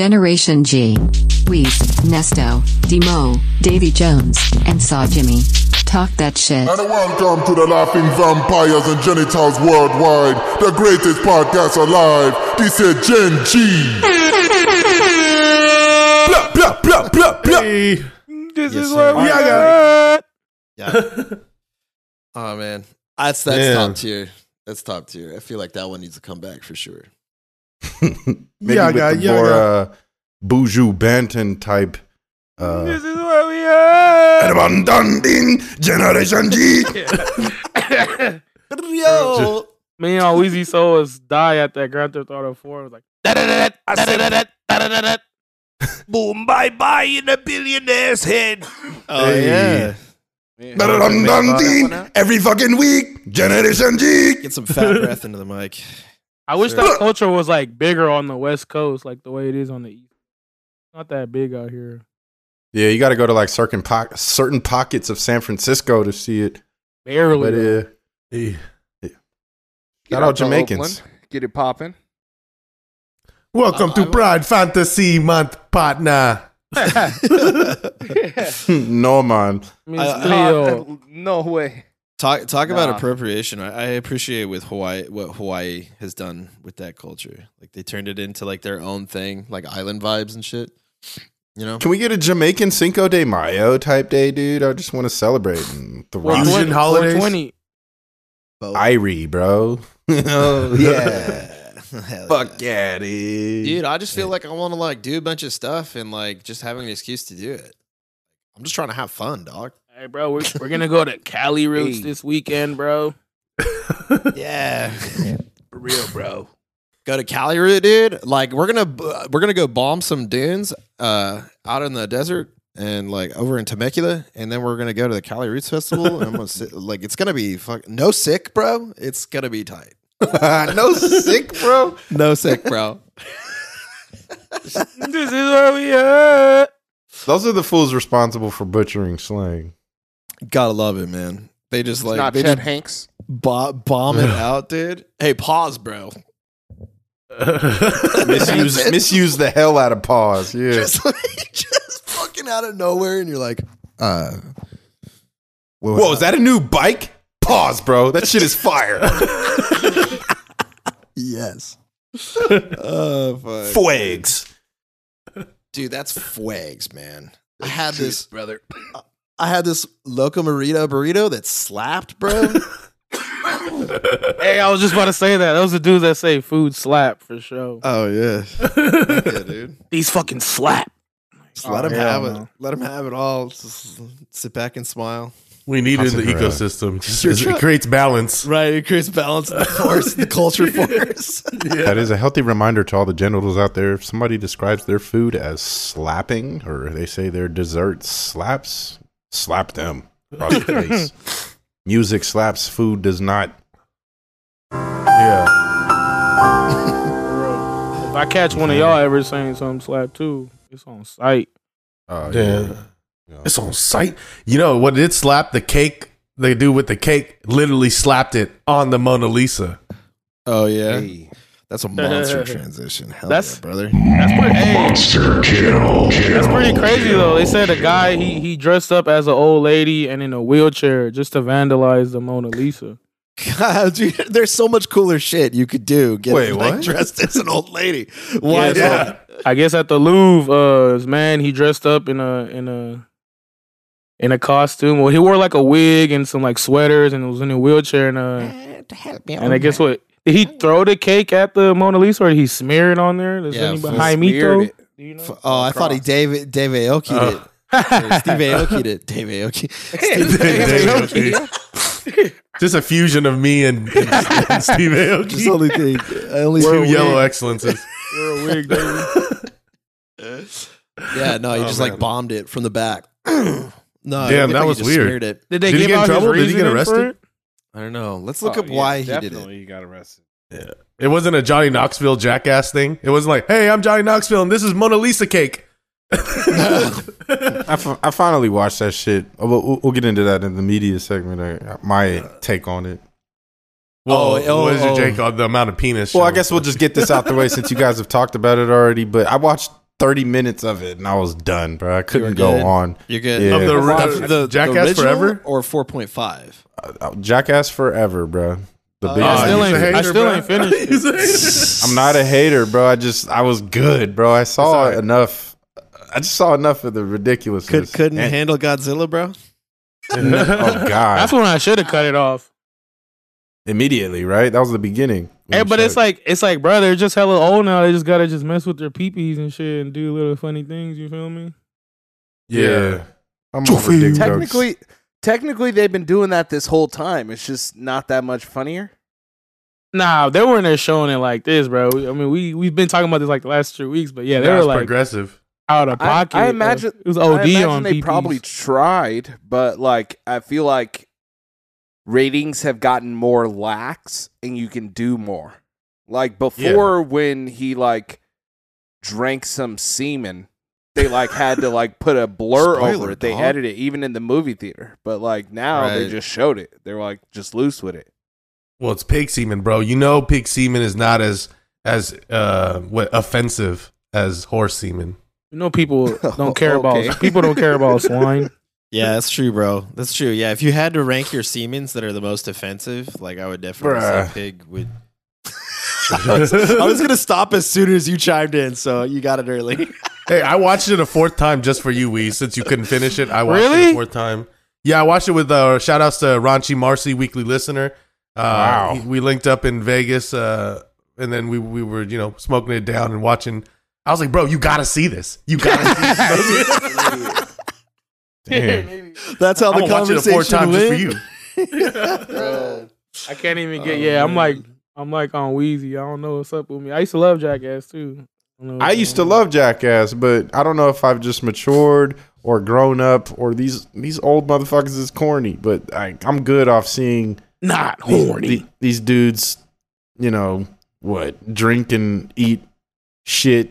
Generation G. Weez, Nesto, Demo, Davy Jones, and Saw Jimmy. Talk that shit. And welcome to the Laughing Vampires and Genitals Worldwide, the greatest podcast alive. This is Gen G. Blah, blah, blah, blah, blah. Hey, Yes, this is sir. where we Yeah, I. Yeah. oh man, that's that's Man. top tier. That's top tier. I feel like that one needs to come back for sure. Maybe Yaga, with the more yaga. uh, Buju Banton type. Uh, This is where we are. Ding Generation G. Yo, Me and Weezy Soul was die at that Grand Theft Auto 4. It was like, Boom, bye bye in a billionaire's head. oh Hey. yeah, Ding Every fucking week. Generation G. get some fat breath into the mic. I wish Sure. that culture was like bigger on the West Coast, like the way it is on the East. Not that big out here. Yeah, you got to go to like certain po- certain pockets of San Francisco to see it. Barely. But uh, Oh, yeah. Shout out Jamaicans. Get it popping. Welcome I- to I- Pride Fantasy Month, partner. no man. Miss I- Cleo. no way. Talk talk about appropriation. I, I appreciate with Hawaii what Hawaii has done with that culture. Like they turned it into like their own thing, like island vibes and shit. You know, Can we get a Jamaican Cinco de Mayo type day, dude? I just want to celebrate and the rock. Fusion 420, holidays? 420. Irie, bro. oh yeah. Hell Fuck yeah. yeah, dude. Dude, I just feel like I want to like do a bunch of stuff and like just having an excuse to do it. I'm just trying to have fun, dog. Hey, bro, we're, we're going to go to Cali Roots Hey. this weekend, bro. Yeah. For real, bro. go to Cali, Root, dude. Like we're gonna we're gonna go bomb some dunes uh out in the desert and like over in Temecula, and then we're gonna go to the Cali Roots Festival. and I'm gonna sit, like it's gonna be fuck no sick, bro. It's gonna be tight. no sick, bro. No sick, bro. this is where we are. Those are the fools responsible for butchering slang. Gotta love it, man. They just It's like not they Chet just Hanks. bo- bomb it out, dude. Hey, pause, bro. Misuse, misuse the hell out of pause. Yeah. Just like just fucking out of nowhere, and you're like, uh, Whoa, is that a new bike? Pause, bro. That shit is fire. yes. uh, fuck. Fwags. Dude, that's fwags, man. I had this brother. I had this loco burrito burrito that slapped, bro. Hey, I was just about to say that. Those are dudes that say food slap for sure. oh yeah, yeah, dude. These fucking slap. Just let Oh, him have it. no. Let him have it all. Just sit back and smile. we need it in the Concentrate. ecosystem. Just- it creates balance. Right, it creates balance in the force, the culture force. That is a healthy reminder to all the genitals out there. If somebody describes their food as slapping, or they say their dessert slaps, slap them across the face. Music slaps, food does not. Yeah. If I catch one of y'all ever saying something slap too, it's on site. Uh, Yeah. It's on site. You know what did slap the cake they do with the cake? Literally slapped it on the Mona Lisa. Oh yeah, Hey. That's a monster transition. Hell That's- yeah, brother. That's pretty. Hey, that's pretty crazy though. They said a guy he he dressed up as an old lady and in a wheelchair just to vandalize the Mona Lisa. God, dude, there's so much cooler shit you could do. Getting Wait, like, what? dressed as an old lady. Why Yeah, not? so I guess at the Louvre, uh, this man he dressed up in a in a in a costume. Well, he wore like a wig and some like sweaters and was in a wheelchair and uh. And I guess what did he oh, throw the cake at the Mona Lisa or did he smear it on there? Does Yeah, anybody full Jaimito? smeared it. Do you know? F- Oh, I thought he David Dave Aoki Oh. did. Uh. Steve Aoki did. Dave Aoki. Dave Aoki. Just a fusion of me and, and, and Steve Aoki. Just only thing. I only Two We're yellow weird. excellences. Wear a wig, baby. Yeah, no, he Oh, just like bombed it from the back. no, Damn, that was weird. It. Did they Did he get in out his trouble? Did he get arrested? It? I don't know. Let's look Oh, up yeah, why he did it. definitely it. he got arrested. Yeah. It wasn't a Johnny Knoxville jackass thing. It wasn't like, hey, I'm Johnny Knoxville and this is Mona Lisa cake. I, I finally watched that shit. Uh, We'll, we'll- we'll get into that in the media segment. My take on it. Well, Oh, oh, what is your oh. take on the amount of penis? Well, I guess we'll just get this out the way since you guys have talked about it already. But I watched thirty minutes of it, and I was done, bro. I couldn't go on. You're good. Yeah. Of the, The, the, the, Jackass the Forever. or four point five. Uh, Jackass forever, bro. The Oh, big. I still ain't, hater, I still ain't finished. it. I'm not a hater, bro. I just I was good, bro. I saw alright. enough. I just saw enough of the ridiculousness. Could, couldn't And- handle Godzilla, bro. oh God! That's when I should have cut it off. Immediately, right? That was the beginning. Hey, but it's like it's like, bro, they're just hella old now. They just gotta just mess with their peepees and shit and do little funny things. You feel me? yeah. I'm over dick jokes. Technically, technically, they've been doing that this whole time. It's just not that much funnier. Nah, they weren't there showing it like this, bro. I mean, we we've been talking about this like the last three weeks, but yeah, they That's were like progressive. out of I, pocket. I Uh, imagine it was OD I imagine on they peepees. probably tried, but like I feel like ratings have gotten more lax, and you can do more. Like before, when he like drank some semen, they like had to like put a blur Spoiler, over it. They dog. edited it even in the movie theater, but like now they just showed it. They're like just loose with it. Well, it's pig semen, bro. You know, pig semen is not as as uh what offensive as horse semen. You know, people don't care Okay. about people don't care about swine. Yeah, that's true, bro. That's true. Yeah, if you had to rank your semens that are the most offensive, like I would definitely Bruh. say pig would. I was, I was gonna stop as soon as you chimed in, so you got it early. Hey, I watched it a fourth time just for you, Wee. Since you couldn't finish it, I watched it a fourth time. Yeah, I watched it with uh, shout outs to Ranchi Marcy, weekly listener. Uh, Wow. he- we linked up in Vegas, uh, and then we we were you know smoking it down and watching. I was like, bro, you gotta see this. You gotta see this. Damn. That's how I'm the gonna watch it a conversation fourth time just for went. you. I can't even get. Yeah, I'm like I'm like on Wheezy. I don't know what's up with me. I used to love Jackass too. I, don't know I what's used to love Jackass, but I don't know if I've just matured or grown up or these these old motherfuckers is corny. But I, I'm good off seeing not horny. the- these dudes, you know, what drink and eat shit,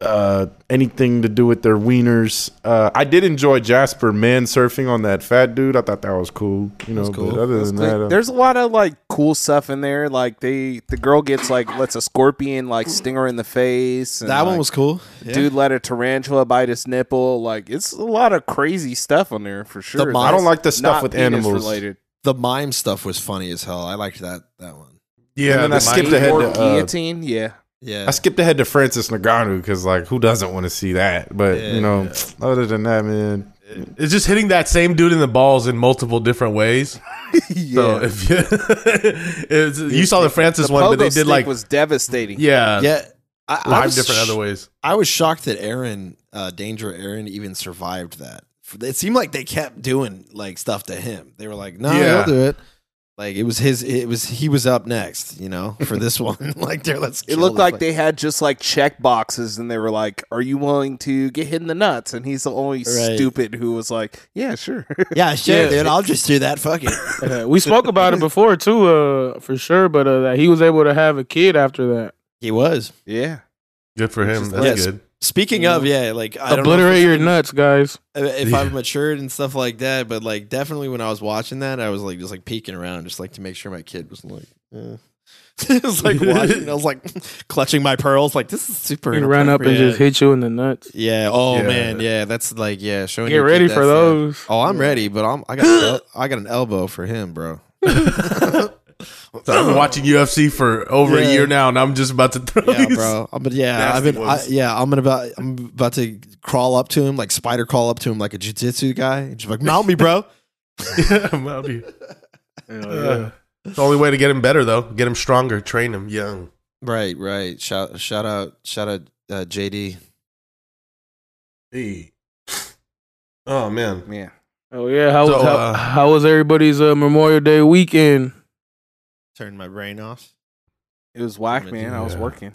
uh, anything to do with their wieners. Uh, I did enjoy Jasper man surfing on that fat dude. I thought that was cool. You know, cool. but other than that, uh, There's a lot of like cool stuff in there. Like they, the girl gets like lets a scorpion like sting her in the face. and, That one like, was cool. Yeah. Dude let a tarantula bite his nipple. Like it's a lot of crazy stuff on there for sure. mime- I don't like the stuff with animals. related. the mime stuff was funny as hell. I liked that that one. Yeah, And then the I skipped ahead to, uh, guillotine. Yeah. Yeah, I skipped ahead to Francis Ngannou because, like, who doesn't want to see that? But Yeah, you know, other than that, man, It's just hitting that same dude in the balls in multiple different ways. So if you, it's, you saw the Francis the one, but they did like was devastating. yeah, yeah. I, I five was different sh- other ways. I was shocked that Ehren, uh, Danger Ehren, even survived that. It seemed like they kept doing like stuff to him. They were like, "No, Yeah. he'll do it." Like it was his. It was he was up next. You know, for this one. like there, let's. It looked like fuck- they had just like check boxes, and they were like, "Are you willing to get hit in the nuts?" And he's the only Right. stupid who was like, "Yeah, sure." Yeah, sure, Yeah. dude. I'll just do that. Fuck it. We spoke about it before too, uh, for sure. But uh, that he was able to have a kid after that. He was. yeah. Good for him. That's yes. good. Speaking of, yeah, like I don't know Obliterate if, your nuts, guys. if Yeah. I've matured and stuff like that, but like definitely when I was watching that, I was like just like peeking around, just like to make sure my kid was like. eh. it was like watching. I was like clutching my pearls, like this is super. He ran up and just hit you in the nuts. Yeah. Oh Yeah. man. Yeah. That's like yeah. Showing Get your kid ready that for stuff. those. Oh, I'm ready, but I'm I got an el- I got an elbow for him, bro. So I've been watching UFC for over Yeah. a year now, and I'm just about to throw Yeah, these. bro. I'm, but yeah, I've nasty been. I, ones. yeah, I'm gonna about. I'm about to crawl up to him, like spider crawl up to him, like a jujitsu guy. and Just like mount me, bro. Yeah, I'm out here. Uh, it's the only way to get him better, though. Get him stronger, train him young. right, right. Shout, shout out, shout out, uh, JD. Hey. Oh man, Yeah. Oh yeah, how So, was how, uh, how was everybody's uh, Memorial Day weekend? Turned my brain off. It was whack, gonna man. I was that. working.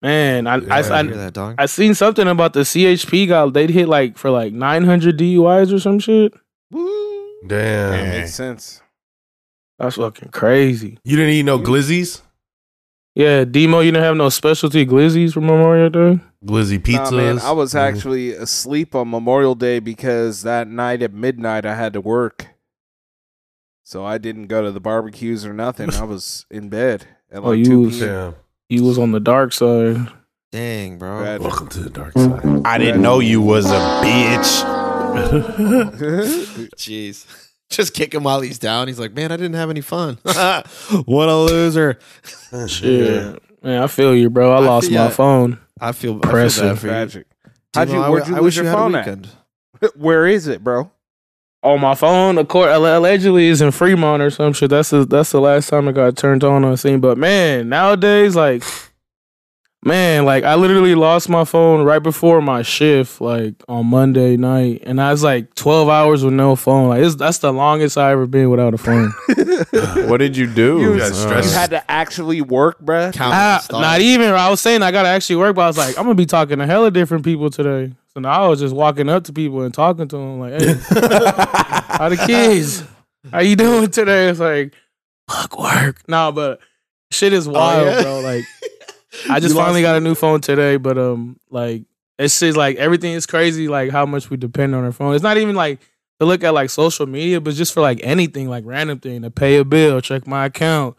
Man, I, Yeah, I, I hear I, that dog. I seen something about the CHP guy. They'd hit like for like 900 DUIs or some shit. Woo. damn! Yeah, makes sense. That's fucking crazy. You didn't eat no glizzies, Yeah, Demo, you didn't have no specialty glizzies for Memorial Day. glizzy Nah, pizzas. man, I was Mm. actually asleep on Memorial Day because that night at midnight I had to work. So I didn't go to the barbecues or nothing. I was in bed at Oh, like you 2 was- p.m. Damn. You was on the dark side. Dang, bro. Bad. Welcome to the dark mm. side. I didn't know you was a bitch. Jeez. Just kick him while he's down. He's like, man, I didn't have any fun. what a loser. Yeah. Man, I feel you, bro. I, I lost feel- my yeah. phone. I feel, I feel Impressive. bad for you. Tragic. How'd you, Timo, I where'd you I lose wish your had a phone at? Where is it, bro? Oh, my phone, of course, allegedly is in Fremont or some shit. That's the that's the last time it got turned on on scene. But man, nowadays, like, man, like I literally lost my phone right before my shift, like on Monday night, and I was like twelve hours with no phone. Like, it's, that's the longest I ever been without a phone. What did you do? You got stressed. You had to actually work, bruh. Count the stars. not even. I was saying I gotta actually work, but I was like, I'm gonna be talking to hella different people today. So now I was just walking up to people and talking to them, like, "Hey, how the kids? How you doing today?" It's like, fuck work. No, but shit is oh, wild, yeah? bro. Like, I just You finally got a new phone today, but um, like, it's just like everything is crazy. Like how much we depend on our phone. It's not even like to look at like social media, but just for like anything, like random thing to pay a bill, check my account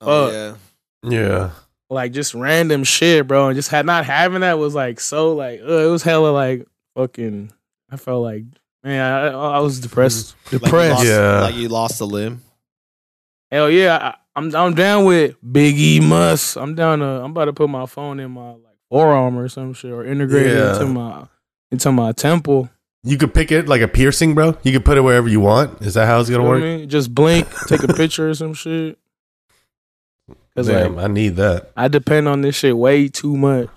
Oh, Uh, yeah. Yeah. like just random shit, bro. And just had not having that was like so like uh, it was hella like fucking. I felt like man, I, I was depressed. Like Depressed. lost- Yeah. Like you lost a limb. Hell yeah, I, I'm I'm down with Big E Mus. I'm down to I'm about to put my phone in my like forearm or some shit or integrate it into my into my temple. You could pick it like a piercing, bro. You could put it wherever you want. Is that how it's gonna know work? I mean? Just blink, take a picture or some shit. Cause Damn, like I need that. I depend on this shit way too much.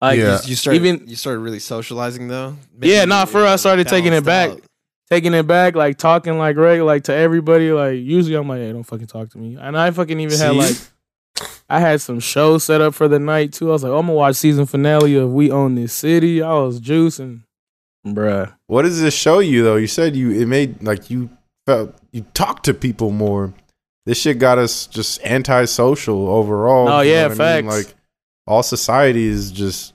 Like Yeah. You started Even- you started really socializing though. Yeah, nah, for real, I started taking it back. out. Taking it back, like talking like regular, like to everybody. Like usually, I'm like, hey, don't fucking talk to me. And I fucking even had like, I had some shows set up for the night too. I was like, oh, I'm gonna watch season finale of We Own This City. I was juicing, bruh. What does this show you though? You said you it made like you felt you talked to people more. This shit got us just antisocial overall. Oh, yeah, what I mean? facts. Like all society is just,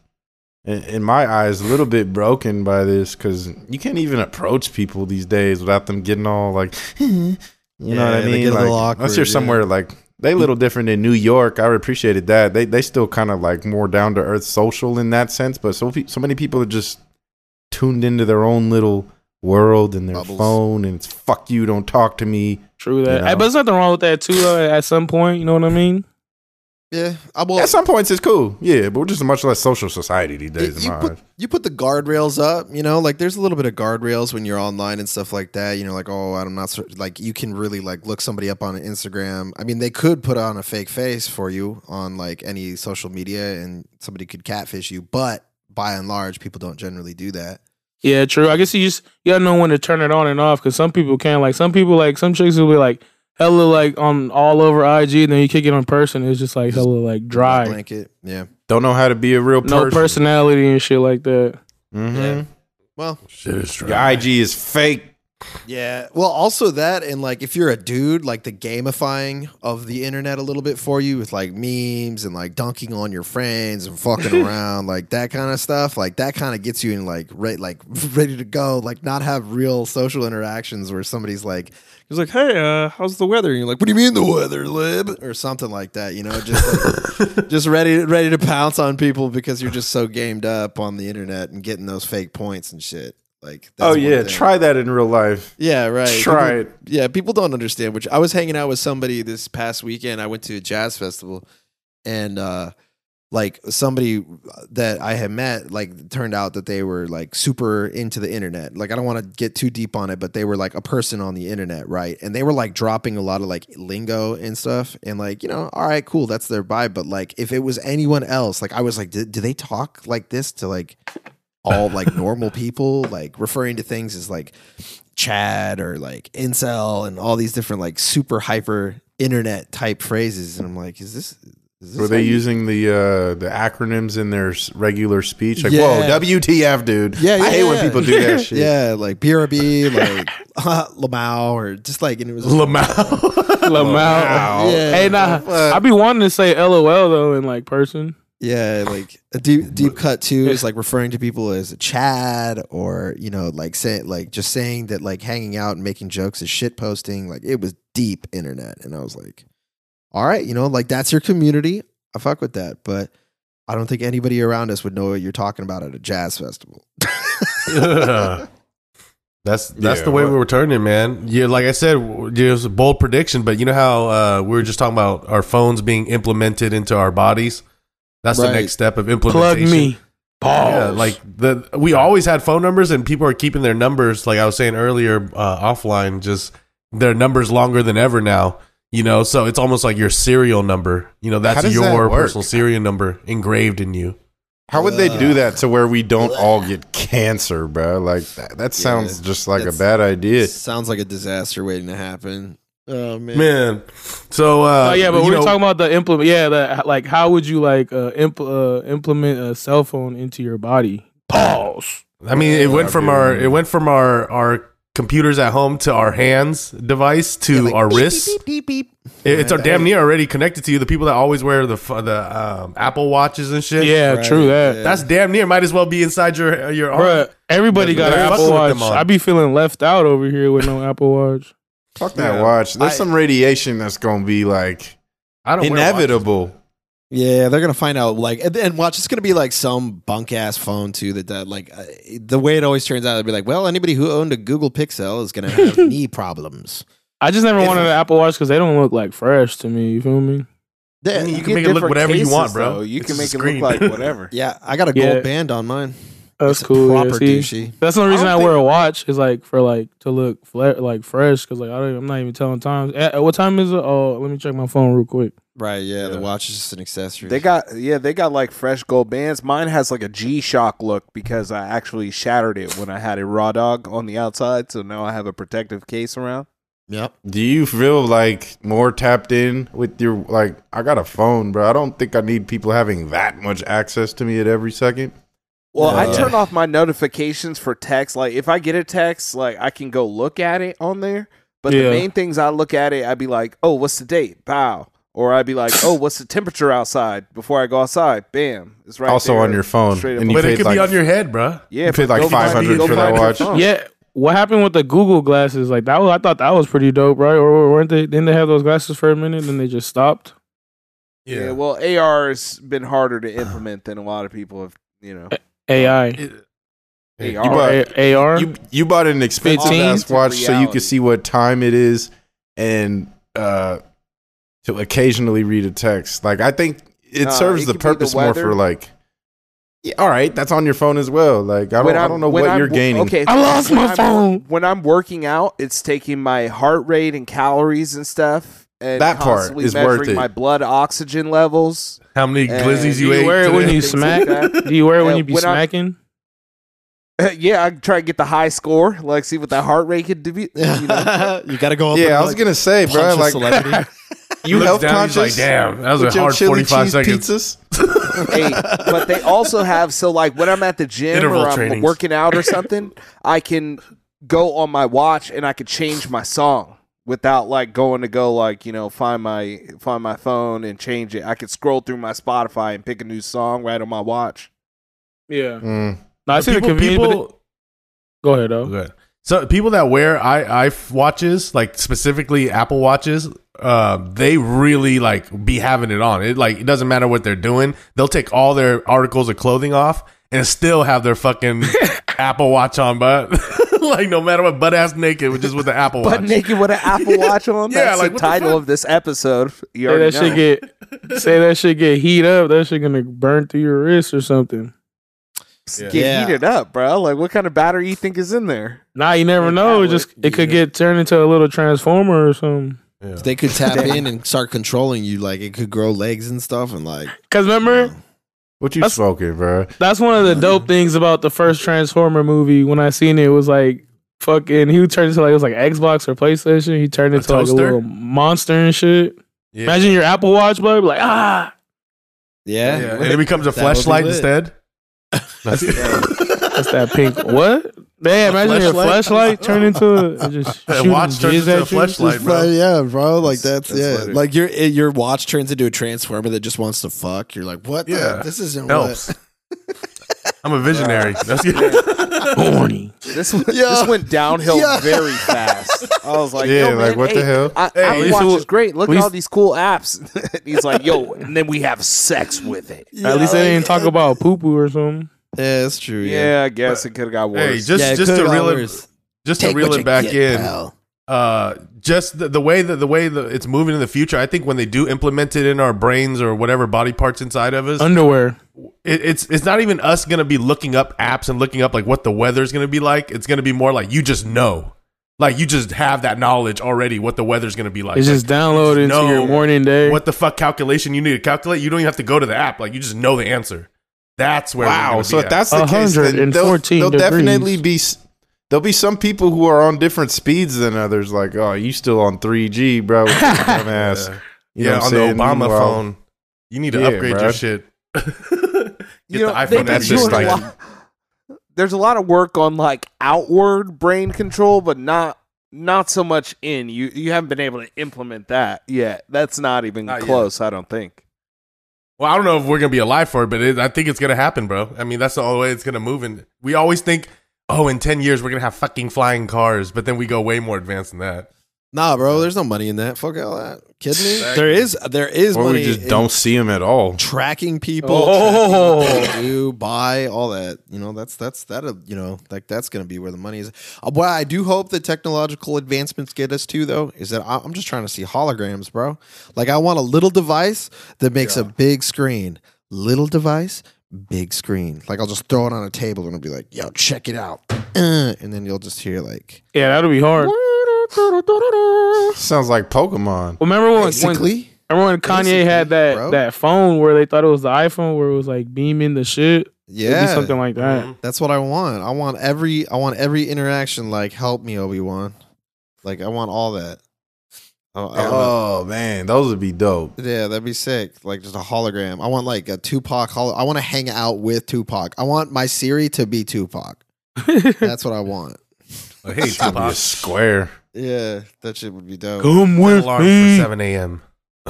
in, in my eyes, a little bit broken by this because you can't even approach people these days without them getting all like, you know Yeah, what I mean? get a Like, little unless you're yeah. somewhere like they a little different in New York. I appreciated that. They they still kind of like more down to earth social in that sense. But so so many people are just tuned into their own little world and their Bubbles. phone, and it's fuck you, don't talk to me. True that. You Hey, know? but there's nothing wrong with that too. Though, at some point, you know what I mean? Yeah, I will. At some points, it's cool, yeah, but we're just a much less social society these days. you put, you put the guardrails up, you know, like there's a little bit of guardrails when you're online and stuff like that. You know, like oh, I'm not so, like you can really like look somebody up on Instagram. I mean, they could put on a fake face for you on like any social media, and somebody could catfish you. But by and large, people don't generally do that. Yeah, true. I guess you just you gotta know when to turn it on and off because some people can. Like some people, like some chicks will be like hella like on all over IG, and then you kick it on person, it's just like hella like dry, blanket. Yeah. Don't know how to be a real person. no personality and shit like that. Mm-hmm. Yeah. Well, Shit is true. Your IG is fake. Yeah. Well, also that, and like if you're a dude, like the gamifying of the internet a little bit for you with like memes and like dunking on your friends and fucking around, like that kind of stuff. Like that kind of gets you in like re- like ready to go, like not have real social interactions where somebody's like, he's like, hey, uh, how's the weather? And you're like, what do you mean the weather, lib? Or something like that. You know, just like, just ready ready to pounce on people because you're just so gamed up on the internet and getting those fake points and shit. Like, that's Oh yeah, try that in real life. Yeah, right. Try People- Yeah, people don't understand. Which I was hanging out with somebody this past weekend. I went to a jazz festival, and uh, like somebody that I had met, like turned out that they were like super into the internet. Like I don't want to get too deep on it, but they were like a person on the internet, right? And they were like dropping a lot of like lingo and stuff, and like you know, all right, cool, that's their vibe. But like if it was anyone else, like I was like, do they talk like this to like all like normal people, like referring to things as like Chad or like incel and all these different like super hyper internet type phrases. And I'm like, is this? Were they you- using the uh, the acronyms in their regular speech? Like, Yeah. whoa, WTF, dude? Yeah, yeah, I hate when people do that shit. Yeah, like BRB, like Lamau, or just like, and it was Lamau. Lamau. Yeah. Hey, nah, Fuck. I be wanting to say LOL though in like person. Yeah, like a deep deep cut too is like referring to people as a Chad or you know like saying like just saying that like hanging out and making jokes is shit posting. Like it was deep internet, and I was like, all right, you know, like that's your community. I fuck with that, but I don't think anybody around us would know what you're talking about at a jazz festival. That's that's Yeah, the way what- we were turning, man. Yeah, like I said, it was a bold prediction, but you know how uh, we were just talking about our phones being implemented into our bodies. That's the next step of implementation. Plug me. Pause. Yeah, like the we always had phone numbers, and people are keeping their numbers. Like I was saying earlier, uh, offline, just their numbers longer than ever now. You know, so it's almost like your serial number. You know, that's your that personal serial number engraved in you. How would they do that to where we don't all get cancer, bro? Like that, that sounds Yeah, just like a bad idea. Sounds like a disaster waiting to happen. Oh man. Man, so uh, oh yeah, but you we were know, talking about the implement. Yeah, the like how would you like uh, impl- uh, implement a cell phone into your body? Pause. I mean, it went from dude. our it went from our our computers at home to our hands device to Yeah, like, our beep, wrists. Beep, beep, beep, beep. It- It's our damn near already connected to you. The people that always wear the the um, Apple watches and shit. Yeah, Right, true that. yeah. that's damn near. Might as well be inside your your arm. Bruh, everybody got They're an fucking Apple Watch. them on. I be feeling left out over here with no Apple Watch. Fuck that Yeah. watch. There's I- some radiation that's gonna be like I don't wear inevitable. Yeah, they're gonna find out. Like, and, and watch, it's gonna be like some bunk ass phone too. That that like uh, the way it always turns out, it'd be like, well, anybody who owned a Google Pixel is gonna have knee problems. I just never If- wanted an Apple Watch because they don't look like fresh to me. You feel me? Yeah, I mean, you You can make it look different whatever you want, bro. though. You It's can make it look like whatever. yeah, I got a gold Yeah. band on mine. That's It's cool. yeah, Proper see? douchey. That's the only I reason I, don't wear a watch is like for like to look fle- like fresh because like I don't, I'm not even telling times. Eh, what time is it? Oh, let me check my phone real quick. Right? Yeah, the watch is just an accessory. They got yeah, they got like fresh gold bands. Mine has like a G Shock look because I actually shattered it when I had a raw dog on the outside. So now I have a protective case around. Yep. Do you feel like more tapped in with your like? I got a phone, bro. I don't think I need people having that much access to me at every second. Well, I turn off my notifications for text. Like if I get a text, like I can go look at it on there. But Yeah. the main things I look at it, I'd be like, oh, what's the date? Bow. Or I'd be like, oh, what's the temperature outside before I go outside? Bam. It's right Also there. on your phone, Straight up and you But it paid could be on your head, bro. yeah, you paid but like go find- 500 go for that find your watch? phone. Yeah. What happened with the Google glasses? Like that was I thought that was pretty dope, right? Or weren't they? Didn't they have those glasses for a minute? And then they just stopped. Yeah, well, AR has been harder to implement than a lot of people have, you know. AI. It- AR. You bought- A- AR. You you bought an expensive 15? ass watch so you Reality. could see what time it is and uh to occasionally read a text. Like I think it Uh, serves it the could be the purpose more for like yeah, all right, that's on your phone as well. Like I don't, When I don't know what I'm- you're gaining. Okay, I lost when my I'm- phone. When I'm working out, it's taking my heart rate and calories and stuff, and That part constantly is worth it. my blood oxygen levels. How many And glizzies Do you you ate? wear it when you smack? like. Do you wear it when you be when I'm- smacking? yeah, I try to get the high score, like see what that heart rate could do. You know? you got to go up. yeah, and, I was like, gonna say, bro, punch a like celebrity. you Looks health down, he's conscious. like, damn, that was a with your hard 45 seconds. pizzas. hey, but they also have so like when I'm at the gym Interval or I'm trainings. working out or something, I can go on my watch and I could change my song without like going to go like you know find my find my phone and change it. I could scroll through my Spotify and pick a new song right on my watch. Yeah. Mm. No, I see the people, convenience. but it- Go ahead, though. Okay. So people that wear i i watches, like specifically Apple watches, uh, they really like be having it on. It like it doesn't matter what they're doing. They'll take all their articles of clothing off and still have their fucking Apple Watch on, but like no matter what, butt ass naked, with just with the Apple But Watch. naked with an Apple Watch on. Yeah, That's like, the what the title of this episode. You Say that know. shit get say that shit get heat up. That shit gonna burn through your wrist or something. Get Yeah. heated up, bro. Like, what kind of battery you think is in there? Nah, you never Like know. It just it could get turned into a little transformer or something. Yeah. they could tap in and start controlling you. Like it could grow legs and stuff, and like Cause remember, What you That's- smoking, bro? that's one of the dope things about the first Transformer movie. When I seen it, it was like fucking. He turned into like it was like Xbox or PlayStation. He turned A into like a little monster and shit. Yeah. Imagine your Apple Watch, bro. Like ah, yeah, Yeah, and it becomes a That be flashlight lit. instead. that's that pink. What? Damn, imagine your fleshlight? flashlight turn into a just A shooting watch turns jizz into a at you. fleshlight. Bro. fu- yeah, bro. Like That's- that's, that's yeah. what it- Like your it- your watch turns into a transformer that just wants to fuck. You're like, what? the- Yeah. this isn't Helps. what. I'm a visionary. That's Horny. This went, Yo. this went downhill Yeah. very fast. I was like, Yeah, yo, like, man, what the hey, hell? I, Hey, at Apple least Watch it is was- great. Look at at all these cool apps. And He's like, yo, and then we have sex with it. At least they didn't talk about poo poo or something. Yeah, that's true. Yeah, I guess it could have got worse. Hey, just Yeah, it just to could've got reel it, worse. just to Take reel what it you back get, in. pal. uh just the, the way that the way that it's moving in the future i think when they do implement it in our brains or whatever body parts inside of us Underwear. it, it's it's not even us gonna be looking up apps and looking up like what the weather's gonna be like it's gonna be more like you just know like you just have that knowledge already what the weather's gonna be like It's just downloaded into know your morning day. what the fuck calculation you need to calculate you don't even have to go to the app like you just know the answer that's where we're Wow. So be if that's the case, then they'll, 114 there'll definitely be there'll be some people who are on different speeds than others. Like, oh, you still on 3G, bro? Dumbass. You know yeah what I'm on the saying? obama Meanwhile- phone you need to Yeah, upgrade your shit Get you know, the iphone been that's just a like- lot- there's a lot of work on like outward brain control, but not not so much in. You you haven't been able to implement that yet. That's not even Not yet. close. I don't think. Well, I don't know if we're gonna be alive for it, but it, I think it's gonna happen, bro. I mean, that's the only way it's gonna move. And we always think, oh, in ten years we're gonna have fucking flying cars, but then we go way more advanced than that. Nah, bro. There's no money in that. Fuck all that. Kidding me? There is. There is Or money. we just in don't see them at all. tracking people. Oh. tracking do buy all that. You know, that's that's that. uh, You know, like that's gonna be where the money is. Uh, what I do hope that technological advancements get us to though is that I- I'm just trying to see holograms, bro. Like I want a little device that makes a big screen. Little device, big screen. Like I'll just throw it on a table and I'll be like, "Yo, check it out," Uh, and then you'll just hear like, yeah, that'll be hard. Sounds like Pokemon. Remember when, when basically. remember when Kanye had that bro. that phone where they thought it was the iPhone where it was like beaming the shit? Yeah, be something like that. Mm-hmm. That's what I want. I want every I want every interaction like help me Obi Wan. Like I want all that. I- I oh, oh man, those would be dope. yeah, that'd be sick. Like just a hologram. I want like a Tupac holo. I want to hang out with Tupac. I want my Siri to be Tupac. That's what I want. Like, hey, Be a Tupac, square. Yeah, that shit would be dope. Come set with alarm me. for seven a.m.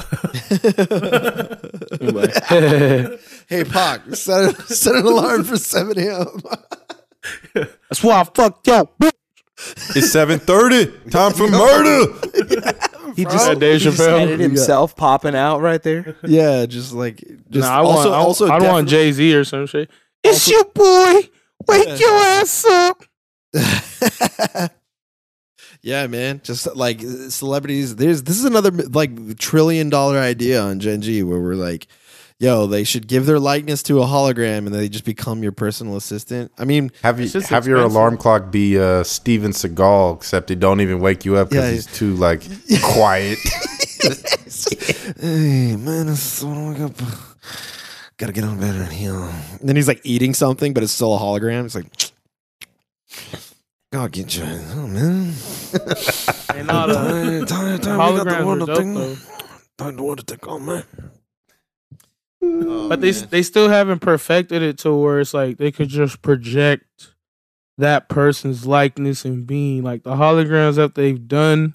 hey Pac, set, a, set an alarm for seven a.m. That's why I fucked yo. It's seven thirty. Time for murder. He Bro, just, That Dave he just Chappelle. edited himself popping out right there. yeah, just like just Nah, I want, also I, also I want definitely- Jay Z or some shit. It's your boy. Wake your ass up. Yeah, man. Just like celebrities. There's this is another like trillion dollar idea on Gen G where we're like, yo, they should give their likeness to a hologram and they just become your personal assistant. I mean, Have you It's just have your alarm clock be uh, Steven Seagal, except it don't even wake you up because Yeah. he's too like quiet. hey man, this is what I wake up. Gotta get on bed and heal. And then he's like eating something, but it's still a hologram. It's like, God, get you, oh man. And all the Time, time, time, we got the holograms one are to think- though. Time to want to take on man. But they they still haven't perfected it to where it's like they could just project that person's likeness and being. Like the holograms that they've done,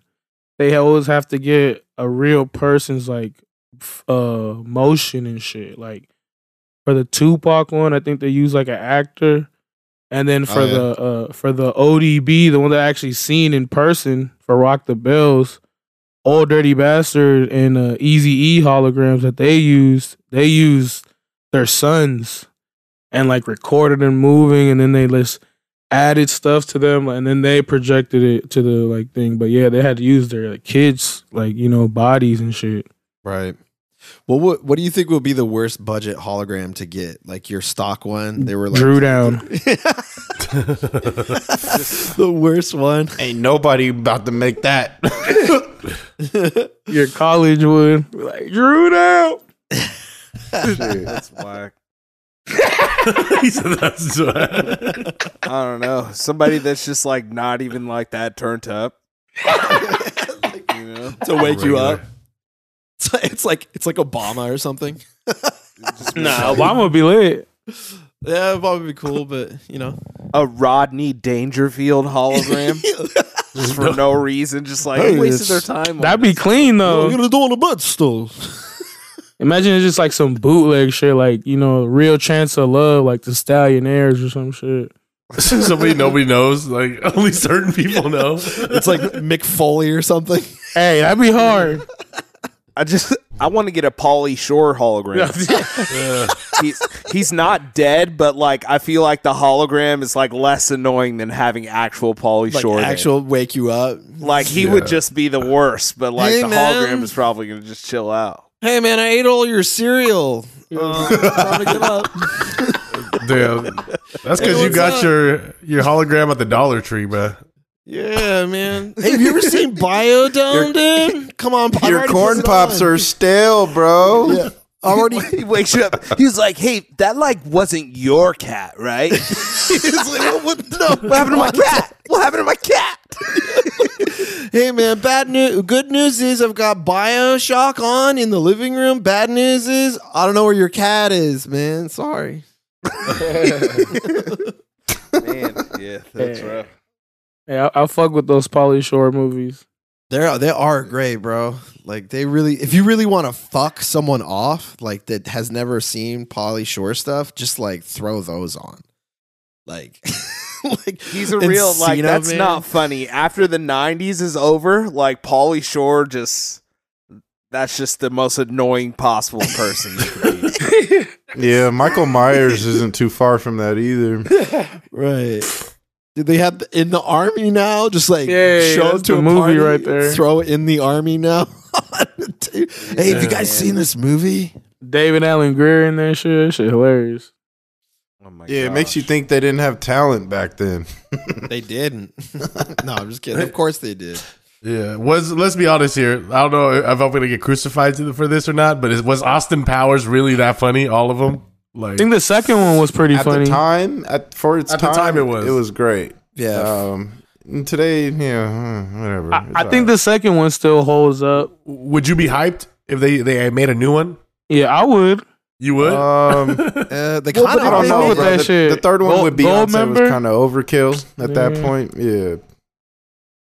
they always have to get a real person's like uh motion and shit. Like for the Tupac one, I think they use like an actor. And then for Oh, yeah. the uh for the ODB, the one that I actually seen in person for Rock the Bells, Old Dirty Bastard and uh, Easy E holograms that they used, they used their sons and like recorded them moving, and then they just added stuff to them, and then they projected it to the like thing. But yeah, they had to use their like, kids, like you know, bodies and shit. Right. Well, what what do you think would be the worst budget hologram to get? Like your stock one? They were like Drew down. the worst one. Ain't nobody about to make that. Your college would be like Drew down. That's whack. he said that's I don't know. Somebody that's just like not even like that turned up. you know, to wake you up. It's like, it's like it's like Obama or something. Nah, Obama would be lit. Yeah, it'd be cool, but you know, a Rodney Dangerfield hologram just for no reason, just like Hey, wasted their it's- time. on That'd be this. clean though. gonna do on the butt still. Imagine it's just like some bootleg shit, like you know, real chance of love, like the Stallionaires or some shit. Somebody nobody knows. Like only certain people know. It's like Mick Foley or something. Hey, that'd be hard. I just I want to get a Pauly Shore hologram. Yeah. he's he's not dead, but like I feel like the hologram is like less annoying than having actual Pauly Like Shore. there. actual wake you up. like he would just be the worst, but like Hey, the man. hologram is probably gonna just chill out. Hey man, I ate all your cereal. Uh, time to get up. Damn. That's because you got up? your your hologram at the Dollar Tree, man. Yeah, man. Hey, have you ever seen Bio-Dome, dude? Come on, I Your already corn put it pops on. are stale, bro. Yeah, already. he wakes you up. He's like, "Hey, that like wasn't your cat, right? He's like, what, what, no, what happened to my cat? What happened to my cat?" Hey man, bad news. Good news is I've got Bioshock on in the living room. Bad news is I don't know where your cat is, man. Sorry. Man, yeah, that's Yeah. rough. Hey, I, I fuck with those Pauly Shore movies. They're they are great, bro. Like they really, if you really want to fuck someone off, like that has never seen Pauly Shore stuff, just like throw those on. Like, like He's a real like that's Man. not funny. After the '90s is over, like Pauly Shore just. That's just the most annoying possible person. you could be. Yeah, Michael Myers isn't too far from that either. right. Did they have in the army now? Just like Yeah, yeah, show that's to a movie party, right there. Throw it in the army now. Dude, hey, have you guys seen this movie? David Alan Grier in there, shit, shit hilarious. Oh my Yeah, it makes you think they didn't have talent back then. They didn't. no, I'm just kidding. Of course they did. Yeah, was let's be honest here. I don't know if I'm gonna get crucified for this or not, but was Austin Powers really that funny? All of them, I think the second one was pretty At funny. the time, at for its At the time, time it was. it was great. Yeah. Um, and today, yeah, uh, whatever. I, I think alright. the second one still holds up. would you be hyped if they they made a new one? Yeah, I would. You would. Um, Uh, they Well, kind I of don't know, made bro. that The, shit. the third one Gold- with Gold Beyonce was kind of overkill at that point. Yeah,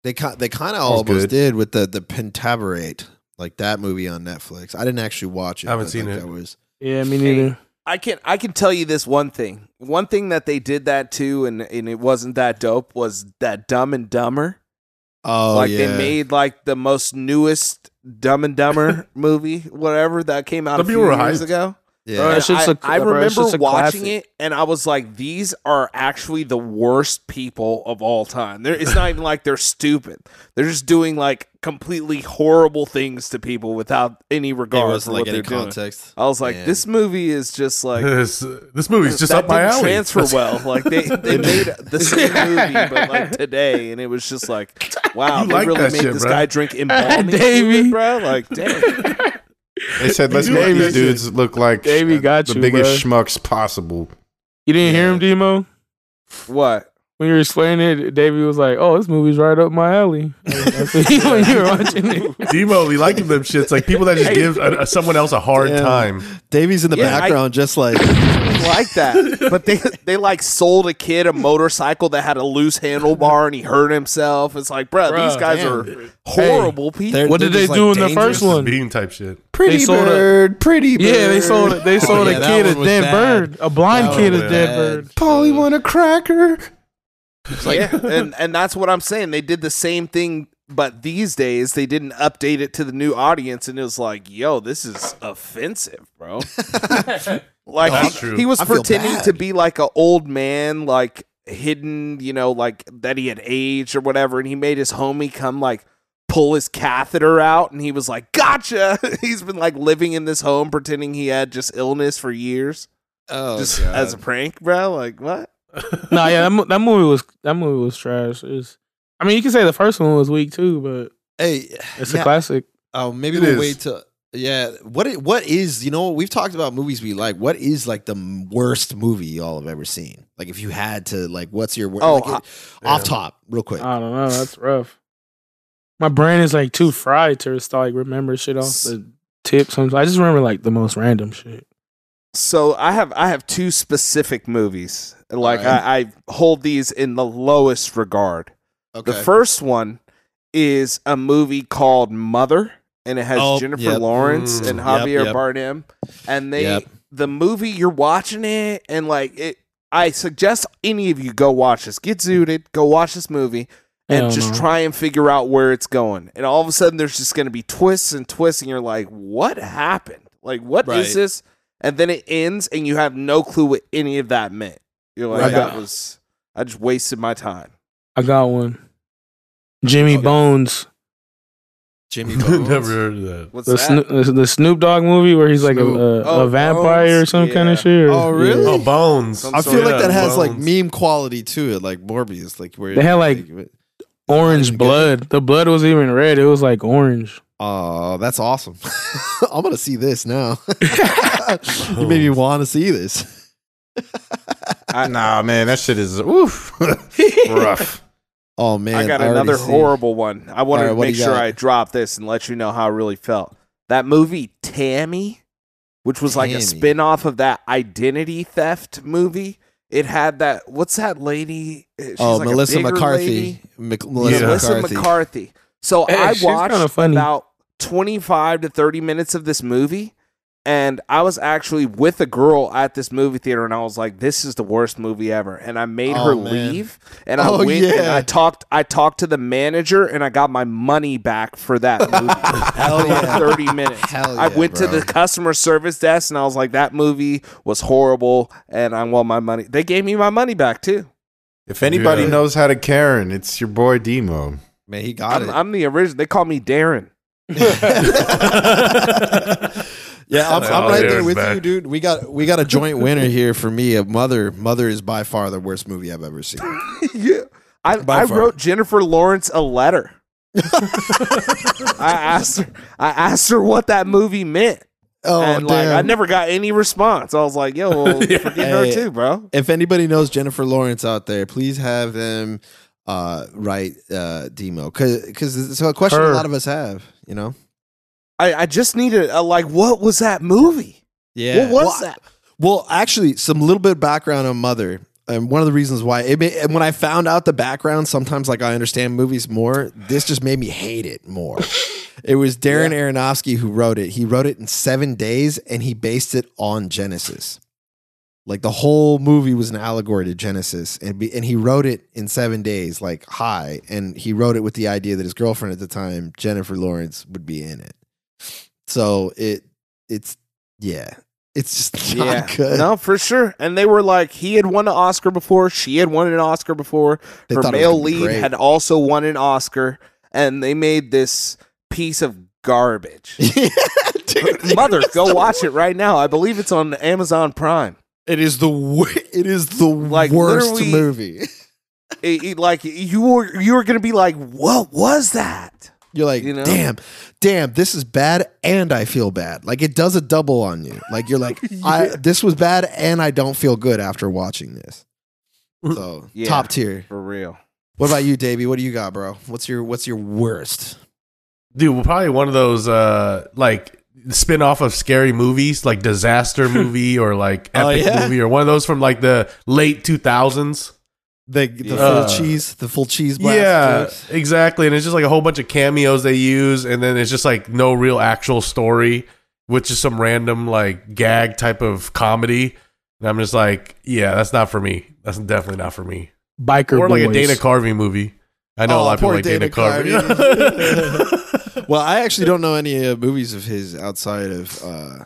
They ki- they kind of was almost good. did with the the Pentaverate, like that movie on Netflix. I didn't actually watch it. I haven't seen like, it. That was Yeah, me neither. I can I can tell you this one thing. One thing that they did that too, and and it wasn't that dope was that Dumb and Dumber. oh like yeah. they made like the most newest Dumb and Dumber movie, whatever that came out Some a few years hyped. ago. Yeah. Bro, It's just I, a- I bro, it's remember just a watching classic. it, and I was like, "These are actually the worst people of all time." They're, it's not even like they're stupid; they're just doing like completely horrible things to people without any It regard was for like what any they're doing. context. I was like, Man. "This movie is just like this this movie's just up my didn't alley. transfer well. Like they they made the same movie, but like today, and it was just like, wow, You they like really made shit, this bro. guy drink embalming Davey. fluid, bro. Like, damn. They said let's make these that dudes look like Davey got the you, biggest bro. schmucks possible. You didn't hear him, Demo? what? When you were explaining it, Davey was like, "Oh, this movie's right up my alley." That's what he, when you were watching it. Demo, we like them shits. Like people that just give a, a- someone else a hard Damn. time. Davey's in the Yeah, I- background, just like like that. But they they like sold a kid a motorcycle that had a loose handlebar and he hurt himself. It's like, bro, these guys damn. are horrible people. What did they're they just, do like, in the first one? Bean type shit. Pretty sold a- bird, pretty bird. Yeah, they sold they oh, sold yeah, a kid a dead bad. bird, a blind That kid a dead bad. bird. Polly want a cracker. Yeah, and and that's what I'm saying. They did the same thing, but these days they didn't update it to the new audience, and it was like, yo, this is offensive, bro. like That's he, he was I pretending to be like an old man, like hidden, you know, like that he had aged or whatever, and he made his homie come like pull his catheter out, and he was like, "Gotcha." He's been like living in this home, pretending he had just illness for years, oh, just God. as a prank, bro. Like what? nah, yeah, that, mo- that movie was that movie was trash. It's, I mean, you can say the first one was weak too, but hey, it's yeah, a classic. Oh, maybe It we'll is. wait till. Yeah, what i- what is you know we've talked about movies we like. What is like the worst movie y'all have ever seen? Like if you had to like, what's your wor- Oh, like, I- it- off top real quick? I don't know. That's rough. My brain is like too fried to just like remember shit off the tip. Sometimes I just remember like the most random shit. So I have I have two specific movies. Like Alright. I, I hold these in the lowest regard. okay, The first one is a movie called Mother, and it has Oh, Jennifer yep. Lawrence Mm. and Javier yep. Bardem. And they Yep. the movie you're watching it, and like it I suggest any of you go watch this. Get zooted, go watch this movie, and just no. try and figure out where it's going. And all of a sudden, there's just going to be twists and twists, and you're like, "What happened? Like, what is Right. this?" And then it ends, and you have no clue what any of that meant. You're like, Right. "That was I just wasted my time." I got one. Jimmy Okay. Bones, Jimmy Bones. Never heard of that. What's the, that? Snoop, the, the Snoop Dogg movie where he's like a, a, Oh, a vampire or Bones? some kind of shit. or- Oh, really? Oh, Bones. Some I feel like that has like meme quality to it, like Morbius, like where They had, like, Orange even blood. The blood was even red. It was like orange. Oh, that's awesome. I'm gonna see this now. you made me want to see this. Nah, man, that shit is oof, rough. Oh man, I got already another see. horrible one. I wanted All right, to make sure got? I drop this and let you know how I really felt. That movie Tammy, which was like a Tammy. spin-off of that identity theft movie. It had that what's that lady? She's Oh, like Melissa McCarthy. Mc- Melissa Melissa McCarthy. McCarthy. So Hey, I she's kinda watched funny. about 25 to 30 minutes of this movie and I was actually with a girl at this movie theater and I was like this is the worst movie ever and I made Oh, her man. leave and I Oh, went and. I talked I talked to the manager and I got my money back for that movie. Hell yeah. 30 minutes. Hell I yeah, went to the customer service desk and I was like that movie was horrible and I want my money. They gave me my money back too. If anybody Yeah. knows how to Karen, it's your boy Demo. Man, he got I'm, it. I'm the original. They call me Darren. yeah, I'm, I'm right there with back. you, dude. We got we got a joint winner here for me. A Mother. Mother is by far the worst movie I've ever seen. yeah. I, I wrote Jennifer Lawrence a letter. I asked her I asked her what that movie meant. Oh and like damn! I never got any response. I was like, yo, well, forget her too, bro. if anybody knows Jennifer Lawrence out there, please have them uh, write uh, demo because it's a question Her. a lot of us have. You know. I, I just needed a, like what was that movie? Yeah. What was well, that? Well, actually, some little bit of background on Mother. And one of the reasons why it made, and when I found out the background, sometimes like I understand movies more. This just made me hate it more. it was Darren Aronofsky who wrote it. He wrote it in seven days, and he based it on Genesis. Like the whole movie was an allegory to Genesis, and be, and he wrote it in seven days, like high. And he wrote it with the idea that his girlfriend at the time, Jennifer Lawrence, would be in it. So it it's yeah, it's just not Yeah, good. no, for sure. And they were like, he had won an Oscar before, she had won an Oscar before. They Her thought it was male lead great. had also won an Oscar, and they made this piece of garbage. yeah, dude, Mother, go watch it right now. I believe it's on Amazon Prime. It is the wor- it is the Like, worst movie. It- it- like you were, you were gonna be like, "What was that?" You're like, You know? damn, damn, this is bad, and I feel bad. Like it does a double on you. Like you're like, I this was bad, and I don't feel good after watching this. So Yeah. top tier. For real. What about you, Davey? What do you got, bro? What's your what's your worst? Dude, well, probably one of those uh like spin off of scary movies, like disaster movie or like Oh, epic yeah? movie or one of those from like the late two thousands. The the Yeah. full Uh, cheese, the full cheese blast. Yeah, jokes? exactly. And it's just like a whole bunch of cameos they use, and then it's just like no real actual story, which is some random like gag type of comedy. And I'm just like, yeah, that's not for me. That's definitely not for me. Biker or like a. Dana Carvey movie. I know Oh, a lot of people like Dana, Dana Carvey. Well, I actually don't know any uh, movies of his outside of uh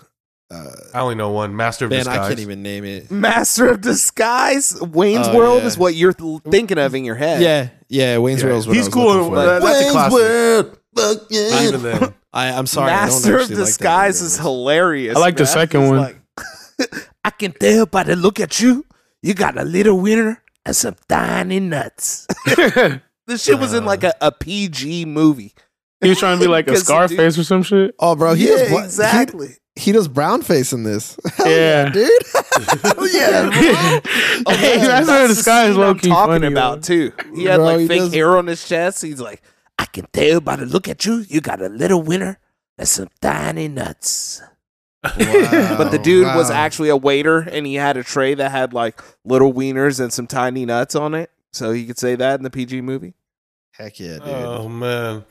uh I only know one, Master of man, Disguise. I can't even name it. Master of Disguise, Wayne's Oh, World yeah. is what you're th- thinking of in your head. Yeah, yeah, Wayne's Yeah. World is what I He's was cool, looking for. but that's a classic. World, fuck yeah. Even then, I, I'm sorry. I don't Master of actually like Disguise is hilarious. I like the second one. like, I can tell by the look at you, you got a little winner and some tiny nuts. this shit was in like a, a PG movie. he was trying to be like a Scarface or some shit. Oh, bro, he yeah, does bla- exactly. He, he does brown face in this. Hell Yeah. dude. Hell yeah, bro. Hey, man, Master of That's the Disguise scene low key talking funny about though. too. He had Bro, like he fake does- hair on his chest. He's like, I can tell by the look at you, you got a little winner and some tiny nuts. But the dude was Oh, actually a waiter, and he had a tray that had like little wieners and some tiny nuts on it, so he could say that in the PG movie. Heck yeah, dude. oh man,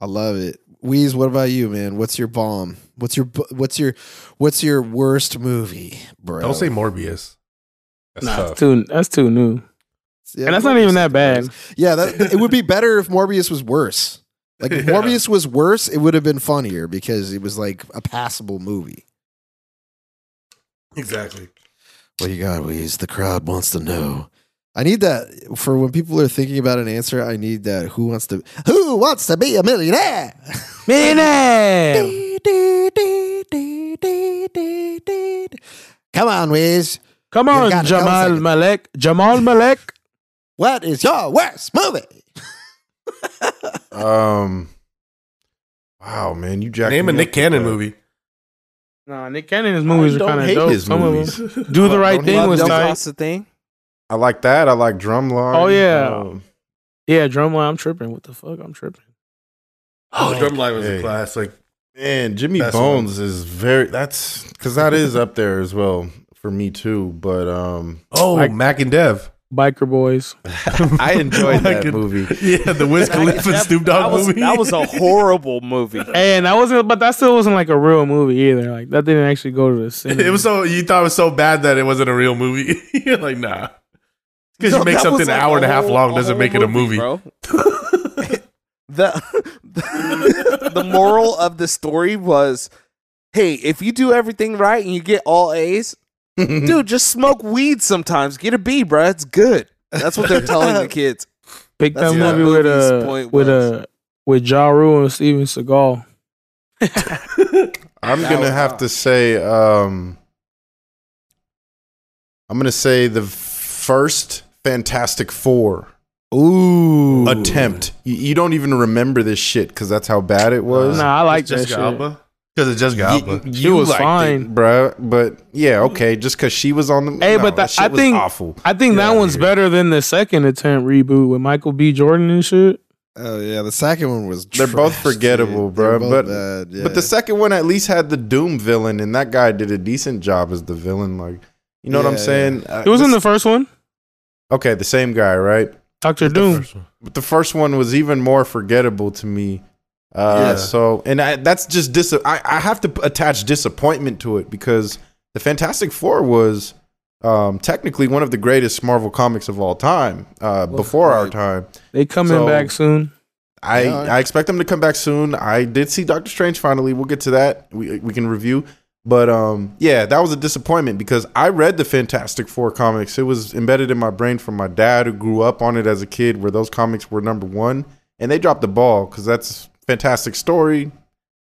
I love it. Weeze, what about you, man? What's your bomb? What's your what's your what's your worst movie, bro? don't say Morbius. That's Nah, tough. that's too that's too new. Yeah, And that's not even that bad. Yeah, that, it would be better if Morbius was worse. Like if Yeah. Morbius was worse, it would have been funnier because it was like a passable movie. Exactly. What you got, Weez? The crowd wants to know. I need that for when people are thinking about an answer. I need that. Who wants to? Who wants to be a millionaire? Millionaire. Come on, Wiz. Come on, got Jamal. Malik. Jamal Malik. What is your worst movie? Um, wow, man, you jacked Name a me Nick up Cannon with that. movie. Nah, Nick Cannon's movies I are don't kind of dope. his Some movies. of them. Do the right thing was them. tight. That's the thing. I like that. I like Drumline. Oh, yeah. Um, Yeah, drumline. I'm tripping. What the fuck? I'm tripping. Oh, Drumline was Hey. a classic. man, Jimmy Best Bones is very. That's because that is up there as well for me too. But um, Oh, Like- Mac and Dev. Biker Boys. I enjoyed that and- movie. Yeah, the Wiz Khalifa and Snoop Dogg that was, movie. That was a horrible movie. And that wasn't, but that still wasn't like a real movie either. Like that didn't actually go to the cinema. It was so you thought it was so bad that it wasn't a real movie. You're like, nah. Because No, you make something was an like hour and a half whole- long doesn't make it a movie. bro. the the moral of the story was, hey, if you do everything right and you get all A's, dude, just smoke weed sometimes. Get a B, bro. It's good. That's what they're telling the kids. Picked That's that what movie with movie's uh point with was. uh with Ja Rule and Steven Seagal. I'm That gonna have tough. to say, um, I'm gonna say the first Fantastic Four Ooh, attempt. You, you don't even remember this shit because that's how bad it was. Nah, I like that Jessica shit. Alba. Because it's Jessica Alba. You was liked fine. bro. But yeah, okay, just because she was on the. Hey, no, but that- shit I was think- awful. I think Get that one's here. better than the second attempt reboot with Michael B. Jordan and shit. Oh yeah, the second one was. They're both forgettable, dude. bro, both but- bad, yeah. But the second one at least had the Doom villain, and that guy did a decent job as the villain. Like, you know what I'm Yeah, saying? Uh, It was in the first one, okay, the same guy, right? Doctor Doom. But the first one was even more forgettable to me. Uh, Yeah. So, and I, that's just dis. I, I have to attach disappointment to it because the Fantastic Four was um, technically one of the greatest Marvel comics of all time. Uh, before our time, They coming So- back soon. I Yeah. I expect them to come back soon. I did see Doctor Strange finally. We'll get to that. We we can review. But um yeah, that was a disappointment because I read the Fantastic Four comics. It was embedded in my brain from my dad who grew up on it as a kid where those comics were number 1 and they dropped the ball cuz that's fantastic story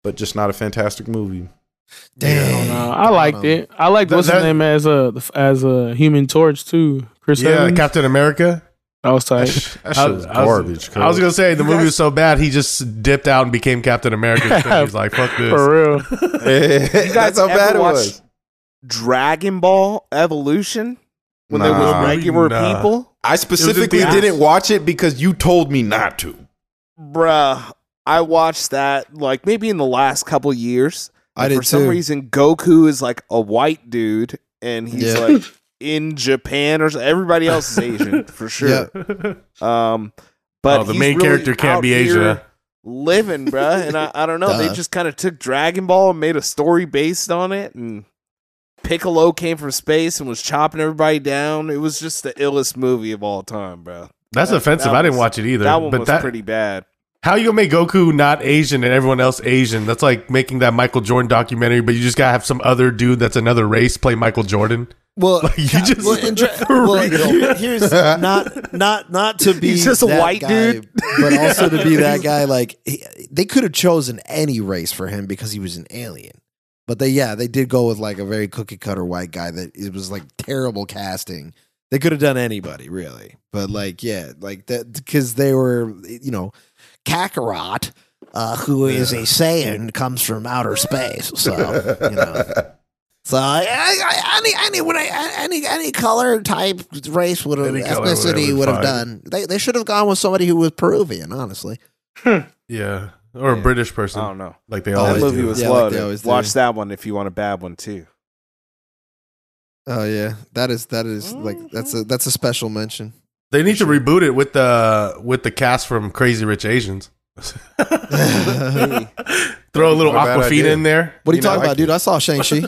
but just not a fantastic movie. Dang. Uh, I liked it. I liked That- what's that- his name as a as a Human Torch too. Chris Yeah, Evans. Captain America. That was That, tight. that I, shit was I was- garbage. I was gonna say the movie was so bad he just dipped out and became Captain America. He's like, fuck this. For real. That's how ever bad it was. Dragon Ball Evolution when there was regular Nah. people. I specifically theaters. didn't watch it because you told me not to. Bruh, I watched that like maybe in the last couple years. I And did for some too. reason, Goku is like a white dude, and he's Yeah. like in Japan or. Everybody else is Asian for sure. Um, but Oh, the main really character can't be Asian. Living, bruh, and I, I don't know. They just kind of took Dragon Ball and made a story based on it, and Piccolo came from space and was chopping everybody down. It was just the illest movie of all time, bro. That's That- offensive. that I didn't watch it either. That one but was that, pretty bad. how you gonna make Goku not Asian and everyone else Asian? That's like making that Michael Jordan documentary, but you just gotta have some other dude that's another race play Michael Jordan. Well, Like, you just- well, dra- well, here's not not not to be He's just a white guy, dude. but also to be that guy. Like he, they could have chosen any race for him because he was an alien. But they, yeah, they did go with like a very cookie cutter white guy. That it was like terrible casting. They could have done anybody really, but like yeah, like that because they were you know Kakarot, uh, who is a Saiyan, comes from outer space. So you know. So I, I, any any would I, any any color type race would have Any color, whatever, ethnicity would have fine. done. They they should have gone with somebody who was Peruvian. Honestly, hmm. Yeah, or a Yeah. British person. I don't know. like they That always movie do. was Yeah, like they loaded. always do. Watch that one if you want a bad one too. oh yeah, that is that is like that's a mm-hmm. that's a special mention. They need to reboot it with the with the cast from Crazy Rich Asians. Throw a little Not a bad Aquafina idea. in there. What are you, You know, talking I about, dude? I saw Shang Chi.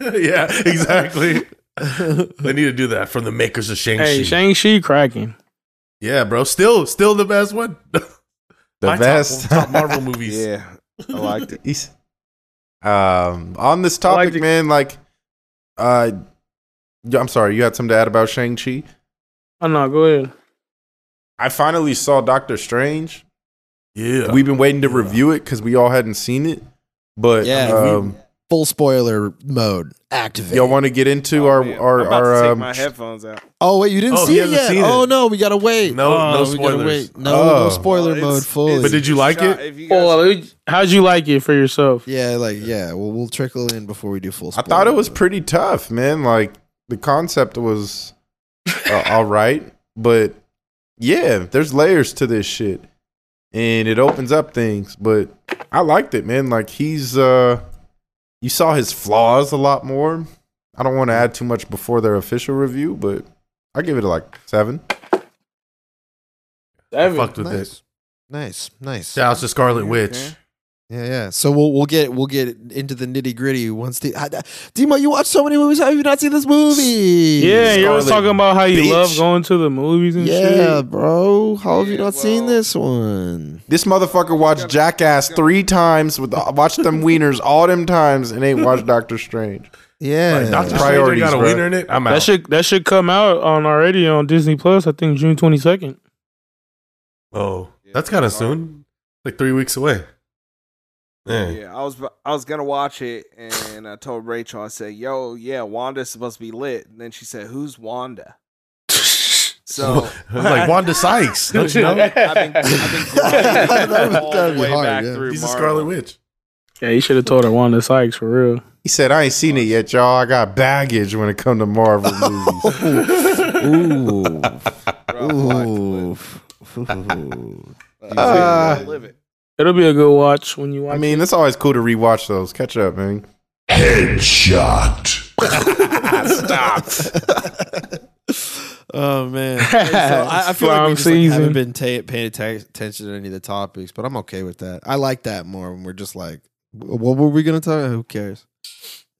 yeah, exactly. they need to do that from the makers of Shang-Chi. Hey, Shang Chi cracking. yeah, bro. Still, still the best one. The My best. top, top Marvel movies. Yeah, I liked it. He's- um, on this I like topic, man, like, uh, I'm sorry, you had something to add about Shang Chi. Oh no, go ahead. I finally saw Doctor Strange. Yeah. We've been waiting to review it because we all hadn't seen it, but Yeah, we- um, Full spoiler mode activate. y'all want to get into Oh, our man. our I'm about to our take um, my headphones out. oh wait, you didn't Oh, see it hasn't yet. seen oh it. no, we gotta wait. No- oh, no we gotta spoilers. wait. No, Oh. no spoiler Well, mode it's- fully. But did you like shot it? if you guys- Oh, how'd you like it for yourself? yeah, like yeah. Well, we'll trickle in before we do full. I Spoiler thought it was mode. pretty tough, man. Like the concept was uh, all right, but yeah, there's layers to this shit, and it opens up things. But I liked it, man. Like he's, uh you saw his flaws a lot more. I don't want to add too much before their official review, but I give it a like seven. I fucked with it. nice, nice, nice. Shout out to Scarlet Witch. Okay. Yeah, yeah. So we'll we'll get we'll get into the nitty gritty once the I, I- Demo. You watch so many movies. How have you not seen this movie? Yeah, you was talking about how you bitch. love going to the movies and yeah, shit. bro. How have you Yeah, not seen this one? This motherfucker watched Jackass three times with watched them wieners all them times and ain't watched Doctor Strange. Yeah, Like, Doctor Strange got a bro. wiener in it. I'm out. That should that should come out on already on Disney Plus. I think June twenty second. oh, that's kind of soon. Like three weeks away. Yeah. Yeah, I was I was gonna watch it, and I told Rachel, I said, "Yo, yeah, Wanda's supposed to be lit." And then she said, "Who's Wanda?" So I'm like Wanda Sykes. Don't you know? I've been, I've been That grinding would- all the way hard, back yeah. through He's a Scarlet Witch. Yeah, you should have told her Wanda Sykes for real. He said, "I ain't seen it yet, y'all. I got baggage when it come to Marvel movies." Ooh, Bro, ooh. Uh, live it. It'll be a good watch when you watch. I mean, it's always cool to rewatch those. Catch up, man. Headshot. Stop. oh man! So I, I feel like we just, like, haven't been ta- paying atta- attention to any of the topics, but I'm okay with that. I like that more when we're just like, what were we gonna talk? About? Who cares?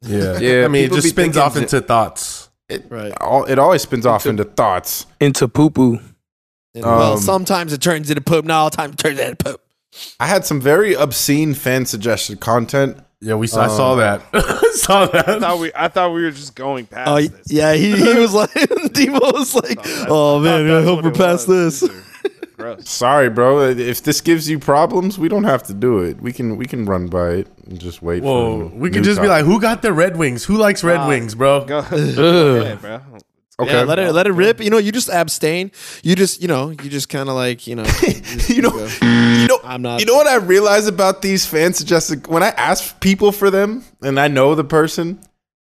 Yeah. Yeah, I mean, it just spins off that- into thoughts. Right. All, it always spins off into thoughts. into poo poo. And, well, Um, sometimes it turns into poop. Not all the time it turns into poop. I had some very obscene fan suggested content. Yeah, we. saw, I saw Um, that. saw I that. thought we I thought we were just going past. Oh this. yeah, he, he was like, Demo was like, Thought oh man, I hope we're past was. this. Gross. Sorry, bro. If this gives you problems, we don't have to do it. We can we can run by it and just wait. Whoa, for we can could just be like, who got the Red Wings? Who likes Red Ah, Wings, bro? Go, go ahead, bro. Okay, Yeah, let it let it oh, rip. You know, you just abstain. You just you know you just kind of like you know just you know, go, you know, I'm not. You know what I realize about these fan suggested when I ask people for them and I know the person,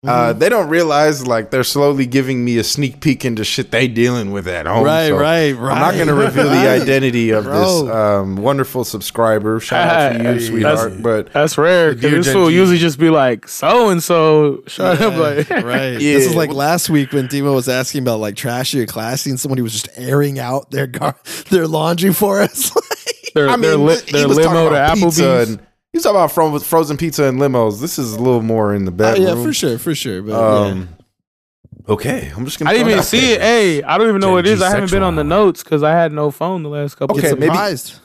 uh, Mm-hmm. they don't realize like they're slowly giving me a sneak peek into shit they dealing with at home. Right, So right, I'm not going to reveal the identity of this um, wonderful subscriber. Shout out to you, Hey, sweetheart. But That's rare because Dear this Gen fool G. usually just be like so and so. Shut up, like right. Yeah. This is like last week when Demo was asking about like trashy or classy, and somebody was just airing out their gar- their laundry for us. Their, I their, mean, li- he their limo to about pizza Applebee's. And talk about fro- frozen pizza and limos. This is a little more in the Oh, bedroom. yeah, for sure, for sure. But Um, Okay, I'm just gonna. I didn't even see there. it. Hey, I don't even know Gen what it is. I haven't been on the notes because I had no phone the last couple. Okay, Get maybe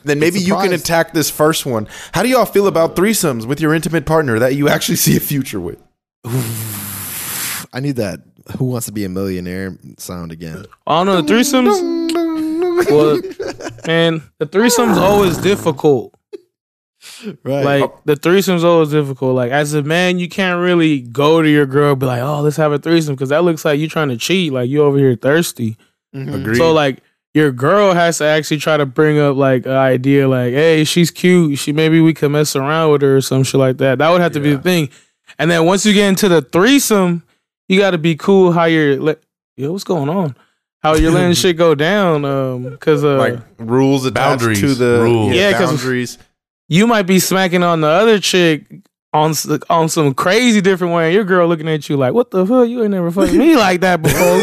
then maybe you can attack this first one. How do y'all feel about threesomes with your intimate partner that you actually see a future with? I need that. Who wants to be a millionaire sound again? I don't know the threesomes. well, man, the threesomes always difficult. Right. Like the threesomes always difficult. Like as a man, you can't really go to your girl and be like, "Oh, let's have a threesome," because that looks like you trying to cheat. Like you over here thirsty. Mhm. Agreed. So like your girl has to actually try to bring up like an idea, like, "Hey, she's cute. She maybe we can mess around with her or some shit like that." That would have to be the thing. And then once you get into the threesome, you got to be cool. How you're, le- yo, what's going on? How you're letting shit go down? Um, because uh, like rules attached Boundaries, to the rules. Yeah, 'cause- boundaries. You might be smacking on the other chick on on some crazy different way. and Your girl looking at you like, "What the fuck? You ain't never fucked me like that before."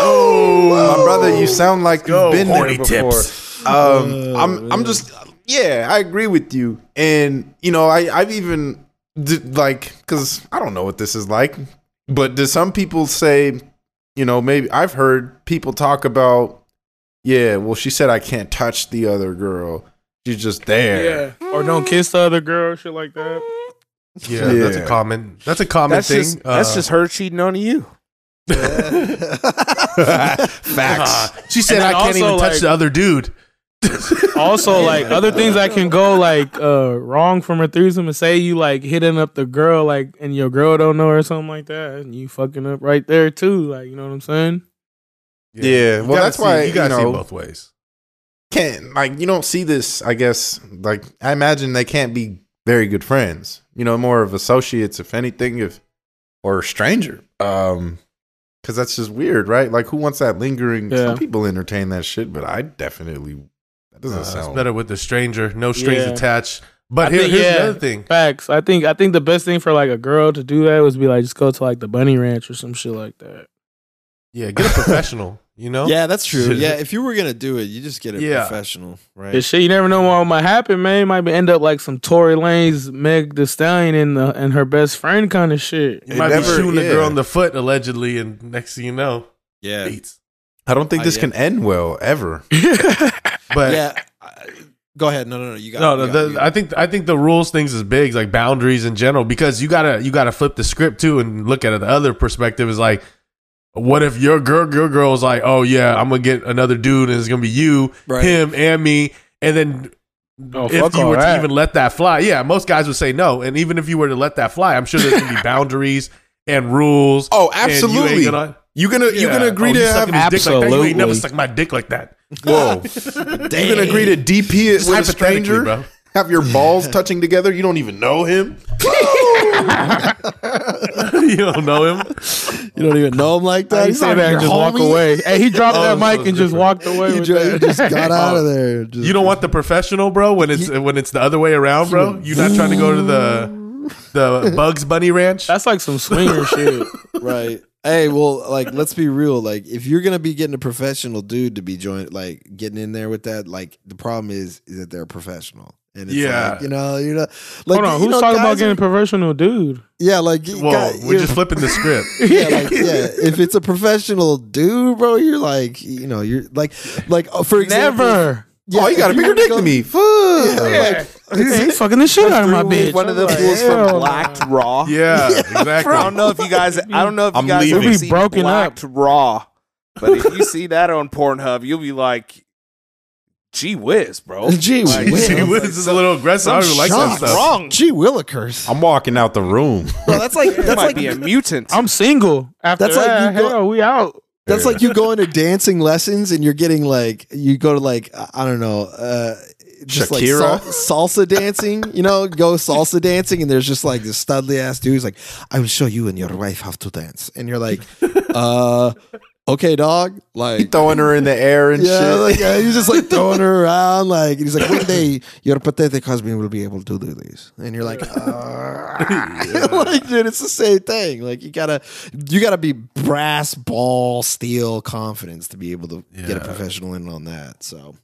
oh, my brother, you sound like you've Go, been there before. tips. Um, I'm I'm just yeah, I agree with you, and you know, I I've even d- like because I don't know what this is like, but do some people say, you know, maybe I've heard people talk about, yeah, well, she said I can't touch the other girl. She's just there. Yeah. Or don't kiss the other girl, shit like that. Yeah, that's a Yeah. common. That's a common That's thing. just that's Uh, just her cheating on you. Facts. she said I can't even also, touch the other dude. Also, like other things that can go like uh wrong from a threesome and say you like hitting up the girl like and your girl don't know or something like that and you fucking up right there too. Like, you know what I'm saying? Yeah, You well, that's see- why, you gotta you see both ways. can't like you don't see this i guess like i imagine they can't be very good friends you know more of associates if anything if or a stranger um because that's just weird right like who wants that lingering Yeah. some people entertain that shit but i definitely that doesn't Uh, it's sound better with the stranger, no strings Yeah. attached. But here, think, here's yeah. the other thing. Facts. I think I think the best thing for like a girl to do that was be like just go to like the bunny ranch or some shit like that. Yeah, get a professional. You know. Yeah, that's true. Yeah, if you were gonna do it, you just get a Yeah. professional, right? This shit, you never know what might happen, man. It might be, end up like some Tory Lanez Meg the Stallion and the and her best friend kind of shit. You It might never- be shooting a girl yeah. in the foot allegedly, and next thing you know, yeah, beats. i don't think Uh, this yeah. can end well ever But yeah. I- Go ahead. No, no, no. You got no, you no. got- The, got- I think I think the rules things is big, like boundaries in general, because you gotta you gotta flip the script too and look at it. The other perspective is like, what if your girl your girl is like, oh yeah, I'm gonna get another dude and it's gonna be you, Right. him, and me, and then Oh, if you all were to even let that fly, yeah, most guys would say no. And even if you were to let that fly, I'm sure there's gonna be boundaries and rules. oh and you ain't absolutely you gonna- you gonna you Yeah. gonna agree Oh, to have sucking his dick like that? You ain't never Absolutely. sucked my dick like that. whoa you gonna agree to dp it Just with a stranger bro. have your balls touching together you don't even know him you don't know him. You don't even know him like that. He He's say that and your just walk away. Hey, he dropped Oh, that mic and just walked away. He with ju- that. just got out of oh. there. Just- You don't want the professional, bro. When it's when it's the other way around, bro. You're not trying to go to the the Bugs Bunny Ranch. That's like some swinger shit. right. Hey, well, like, let's be real. Like, if you're gonna be getting a professional dude to be joined, like, getting in there with that, like, the problem is, is that they're a professional, and it's Yeah. like, you know, you know, like, Hold on, who's know, talking about getting are- professional dude? yeah, like, you Well, we're just flipping the script. yeah, like, yeah. If it's a professional dude, bro, you're like, you know, you're like, like, oh, for example, Never. yeah, oh you got a bigger dick go- than me Fuck. Yeah, like, He's, he's fucking the shit out of my bitch. One of the I'm like, fools from no. Blacked Raw. Yeah, exactly. I don't know if you guys. I don't know if you I'm guys leaving. have It'll be seen broken Blacked Raw, but if you see that on Pornhub, you'll be like, "Gee whiz, bro!" Gee Like, whiz. Gee whiz, this is a little aggressive. I don't even like that Something's stuff. wrong. Gee willikers. i'm walking out the room Bro, that's like You that's might like be a mutant. I'm single. After That's like that, you go- hell, we out. That's like you go into dancing lessons and you're getting like you go to like I I don't know, uh just Shakira? like sal- salsa dancing, you know, go salsa dancing and there's just like this studly ass dude who's like, I will show you and your wife how to dance. And you're like, uh okay, dog. Like throwing her in the air and yeah, shit like, yeah, he's just like throwing her around. Like he's like, one day your pathetic husband will be able to do this, and you're like, uh, like, dude, it's the same thing. Like you gotta, you gotta be brass ball steel confidence to be able to get a professional in on that. So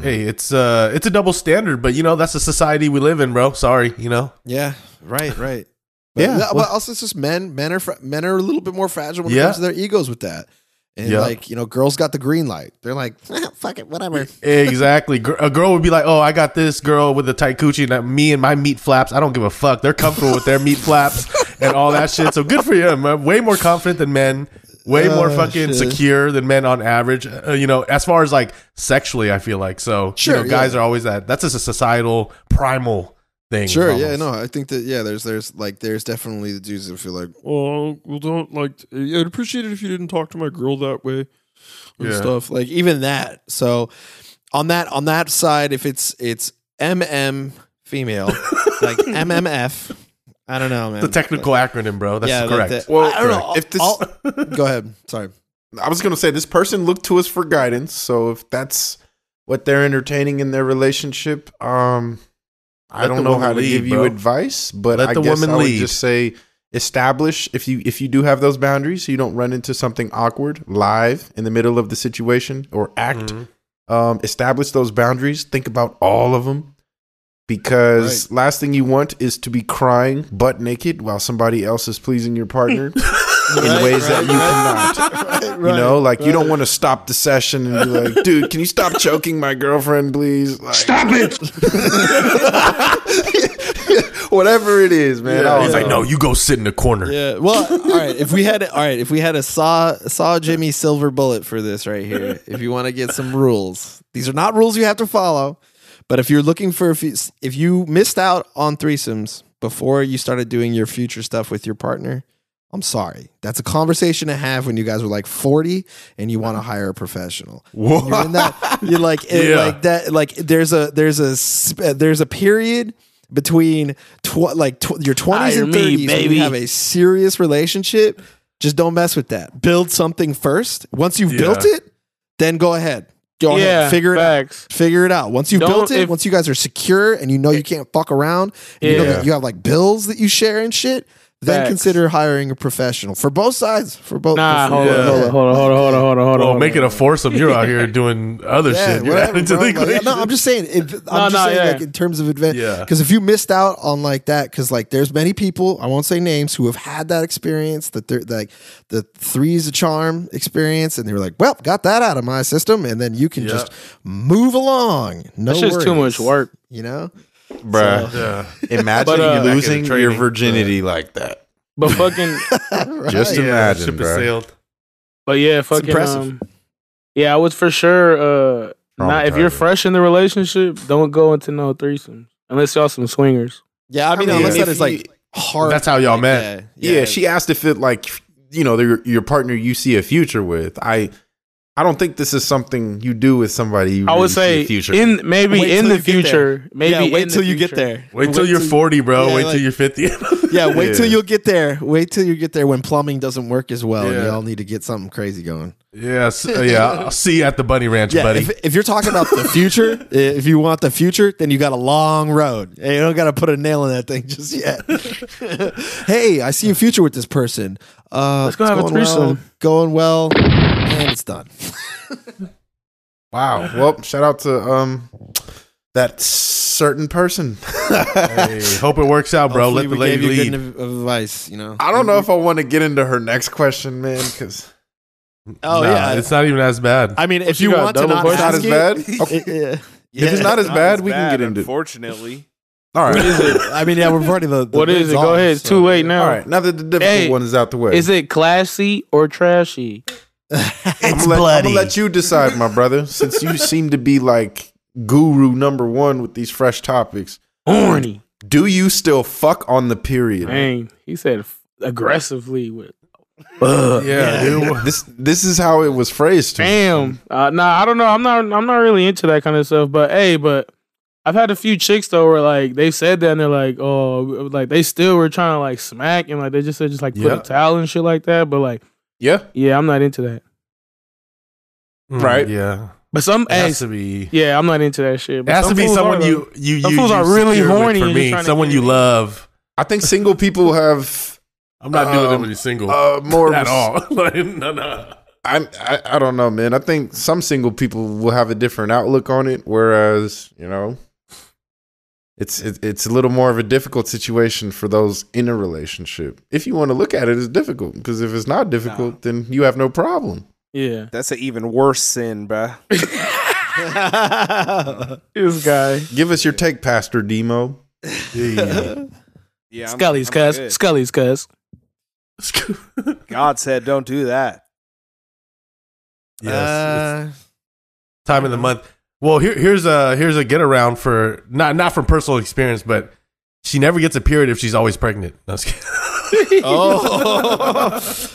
Hey, it's uh, it's a double standard, but you know that's the society we live in, bro. Sorry, you know. yeah, right, right. But, Yeah, no, well- but also it's just men. Men are fra- men are a little bit more fragile when it Yeah. comes to their egos with that. And Yeah. like you know, girls got the green light. They're like, "Ah, fuck it, whatever. Exactly. A girl would be like, "Oh, I got this girl with the tight coochie, and that- me and my meat flaps. I don't give a fuck. They're comfortable with their meat flaps and all that shit. So good for you. I'm way more confident than men. Way more Oh, fucking shit. secure than men on average. Uh, you know, as far as like sexually, I feel like so. Sure, you know, guys yeah. are always that. That's just a societal primal thing. Sure, yeah, no, I think that yeah, there's there's like there's definitely the dudes that feel like, oh, well, don't like. I'd appreciate it if you didn't talk to my girl that way and Yeah. stuff. Like even that. So on that on that side, if it's it's MM female, like MMF, I don't know, man. The technical acronym, bro. That's yeah, like correct. the- Well, I don't know. if this- I'll- go ahead. Sorry. I was gonna say this person looked to us for guidance. So if that's what they're entertaining in their relationship, um, I don't know how to lead, give you advice, but Let I the guess woman I would lead. just say establish if you if you do have those boundaries, so you don't run into something awkward live in the middle of the situation or act. Mhm. Um, establish those boundaries. Think about all of them. because last thing you want is to be crying butt naked while somebody else is pleasing your partner in ways that you cannot. You know, like you don't want to stop the session and be like, "Dude, can you stop choking my girlfriend, please?" Like, Stop it! whatever it is, man. I He's don't like, no, you go sit in the corner. Yeah. Well, all right. If we had, all right, if we had a saw saw Jimmy silver bullet for this right here, if you want to get some rules, these are not rules you have to follow, but if you're looking for, if you, if you missed out on threesomes before you started doing your future stuff with your partner, I'm sorry. That's a conversation to have when you guys were like 40 and you want to hire a professional. You're in that. You're like, eh, Yeah. like that. Like there's a there's a eh, there's a period between tw- like tw- your 20s Hire and me, 30s when baby. you have a serious relationship. Just don't mess with that. Build something first. Once you've Yeah. built it, then go ahead. Go yeah, ahead. Figure it out. Figure it out. Once you've Don't- built it, if- once you guys are secure and you know you eh, can't fuck around, and you know Yeah. that you have like bills that you share and shit, then Facts. consider hiring a professional for both sides. For both. Nah, for- hold on, hold on, hold on, hold on, hold on, hold on, hold on. Well, hold make it a foursome. You're out here doing other Yeah, shit. You're whatever, adding to bro. the Like, no, I'm just saying. If, I'm No, just no, saying, yeah. like in terms of advantage, Yeah. because if you missed out on like that, because like there's many people I won't say names who have had that experience, that they're like the three's a charm experience, and they were like, well, got that out of my system, and then you can Yeah. just move along. No, That's just too much work. You know. Bruh. yeah. Imagine But, uh, Back in losing your training. virginity like that. But fucking, Just Yeah, imagine, ship has bro. sailed. but yeah, fucking. impressive. Um, yeah, I was for sure. Uh, not if you're Traumatizing. fresh in the relationship, don't go into no threesomes unless y'all some swingers. Yeah, I mean, mean, unless if that is you- like hard. That's how y'all like, met. Yeah, she asked if it like you know your your partner you see a future with. I I don't think this is something you do with somebody. You I really would see say a future. in maybe Wait in the you get there. future. Maybe yeah, wait till you get there. Wait till you're 40, bro. Yeah, Wait like- till you're 50. Yeah, wait till you'll get there. Wait till you get there when plumbing doesn't work as well, and Yeah. y'all need to get something crazy going. yes. uh, yeah. I'll see you at the bunny ranch, Yeah, buddy. if, if you're talking about the future, if you want the future, then you got a long road. And you don't got to put a nail in that thing just yet. hey, I see a future with this person. Uh, Let's go it's have a going well, threesome. going well, and it's done. wow. Well, shout out to um that certain person. hey, hope it works out, bro. Hopefully Let the we gave lady you lead. good advice. You know. I don't know if I want to get into her next question, man, because Oh Nah, yeah, it's not even as bad. I mean, if you you want to not it's not as it, bad. it- Okay. yeah. If it's not as Not bad, as we can get into. it. Unfortunately, All right. I mean, yeah, we're already the. the What is it? Go ahead. It's so- too late now. All right. Now that the difficult Hey, one is out the way, Is it classy or trashy? I'm gonna, let, I'm gonna let you decide, my brother. Since you seem to be like guru number one with these fresh topics, Horny. do you still fuck on the period? Dang, he said f- aggressively with. yeah, dude. This this is how it was phrased to me. Damn. Uh, nah, I don't know. I'm not. I'm not really into that kind of stuff. But hey, but I've had a few chicks though where like they said that and they're like, oh, like they still were trying to like smack and like they just said just like put Yeah. a towel and shit like that. But like, Yeah. yeah, I'm not into that. Mm, Right. Yeah. But some, It hey, has to be. yeah, I'm not into that shit. It But has to be someone are, you you Some you, fools you are really secure horny for me. Someone you love. I think single people have I'm not doing it Um, when you're single uh, more of at all. Like, no, no. I, I I don't know, man. I think some single people will have a different outlook on it, whereas you know, it's it, it's a little more of a difficult situation for those in a relationship. If you want to look at it as difficult, because if it's not difficult, then you have no problem. Yeah, that's an even worse sin, bruh. this guy. Give us your take, Pastor Demo. Yeah. Yeah, Scully's I'm cuz. Scully's cuz. God said, "Don't do that." yes. Uh, time of the month. Well, here, here's a here's a get around for not not from personal experience, but she never gets a period if she's always pregnant. No, I was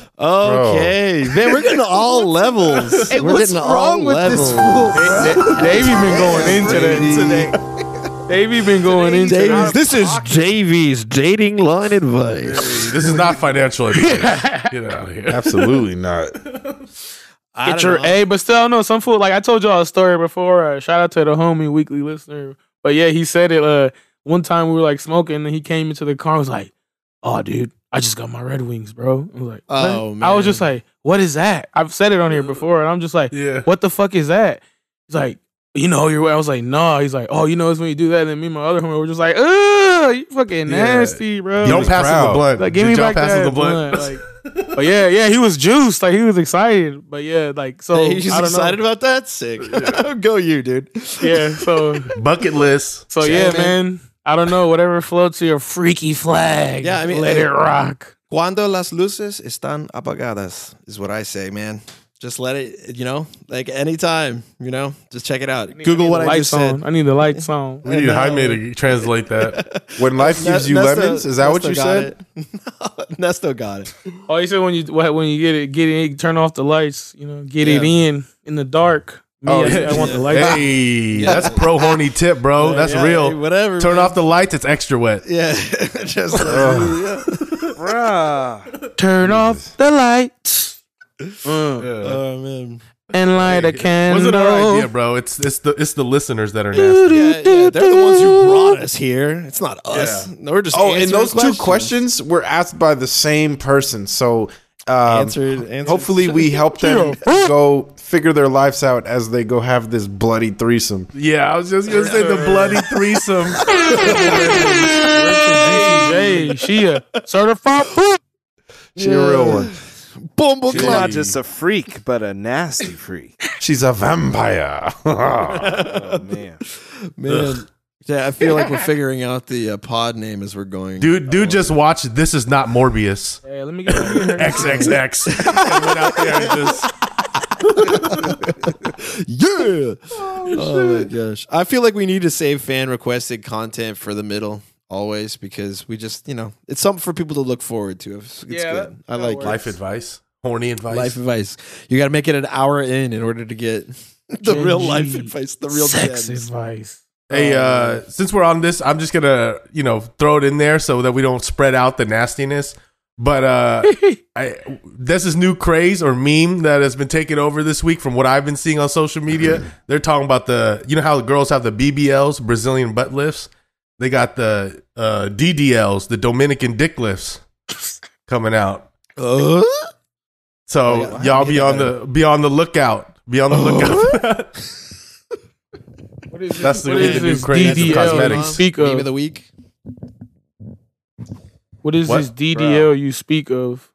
oh, okay. Man, we're getting to all levels. we're what's getting to all wrong with this levels. Da- Davey been going into that today. Davey been going into Davies, this is JV's dating line advice. this is not financial advice. Get out of here. Absolutely not. I Get your know. A, but still, no. Some fool like I told y'all a story before. Uh, shout out to the homie weekly listener. But yeah, he said it. Uh, one time we were like smoking, and he came into the car. and was like, "Oh, dude, I just got my Red Wings, bro." I was like, Oh, "What?" I was just like, "What is that?" I've said it on here before, and I'm just like, Yeah. "What the fuck is that?" He's like, you know your way. I was like, nah. He's like, oh, you know it's when you do that. And then me and my other homie were just like, ugh, you fucking Yeah. nasty, bro. Don't was pass him the proud. blunt. Like, give me y'all back pass him that the blunt? blunt. Like, but yeah, yeah, he was juiced. Like he was excited. But yeah, like so. Hey, he's I don't excited know. about that. Sick. Go you, dude. Yeah, so Bucket list. so yeah, man. I don't know. Whatever floats your freaky flag. Yeah, I mean, let hey, it eh, rock. Cuando las luces están apagadas is what I say, man. Just let it, you know, like anytime, you know, just check it out. Google what I just on. said. I need the lights on. We need Jaime to translate that. When life gives you Nesto- lemons, is that what you said? it. Nesto got it. Oh, you said when you when you get it, get it, turn off the lights. You know, get it in in the dark. Me, Oh, I. I want the light. Hey, that's pro horny tip, bro. That's Yeah, real. hey, whatever. Turn man. off the lights. It's extra wet. Yeah, just like, yeah. Bruh. Turn off the lights Oh man. and light a candle. Wasn't our idea, bro. It's it's the it's the listeners that are nasty. Yeah, yeah, they're the ones who brought us here. It's not us. No, we're just Oh, and answering those two questions were asked by the same person. So um, Answered, answered. hopefully we help them go figure their lives out as they go have this bloody threesome. Yeah, I was just gonna say the bloody threesome. Hey, she a certified. She a real one. Bumble She's not just a freak, but a nasty freak. She's a vampire. Oh man. Man. Yeah, I feel like we're figuring out the uh, pod name as we're going. Dude, dude, just watch. This is not Morbius. Hey, let me get, let me get her. XXX. and went out there and just Yeah. Oh, my gosh. I feel like we need to save fan requested content for the middle always because we just, you know, it's something for people to look forward to. It's, it's Yeah, good. I like works. life advice, horny advice. life advice. You got to make it an hour in in order to get the Gen real G. life advice, the real sex gems. advice. Hey, uh, since we're on this, I'm just gonna, you know, throw it in there so that we don't spread out the nastiness. But uh, I, there's this new craze or meme that has been taken over this week from what I've been seeing on social media. They're talking about the, you know how the girls have the BBLs, Brazilian butt lifts. They got the uh, DDLs, the Dominican dick lifts, coming out. Uh? So Oh, yeah. y'all be on the be on the lookout. Be on the lookout. for that. What is That's the- what is the new this craze of DDL cosmetics. you speak Meme of? of the week. What is What? this DDL you speak of?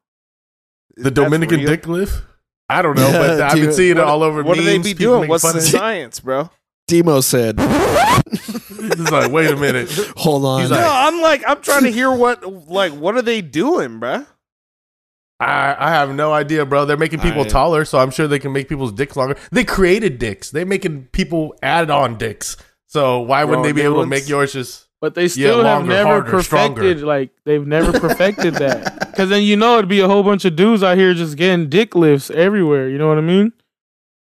the That's Dominican real? dick lift. I don't know, but I've been Dude, seeing it all over. What do they be doing? What's the science, bro? Demo said, It's like, wait a minute. hold on. He's No, I'm like, I'm trying to hear what, like, what are they doing, bro? I, I have no idea, bro. They're making people I- taller, so I'm sure they can make people's dicks longer. They created dicks. They're making people add on dicks. So why wouldn't they be new able to make yours just? But they still have longer, never harder, perfected stronger. like they've never perfected that. Because then you know it'd be a whole bunch of dudes out here just getting dick lifts everywhere. You know what I mean?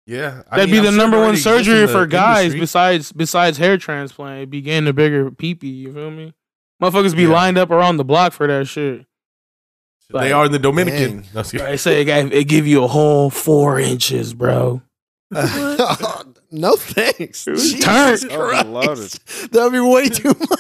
Yeah, I That'd mean, be I'm the sure number one already exists in surgery for guys industry. besides besides hair transplant. It'd be getting a bigger peepee. You feel me? Motherfuckers be Yeah. lined up around the block for that shit. They are in the Dominican. Dang. No, excuse- They say it, it give you a whole four inches, bro. no thanks. Jesus Overloaded. Christ. That'd be way too much.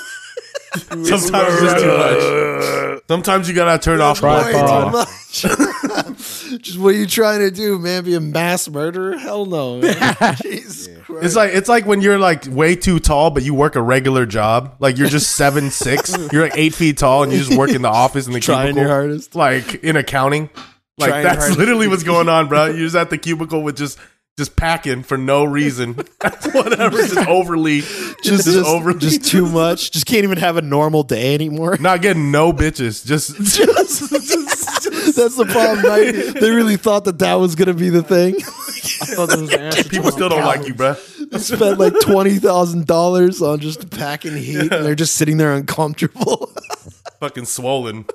Sometimes it's too much. Sometimes you gotta turn off Way too much. Just what are you trying to do, man? Be a mass murderer? Hell no. Man. Jesus Christ. It's like it's like when you're like way too tall, but you work a regular job. Like you're just seven six. You're like eight feet tall, and you just work in the office in the trying cubicle. your hardest. like in accounting. Like Trying that's hard. literally what's going on, bro. You're just at the cubicle with just just packing for no reason. Whatever, just overly, Just, just, just, overly, just too much. Just can't even have a normal day anymore. not getting no bitches. Just, That's the problem, right? They really thought that that was gonna be the thing. I thought was the answer. to people still don't like you, bro. Spent like twenty thousand dollars on just packing heat, and they're just sitting there uncomfortable. Fucking swollen.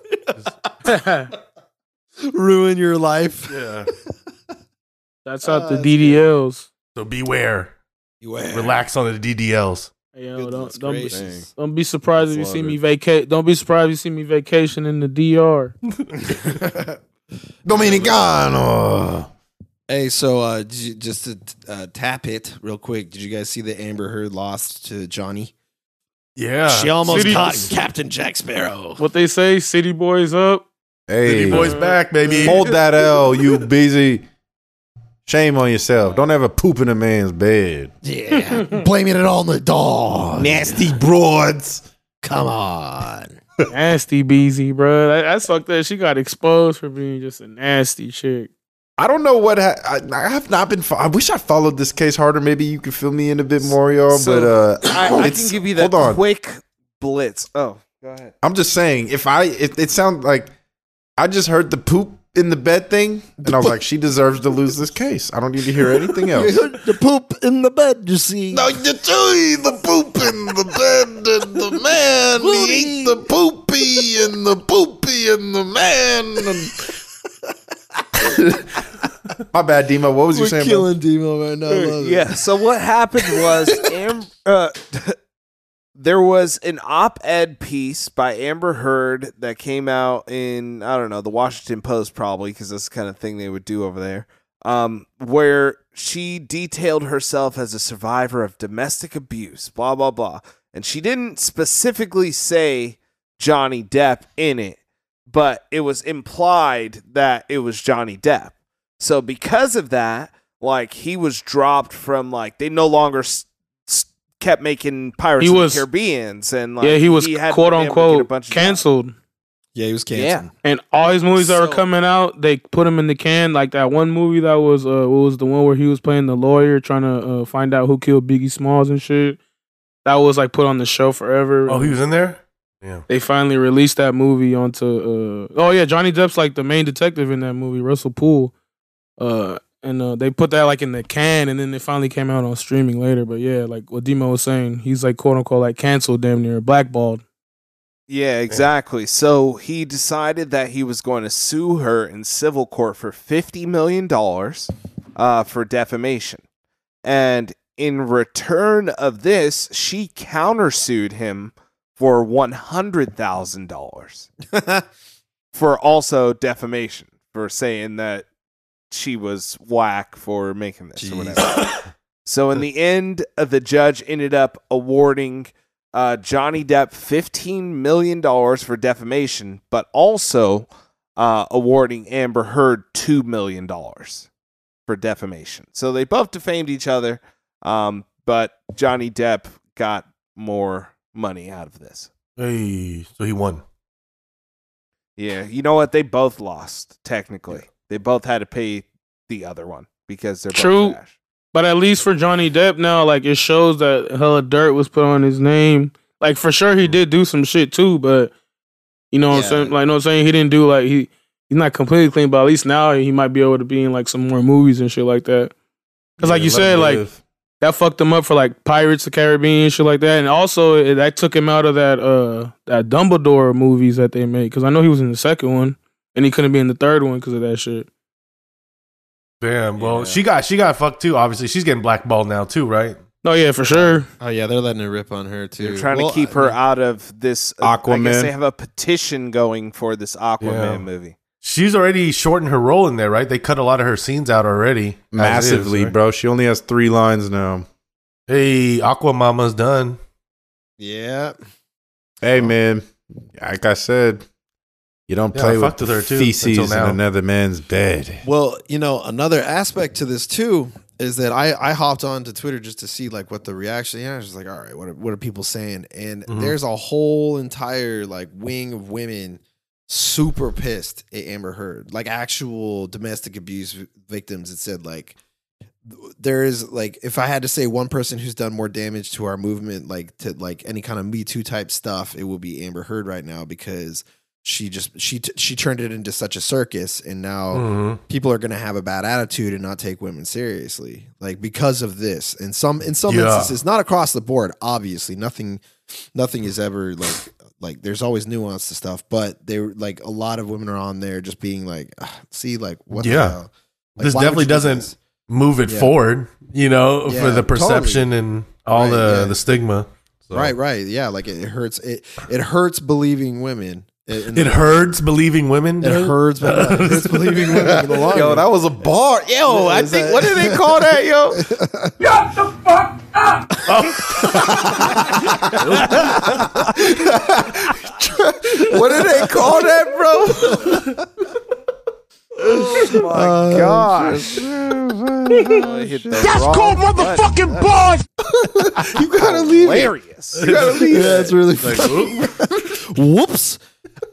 Ruin your life. Yeah. That's out the Uh, DDLs. So beware. Relax. Relax on the DDLs. Hey, yo, don't don't be, don't be surprised if you see me vacate. Don't be surprised if you see me vacation in the DR. Dominicano. Hey, so uh, did you, just to uh, tap it real quick, did you guys see that Amber Heard lost to Johnny? Yeah. she almost City- caught Captain Jack Sparrow. What they say, city boys up. Hey, City boys back, baby. hold that L, you busy. Shame on yourself. Don't ever poop in a man's bed. Yeah, blaming it all on the dog. Nasty broads. Come on. nasty Beezy, bro. That, that's fucked up. She got exposed for being just a nasty chick. I don't know what ha- I, I have not been. Fo- I wish I followed this case harder. Maybe you could fill me in a bit more, y'all. So, but uh, I, I it's- can give you the Hold on. quick blitz. Oh, go ahead. I'm just saying. If I, it, it sounds like I just heard the poop in the bed thing, and I was like, she deserves to lose this case. I don't need to hear anything else. the poop in the bed, you see. No, you chewy the poop in the bed, and the man he ate the poopy, and the poopy, and the man. My bad, Demo. What was you We're saying? killing Demo right now. I love it. Yeah. So what happened was Am- uh, there was an op-ed piece by Amber Heard that came out in I don't know the Washington Post probably because that's the kind of thing they would do over there. Um, where she detailed herself as a survivor of domestic abuse, blah blah blah, and she didn't specifically say Johnny Depp in it, but it was implied that it was Johnny Depp. So because of that, like he was dropped from like they no longer s- s- kept making Pirates He of was- the Caribbeans and like yeah, he was had quote been able to get a unquote bunch of canceled. Yeah, he was Yeah. canceled. And all his movies that were coming out, they put him in the can. Like that one movie that was, uh, what was the one where he was playing the lawyer, trying to uh, find out who killed Biggie Smalls and shit. That was like put on the show forever. Oh, he was in there. Yeah. They finally released that movie onto. Uh, oh yeah, Johnny Depp's like the main detective in that movie, Russell Poole. Uh, and uh, they put that like in the can, and then it finally came out on streaming later. But yeah, like what Demo was saying, he's like quote unquote like canceled, damn near blackballed. Yeah, exactly. So he decided that he was going to sue her in civil court for fifty million dollars uh, for defamation, and in return of this, she countersued him for one hundred thousand dollars for also defamation for saying that she was whack for making this or whatever. so in the end, uh, the judge ended up awarding uh, Johnny Depp fifteen million dollars for defamation, but also uh, awarding Amber Heard two million dollars for defamation. So they both defamed each other, um, but Johnny Depp got more money out of this. Hey, so he won. Yeah, you know what? They both lost technically. They both had to pay the other one because they're True. both trash. But at least for Johnny Depp now, like it shows that hella dirt was put on his name. Like for sure he did do some shit too, but you know what I'm saying? Like you know what I'm saying? He didn't do like he he's not completely clean, but at least now he might be able to be in like some more movies and shit like that. Cause like you said, like live. that fucked him up for like Pirates of the Caribbean and shit like that. And also it, that took him out of that uh that Dumbledore movies that they made. Cause I know he was in the second one and he couldn't be in the third one because of that shit. Damn. Well, Yeah. she got she got fucked too. Obviously, she's getting blackballed now too, right? Oh yeah, for sure. Oh yeah, they're letting it rip on her too. They're trying Well, to keep I her mean, out of this. uh, I Aquaman. guess they have a petition going for this Aquaman Yeah. movie. She's already shortened her role in there, right? They cut a lot of her scenes out already. as massively, is, right? bro. She only has three lines now. Hey, Aquamama's done. Yeah. Hey, man. Like I said, you don't Yeah, play I with fucked with her, too, feces in another man's bed. Well, you know, another aspect to this too is that I I hopped onto Twitter just to see like what the reaction. Yeah, I was just like, all right, what are, what are people saying? And Mhm. there's a whole entire like wing of women super pissed at Amber Heard, like actual domestic abuse victims. It said like there is like if I had to say one person who's done more damage to our movement, like to like any kind of Me Too type stuff, it would be Amber Heard right now because she just she t- she turned it into such a circus, and now Mhm. people are going to have a bad attitude and not take women seriously like because of this and some in some Yeah. instances not across the board obviously nothing nothing is ever like like there's always nuance to stuff but they were like a lot of women are on there just being like "Ah, see like what the Yeah. hell? Like, This definitely doesn't this? Move it Yeah. forward, you know, Yeah, for the totally. perception and all Right, the the stigma. So. right right yeah like it, it hurts it it hurts believing women it, in It the- hurts believing women. it hurts, but it hurts believing women in the long run. was a bar. Yo, I think- what do they call that, yo? Shut the fuck up. Oh. What do they call that, bro? Oh my uh, Oh, gosh. That's called motherfucking boy. you gotta leave it. Hilarious. You gotta leave yeah, it's really Like, funny. Whoops.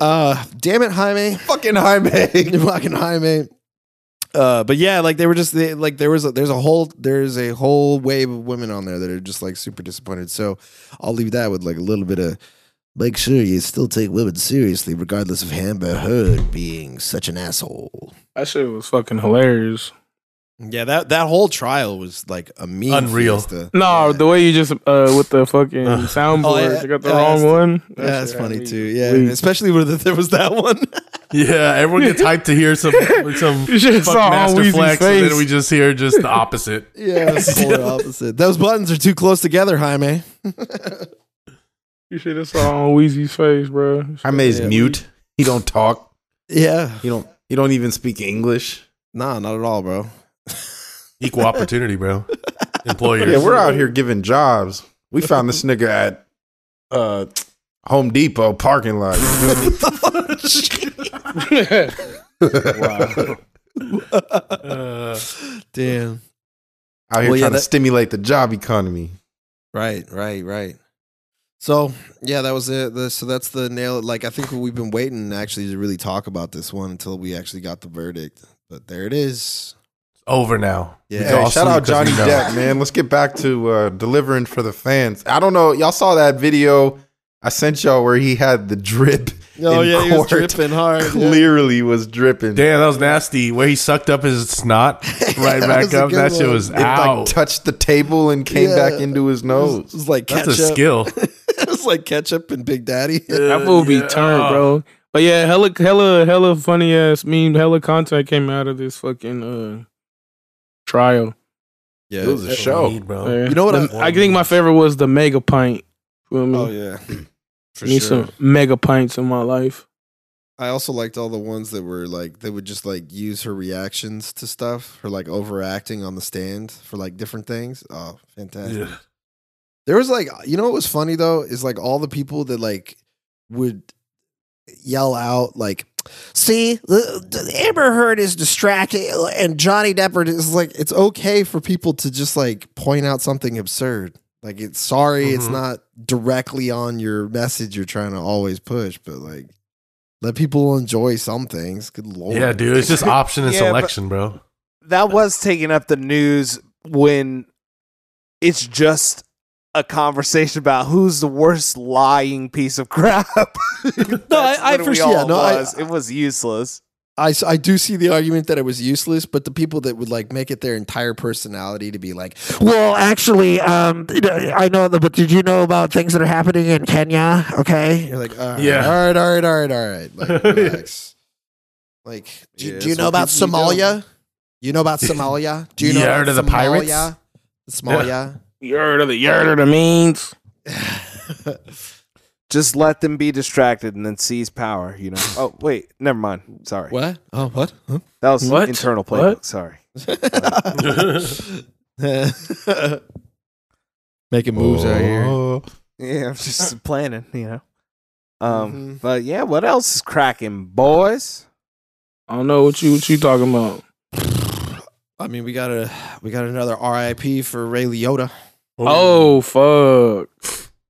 Uh, damn it, Jaime. Fucking Jaime. fucking Jaime. Uh, but yeah, like they were just they, like there was a, there's a whole there's a whole wave of women on there that are just like super disappointed. So I'll leave that with like a little bit of make sure you still take women seriously, regardless of Amber Heard being such an asshole. That shit was fucking hilarious. Yeah, that that whole trial was like a meme. Unreal. fiesta. No, yeah. the way you just uh with the fucking soundboard, Oh, yeah. you got the Yeah, wrong one. That yeah, that's funny too. Yeah, weak. especially when there was that one. yeah, everyone gets hyped to hear some some You fuck master Weezy's flex, and then we just hear just the opposite. yeah, it's polar opposite. Those buttons are too close together, Jaime. You should have saw on Weezy's face, bro. Jaime's Yeah. mute. He don't talk. Yeah, He don't. He don't even speak English. nah, not at all, bro. Equal opportunity, bro. Employers. Yeah, we're out here giving jobs. We found this nigga at uh Home Depot parking lot. You feel me? Uh, Damn. Out here Well, yeah, trying that- to stimulate the job economy. Right, right, right. So yeah, that was it. The, so that's the nail. Like I think we've been waiting actually to really talk about this one until we actually got the verdict. But there it is. Over now. Yeah. Hey, shout out Johnny. Depp, man. Let's get back to uh, delivering for the fans. I don't know. Y'all saw that video I sent y'all where he had the drip. Oh in yeah, he was dripping hard. yeah. Clearly was dripping. Damn, that was nasty. Where he sucked up his snot right That back up. good That shit was It like out. touched the table and came Yeah. back into his It was, nose. it was like That's ketchup. a skill. it was like ketchup and Big Daddy. That movie Yeah. turned, bro. But yeah, hella, hella, hella funny ass meme, hella content came out of this fucking uh trial. yeah. It was a show. Need, bro. Yeah. You know what The- I think my favorite was the mega pint. Feel me? Oh yeah. For Need sure. some mega pints in my life. I also liked all the ones that were like they would just like use her reactions to stuff, her like overacting on the stand for like different things. Oh, fantastic. Yeah. There was like, you know what was funny though is like all the people that like would yell out like, "See, the, the Amber Heard is distracting," and Johnny Depp is like, it's okay for people to just like point out something absurd. Like, it's sorry, it's Mhm. not directly on your message you're trying to always push, but like, let people enjoy some things. Good lord, Yeah, dude. It's just option and Yeah, selection, bro. that was taking up the news when it's just a conversation about who's the worst lying piece of crap. no, I- I for- yeah, no, I- it was useless. I, I do see the argument that it was useless, but the people that would like make it their entire personality to be like, Well, actually, um, I know, the, but did you know about things that are happening in Kenya? Okay. you're like, all right, Yeah. all right, all right, all right, all right. Like, relax. like, do, Yeah, do you know about people be doing. Somalia? You know about Somalia? Do you know You about heard of the pirates? Somalia? Somalia? You heard of the you heard of the means? Just let them be distracted and then seize power. You know. oh wait, never mind. Sorry. what? Oh, what? Huh? That was What? internal What? playbook. Sorry. Making moves out here. Oh. Yeah, I'm just planning. You know. Um. Mhm. But yeah, what else is cracking, boys? I don't know what you what you talking about. I mean, we got a we got another RIP for Ray Liotta. Oh, oh fuck!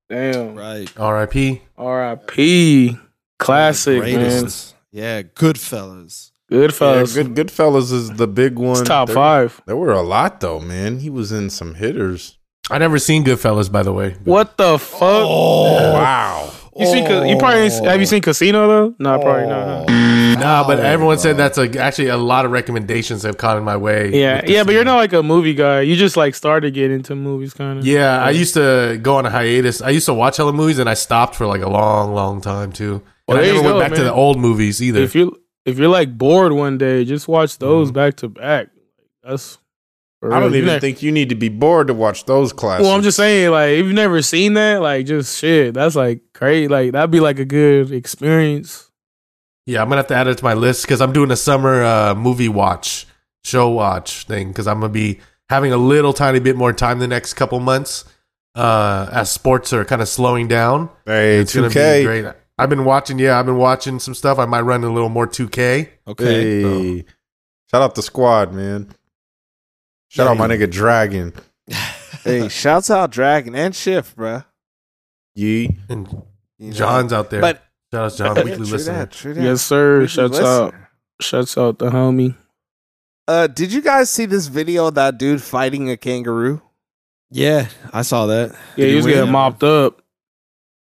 Damn. Right. R.I.P. R.I.P. Classic man. Greatest. Yeah, Goodfellas. Good Yeah, fellas. good Goodfellas is the big one. It's top There- five. There were a lot though, man. He was in some hitters. I never seen Goodfellas, by the way. What the fuck? Oh, Wow. You seen? Ca- You probably ain't- have you seen Casino though? No, probably not. huh? Nah, but everyone said that's a, actually a lot of recommendations have come in my way. Yeah, with this yeah, but you're not like a movie guy. You just like started getting into movies, kind of. Yeah, I used to go on a hiatus. I used to watch hella movies, and I stopped for like a long, long time too. Well, And I there you never went go, back to man. the old movies either. If you if you're like bored one day, just watch those Mhm. back to back. That's. For I don't even ne- think you need to be bored to watch those classes. Well, I'm just saying, like, if you've never seen that, like, just shit. That's like crazy. Like, that'd be like a good experience. yeah, I'm gonna have to add it to my list because I'm doing a summer uh, movie watch, show watch thing because I'm gonna be having a little tiny bit more time the next couple months uh, as sports are kind of slowing down. Hey, It's gonna be great. I've been watching. Yeah, I've been watching some stuff. I might run a little more 2K. Okay. Hey. Shout out the squad, man. Shout out my nigga Dragon. hey, shouts out Dragon and Shift, bruh. Yee. And You know? John's out there. But Shout out to John, Yeah, weekly true listener. that, true that. Yes, sir. Weekly Shouts listener. out. Shouts out the homie. Uh, did you guys see this video of that dude fighting a kangaroo? Yeah, I saw that. Yeah, he was win? getting mopped up.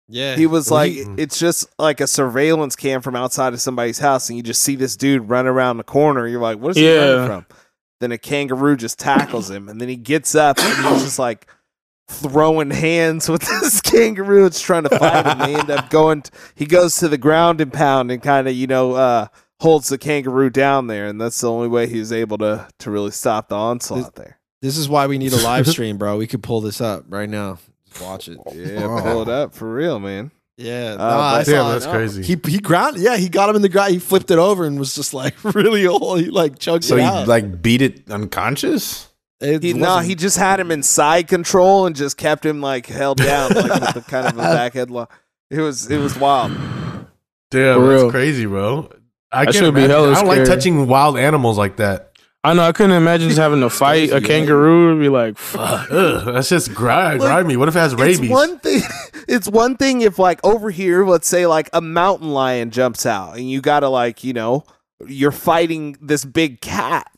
Yeah, He was Well, like, he- it's just like a surveillance cam from outside of somebody's house, and you just see this dude run around the corner. You're like, what is he Yeah. running from? Then a kangaroo just tackles him, and then he gets up and he's just like throwing hands with this kangaroo. It's trying to fight him. They end up going. t- he goes to the ground and pound and kind of you know uh, holds the kangaroo down there, and that's the only way he's able to to really stop the onslaught there. this is why we need a live stream, bro. We could pull this up right now. Just watch it. Yeah, pull it up for real, man. Yeah, Uh, nah, but- saw Damn, it. that's crazy. He he ground. Yeah, he got him in the ground. He flipped it over and was just like really old. He like choked So it out. So he out. like beat it unconscious? It He, no, he just had him in side control and just kept him like held down, like with the kind of a back headlock. It was it was wild. Damn, For that's real. crazy, bro. I That can't be imagine. hella I don't like touching wild animals like that. I know. I couldn't imagine just having to fight a kangaroo and be like, fuck. Ugh, that's just gri- Like, grimy. What if it has rabies? It's one thing. It's one thing if like over here, let's say like a mountain lion jumps out and you gotta like you know you're fighting this big cat,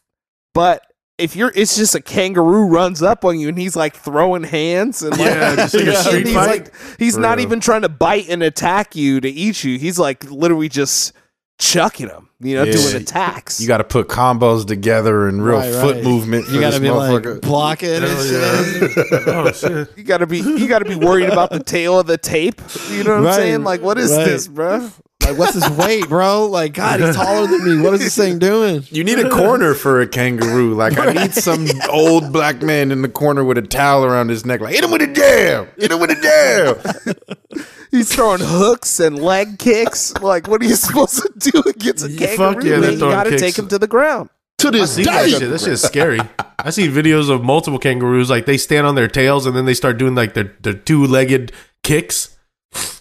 but. If you're, it's just a kangaroo runs up on you and he's like throwing hands and like, Yeah, just like a and he's fight? like, he's For not real. even trying to bite and attack you to eat you. He's like literally just chucking them, you know, Yeah. doing attacks. You got to put combos together and real Right, foot right. movement. You gotta be like blocking and Hell shit. yeah. oh shit. You gotta be you gotta be worried about the tail of the tape. You know what Right, I'm saying? Like, what is right. this, bro? Like, what's his weight, bro? Like, God, he's taller than me. What is this thing doing? You need a corner for a kangaroo. Like I need some old black man in the corner with a towel around his neck. Like hit him with a jab. Hit him with a jab. He's throwing hooks and leg kicks. Like, what are you supposed to do against a Yeah, kangaroo? fuck yeah, man? You gotta kicks. take him to the ground. To this see that shit. day. That shit's scary. I see videos of multiple kangaroos. Like they stand on their tails and then they start doing like their, their two legged kicks,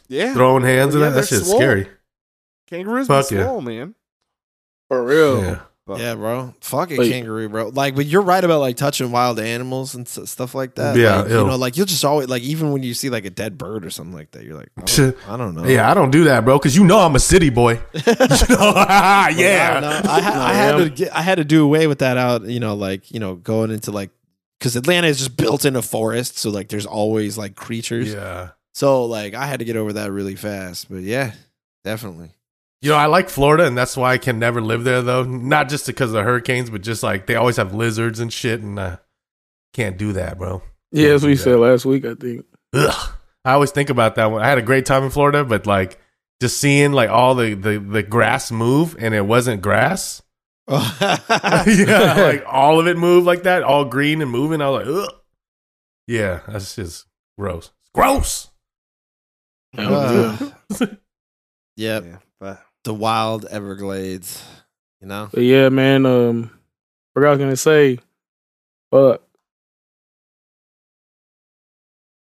Yeah, throwing hands and Yeah, that. That they're shit's swole. scary. Kangaroos Fuck be yeah. swole, man. For real. Yeah. Yeah, bro. Fuck a Like- kangaroo, bro. Like, but you're right about like touching wild animals and s- stuff like that. Yeah, Like, you know, like you'll just always like even when you see like a dead bird or something like that, you're like, oh, I don't, I don't know. Yeah, I don't do that, bro, because you know I'm a city boy. You know? Like, I don't yeah. I, I had to get, I had to do away with that out. You know, like you know, going into like because Atlanta is just built in a forest, so like there's always like creatures. Yeah. So like I had to get over that really fast. But yeah, definitely. You know, I like Florida, and that's why I can never live there, though. Not just because of the hurricanes, but just like they always have lizards and shit, and I can't do that, bro. Yeah, that's what you said last week, I think. Ugh. I always think about that one. I had a great time in Florida, but like just seeing like all the the, the grass move, and it wasn't grass. yeah, like all of it moved like that, all green and moving. I was like, ugh. Yeah, that's just gross. It's gross. Uh, yep. Yeah, but The wild Everglades. You know. But yeah, man, um, what I was gonna say, but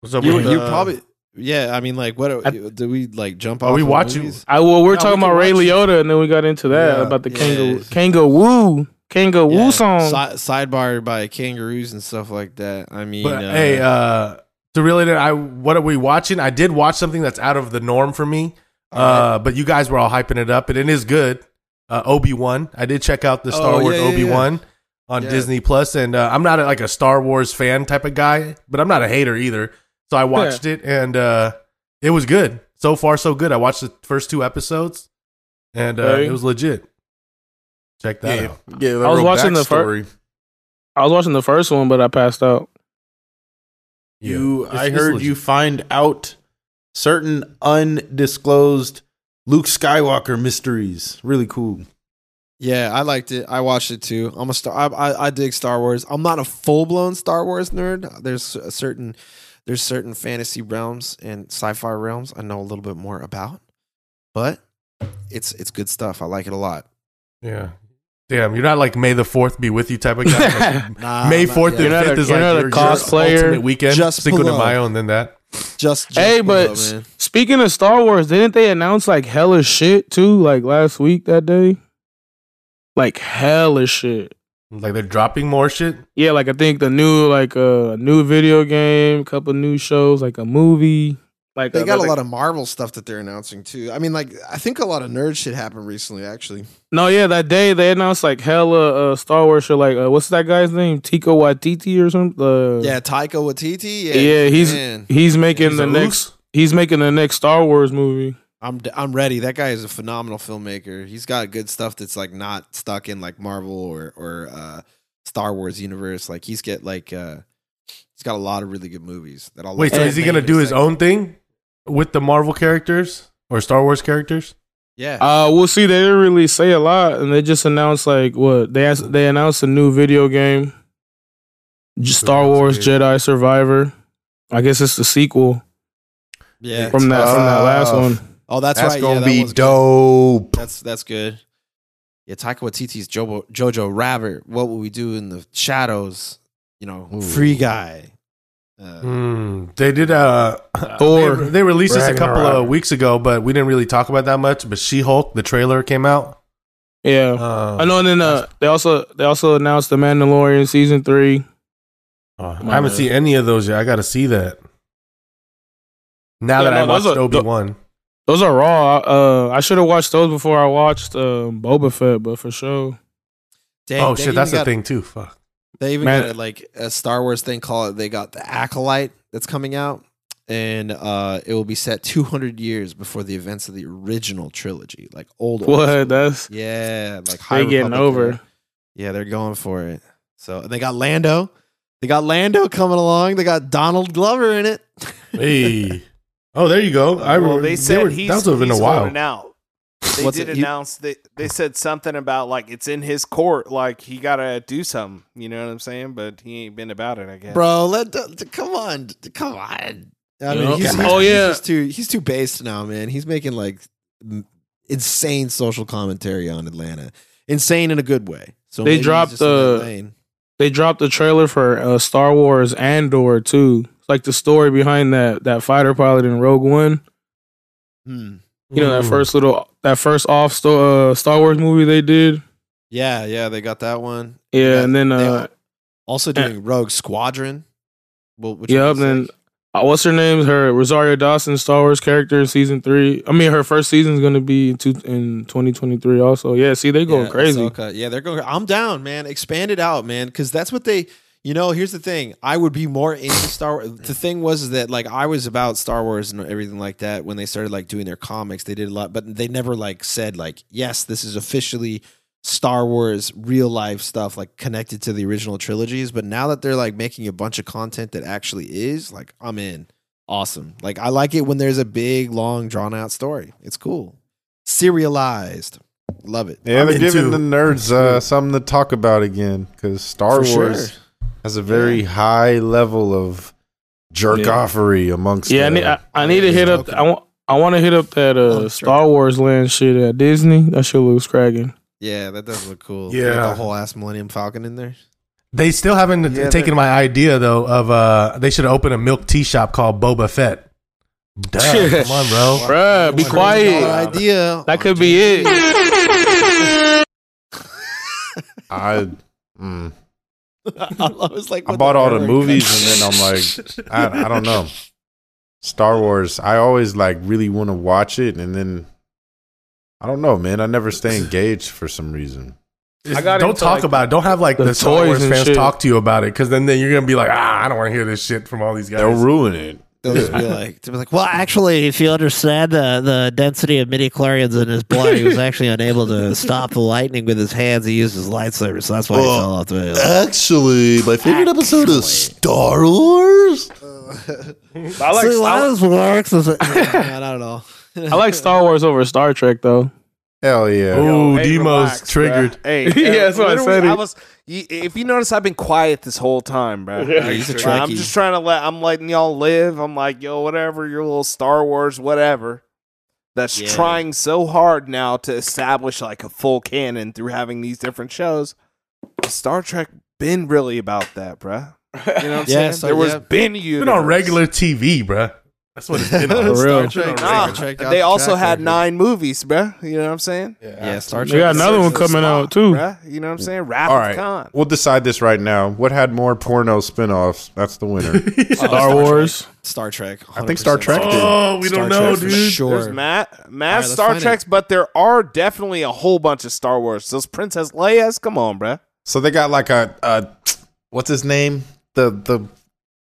What's up You, with you uh, probably. Yeah, I mean, like, what I- do we like jump? Are off we watching- movies? I well, we're No, talking we about Ray watch- Liotta, and then we got into that Yeah. about the Yeah. kangaroo, kangaroo, kangaroo Yeah, song. si- sidebar by kangaroos and stuff like that. I mean, But uh, hey, uh, to really, I what are we watching? I did watch something that's out of the norm for me. Uh, but you guys were all hyping it up, and it is good. Uh, Obi Wan. I did check out the Star Oh, Wars yeah, yeah, Obi Wan on Yeah. Disney Plus, and uh, I'm not a, like a Star Wars fan type of guy, but I'm not a hater either. So I watched it, and uh, it was good. So far, so good. I watched the first two episodes, and uh, Okay. it was legit. Check that Yeah, out. yeah. I was watching the fir- I was watching the first one, but I passed out. You, It's- I heard legit. you find out certain undisclosed Luke Skywalker mysteries. Really cool. yeah, I liked it. I watched it too. I'm a star. I, I, I dig Star Wars. I'm not a full blown Star Wars nerd. There's a certain there's certain fantasy realms and sci-fi realms I know a little bit more about, but it's it's good stuff. I like it a lot. Yeah. Damn, you're not like May the Fourth be with you type of guy. Like, Nah, May fourth yet. and fifth is you're like not a your, your cosplayer. ultimate weekend. Just Cinco de below. Mayo and then that. Just, just hey, below, but man. speaking of Star Wars, didn't they announce like hella shit too, like last week that day? like hella shit. Like they're dropping more shit. Yeah, like I think the new like a uh, new video game, couple new shows, like a movie. Like They uh, got a like- lot of Marvel stuff that they're announcing too. I mean, like I think a lot of nerd shit happened recently. Actually, No, yeah, that day they announced like hella uh, Star Wars shit. Like, uh, what's that guy's name? Tico Waititi or something? Uh, yeah, Taika Waititi. Yeah, yeah, he's man. he's making He's the next. loose? He's making the next Star Wars movie. I'm d- I'm ready. That guy is a phenomenal filmmaker. He's got good stuff that's like not stuck in like Marvel or or uh, Star Wars universe. Like he's get like uh, he's got a lot of really good movies that I'll Wait, so is he gonna do his second. own thing with the Marvel characters or Star Wars characters? Yeah, Uh, we'll see. They didn't really say a lot, and they just announced like what they asked, they announced a new video game, Star Wars. Jedi Survivor. I guess it's the sequel yeah. from that from that last tough. one. Oh, that's, That's right. gonna yeah, that be one's good. dope. That's that's good. Yeah, Taika Waititi's Jojo, Jojo Rabbit. What will we do in the shadows? You know, Ooh. Free Guy. Uh, Hmm. They did uh Thor. They, they released this a couple of weeks ago, but we didn't really talk about that much. But She Hulk, the trailer came out. Yeah, Um, I know. And then uh, they also they also announced the Mandalorian season three. uh, I haven't seen any of those yet. I got to see that. Now Yeah, that I no, those watched Obi Wan, Those are raw. Uh, I should have watched those before I watched um, Boba Fett, but for sure. dang, oh shit, that's even the got- thing too. Fuck. They even Man. got like a Star Wars thing called. They got the Acolyte that's coming out, and uh, it will be set 200 years before the events of the original trilogy, like old. old What? school. That's Yeah, like High they getting Republic over. era. Yeah, they're going for it. So and they got Lando. They got Lando coming along. They got Donald Glover in it. Hey. Oh, there you go. I well, they said were, he's, that was been a while. holding out. They What's did it? Announce they they said something about like it's in his court, like he gotta do something. You know what I'm saying? But he ain't been about it. I guess. Bro, let the, come on, come on. I Yeah. mean, he's, he's, Oh, yeah. just too he's too based now, man. He's making like insane social commentary on Atlanta, insane in a good way. So They dropped just in that the- lane. They dropped the trailer for uh, Star Wars Andor too. It's like the story behind that that fighter pilot in Rogue One. Hmm. You know that Mm. first little that first off sto- uh, Star Wars movie they did. Yeah, yeah, they got that one. Yeah, got- and then uh, al- also doing Rogue Squadron. Well, which Yep, one was then uh, what's her name? Her Rosario Dawson, Star Wars character in season three. I mean, her first season is gonna be in, two, in 2023 also. Yeah, see, they going Yeah, crazy. Ahsoka. Yeah, they're going. I'm down, man. Expand it out, man, because that's what they. You know, here's the thing. I would be more into Star Wars. The thing was that like I was about Star Wars and everything like that when they started like doing their comics. They did a lot, but they never like said like, yes, this is officially Star Wars real life stuff like connected to the original trilogies. But now that they're like making a bunch of content that actually is like, I'm in. Awesome. Like I like it when there's a big, long, drawn out story. It's cool. Serialized. Love it. Yeah, I'm they're giving into- the nerds uh, something to talk about again because Star For Wars sure. Has a very high level of jerk offery amongst. yeah, I need I, I need to hit up. Okay. I want I want to hit up that uh, Oh. Star Wars land shit at Disney. That shit looks cracking. Yeah, that does look cool. Yeah. Got the whole ass Millennium Falcon in there. They still haven't Yeah, taken my idea though of uh they should open a milk tea shop called Boba Fett. Duh, come on, bro. Bruh, be quiet. idea. That could be it. I, mm, I was like, I what bought all the movies and then I'm like, I, I don't know. Star Wars, I always like really want to watch it and then I don't know, man. I never stay engaged for some reason. I got Don't talk like, about it. Don't have like the the, Star toys Wars and fans shit. talk to you about it because then, then you're gonna be like, ah, I don't want to hear this shit from all these guys. They'll ruin it. They'll just be like, they'll be like, Well, actually, if you understand the, the density of midi chlorians in his blood, he was actually unable to stop the lightning with his hands. He used his lightsaber, so that's why he fell off the hill. Actually, my favorite episode of Star Wars. I like See, a Star, of this works is I don't know. I like Star Wars over Star Trek though. Hell yeah. Ooh, Hey, Demo's relax, triggered. bruh. Hey, Yeah, that's what I said. I was. If you notice, I've been quiet this whole time, bro. Yeah, he's a I'm just trying to let. I'm letting y'all live. I'm like, yo, whatever. Your little Star Wars, whatever. That's Yeah. trying so hard now to establish like a full canon through having these different shows. Star Trek been really about that, bruh. You know what I'm Yeah, saying? so- there was yeah. been It's you been on regular TV, bruh. That's what it's been on. For real. Star Trek, Nah, Star Trek got they the also track had record. nine movies, bruh. You know what I'm saying? Yeah, Star They Trek. got another one coming Spock, out too. bruh. You know what I'm saying? Wrath All of right, Khan. we'll decide this right now. What had more porno spin-offs? That's the winner. Star Wars. Star Trek. I think Star Trek did. Oh, we Star don't know, Trek for dude. Sure. There's mad, mad All right, let's Star find it. Treks, but there are definitely a whole bunch of Star Wars. Those Princess Leia's, come on, bruh. So they got like a, a what's his name? The the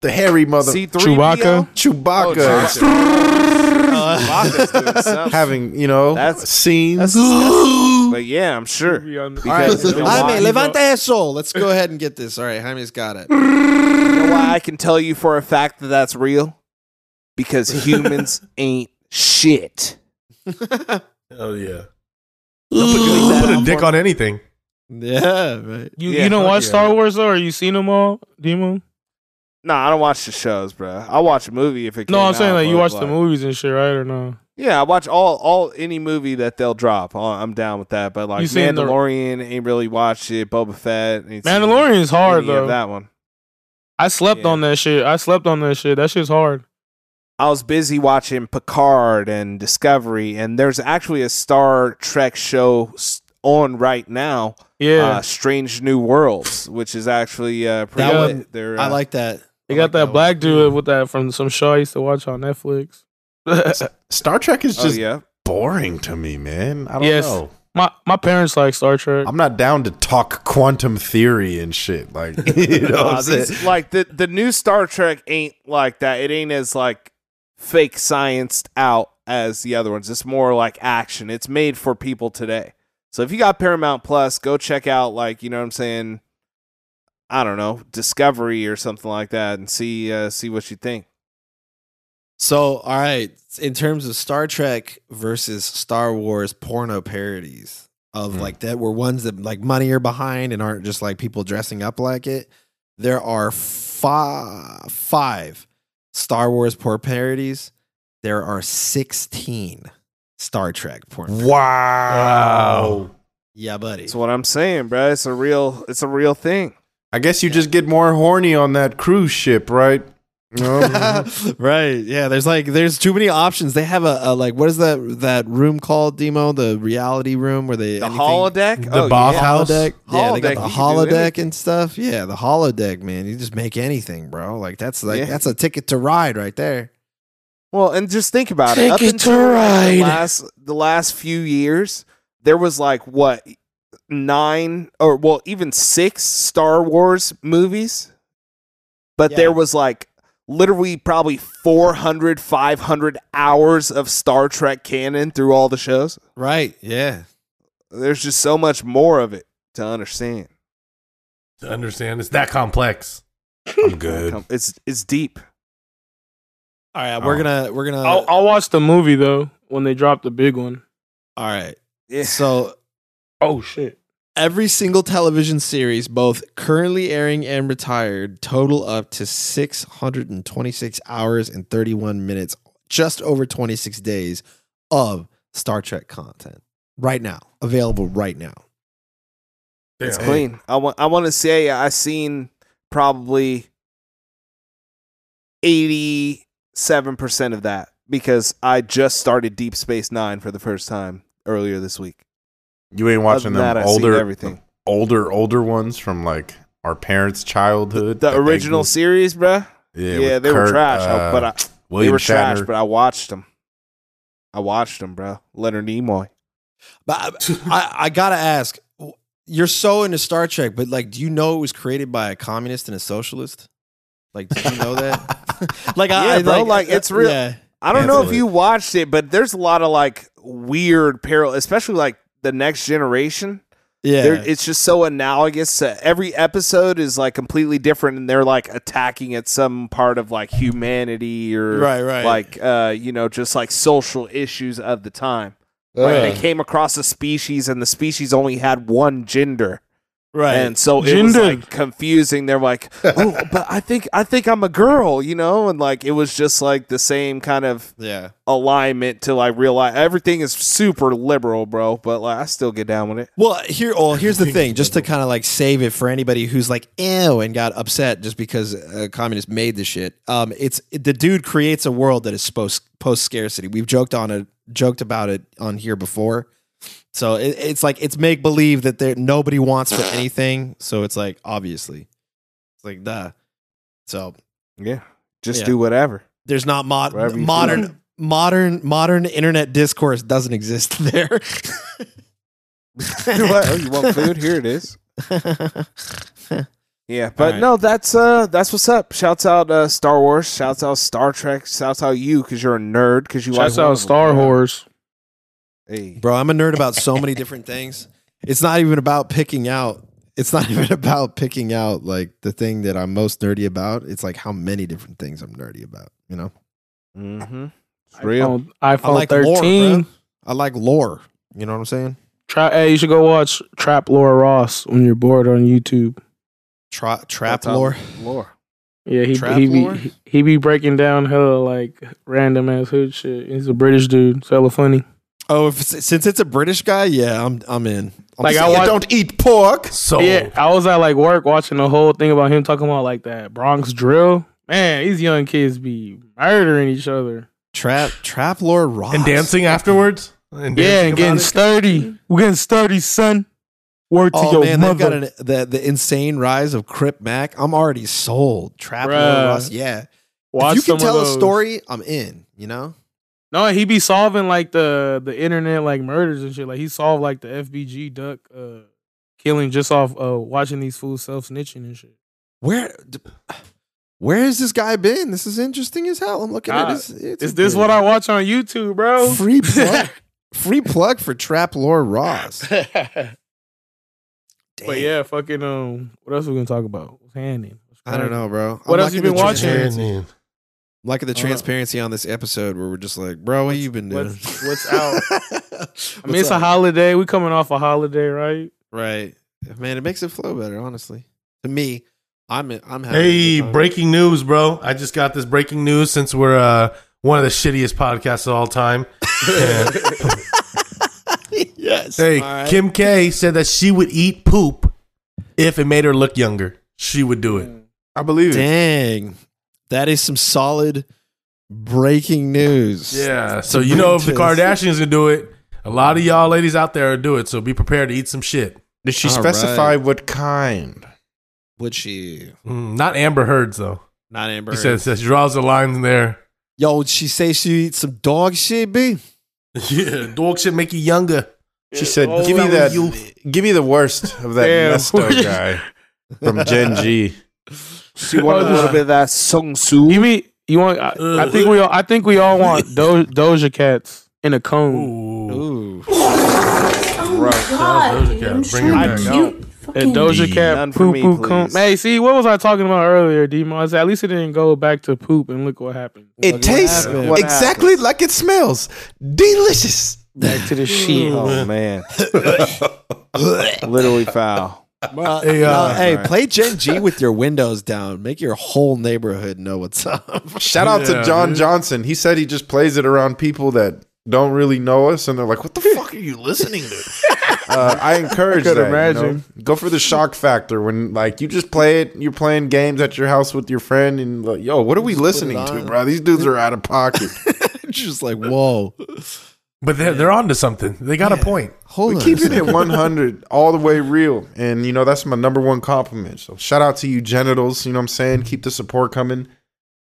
the hairy mother C3PO? Chewbacca? Chewbacca Oh, Chewbacca's having you know That's- scenes. That's disgusting. but yeah, I'm sure. Because you know Jaime, why? levante eso. Let's go ahead and get this. All right, Jaime's got it. You know why I can tell you for a fact that that's real? Because humans ain't shit. Hell yeah. They'll put, they'll put a dick on anything. Yeah, right. You Yeah, you don't fuck watch yeah. Star Wars though, or you seen them all, Demo? Nah, I don't watch the shows, bro. I watch a movie if it. No, came I'm saying out, like you but, watch the movies and shit, right? Or no? Yeah, I watch all all any movie that they'll drop. I- I'm down with that. But like You seen the- Mandalorian, ain't really watched it. Boba Fett, ain't seen Mandalorian is hard any of though. That one. I slept Yeah. on that shit. I slept on that shit. That shit's hard. I was busy watching Picard and Discovery, and there's actually a Star Trek show on right now. Yeah, uh, Strange New Worlds, which is actually uh, pretty. That good. one- They're, I uh, like that. They I got like that one. black dude with that from some show I used to watch on Netflix. Star Trek is Oh just yeah, boring to me, man. I don't Yes. know. my my parents like Star Trek. I'm not down to talk quantum theory and shit. Like you know, what I'm these- like the the new Star Trek ain't like that. It ain't as like fake scienced out as the other ones. It's more like action. It's made for people today. So if you got Paramount Plus, go check out like you know what I'm saying. I don't know Discovery or something like that, and see uh, see what you think. So, all right, in terms of Star Trek versus Star Wars porno parodies of Hmm. like that were ones that like money are behind and aren't just like people dressing up like it. There are five five Star Wars porn parodies. There are 16 Star Trek porn. parodies. wow. Yeah, buddy. That's what I'm saying, bro. It's a real it's a real thing. I guess you just get more horny on that cruise ship, right? Right. Yeah. There's like there's too many options. They have a, a like what is that that room called Demo? The reality room where they The anything- holodeck, The oh, Bath yeah. House? holodeck. Yeah, they got the you can do holodeck and stuff. Yeah, the holodeck, man. You just make anything, bro. Like that's like Yeah. that's a ticket to ride right there. Well, and just think about it. Up Ticket to until like, the ride. last the last few years, there was like what nine or well even six Star Wars movies, but Yeah. there was like literally probably 400 500 hours of Star Trek canon through all the shows. Right. Yeah. There's just so much more of it to understand. To understand, it's that complex. I'm good. It's it's deep. All right. We're Oh. gonna we're gonna I'll, I'll watch the movie though when they drop the big one. all right. Yeah. So Oh shit! every single television series, both currently airing and retired, total up to 626 hours and 31 minutes, just over 26 days of Star Trek content right now, available right now. It's clean. I want. I want to say I've seen probably eighty-seven percent of that because I just started Deep Space Nine for the first time earlier this week. You ain't watching them that, older, everything. older, older ones from like our parents' childhood. The that they original grew- series, bruh. yeah, Yeah, with they were trash. uh, but I, they William were trash. But I watched them. I watched them, bro. Leonard Nimoy. But I, I, I gotta ask, you're so into Star Trek, but like, do you know it was created by a communist and a socialist? Like, did you know that? like, I, Yeah, bro, like, like, it's real. Yeah. I don't know if you watched it, but there's a lot of like weird parallel, especially like the next generation. Yeah. They're, it's just so analogous. To, every episode is like completely different, and they're like attacking at some part of like humanity or Right, right. like uh, you know, just like social issues of the time. Like they came across a species, and the species only had one gender. Right. And so it was Gender. like confusing. They're like, "Oh, but I think I think I'm a girl," you know, and like it was just like the same kind of yeah. alignment to like realize everything is super liberal, bro. But like I still get down with it. Well, here, well, here's the thing. Just to kind of like save it for anybody who's like ew and got upset just because a communist made the shit. Um, it's the dude creates a world that is post post scarcity. We've joked on it, joked about it on here before. So it, it's like it's make believe that there nobody wants for anything. So it's like obviously, it's like duh. So Yeah, just Yeah. do whatever. there's not mod- Wherever you modern modern modern internet discourse doesn't exist there. what? Oh, you want food? Here it is. Yeah, but right. no, that's uh, that's what's up. Shouts out uh, Star Wars. Shouts out Star Trek. Shouts out you because you're a nerd because you Shouts out Star bro. Wars. Hey, Bro, I'm a nerd about so many different things. It's not even about picking out. It's not even about picking out like the thing that I'm most nerdy about. It's like how many different things I'm nerdy about. You know, mm-hmm. It's real. iPhone, iPhone I like 13. lore. I like lore. You know what I'm saying? Tra- hey, you should go watch Trap Lore Ross when you're bored on YouTube. Tra- trap That's lore. Lore. Yeah, he Trap he be lore? he, he be breaking down hella like random ass hood shit. He's a British dude. It's hella funny. Oh, if since it's a British guy, yeah, I'm I'm in. I'm Like, I saying- want- don't eat pork. So Yeah, I was at like work watching the whole thing about him talking about like that Bronx drill. Man, these young kids be murdering each other. trap trap lore. Ross. and dancing afterwards. And Yeah, and getting it? sturdy. We're getting sturdy, son. Word to Oh your man, they've got an, the the insane rise of Crip Mac. I'm already sold. Trap lore. Bruh. Ross. Yeah. Watch if you can some tell a story, I'm in. You know. No, he be solving like the the internet like murders and shit. Like he solved like the FBG duck uh killing just off uh watching these fools self snitching and shit. Where where has this guy been? This is interesting as hell. I'm looking at this. It's Is this what I watch on YouTube, bro? free plug? free plug for Trap Lore Ross. But yeah, fucking um, what else we gonna talk about? What's happening? I don't know, bro. What I'm else you been watching? Transparency- Yeah, man. The Uh, transparency on this episode where we're just like, bro, what you been doing? What's, what's out? I mean, it's a holiday. We coming off a holiday, right? right, man. It makes it flow better, honestly. To me, I'm I'm having. a Hey, breaking news, bro! I just got this breaking news since we're uh, one of the shittiest podcasts of all time. yes. hey, All right. Kim K said that she would eat poop if it made her look younger. She would do it. I believe it. Dang, that is some solid breaking news. Yeah. So you know if the Kardashians can do it, a lot of y'all ladies out there will do it. So be prepared to eat some shit. Did she All specify right. what kind? Would she? Mm, not Amber Heard's though. Not Amber. He says, says she draws the line there. Yo, would she say she eats some dog shit, B? yeah, dog shit make you younger. She said, Oh, "Give me that that. was Give me the worst of that Damn. Nesto guy from Gen G." She wanted a little bit of that Sung Soo. You mean you want? I, I think we all. I think we all want Do, Doja Cats in a cone. Ooh. Ooh. Right. Doja Cat, bring her back. cute. A Doja Cat None for poo me, poo cone. please. Hey, see what was I talking about earlier, Demo? I said at least it didn't go back to poop, and look what happened. It tastes happened? What exactly like it smells. Delicious. Back to the shit. Oh man, literally foul. Well, Hey, hey, uh, hey, right. play Gen G with your windows down. Make your whole neighborhood know what's up. Shout out Yeah, to John dude. Johnson. He said he just plays it around people that don't really know us, and they're like, "What the fuck are you listening to?" uh, I encourage could that. you know? imagine. Go for the shock factor when, like, you just play it. You're playing games at your house with your friend, and like, yo, what are we listening to, bro? These dudes are out of pocket. Just like, whoa. But they're, they're onto something. They got a point. Hold we on. keep it at 100 all the way real and you know that's my number one compliment so shout out to you genitals you know what i'm saying keep the support coming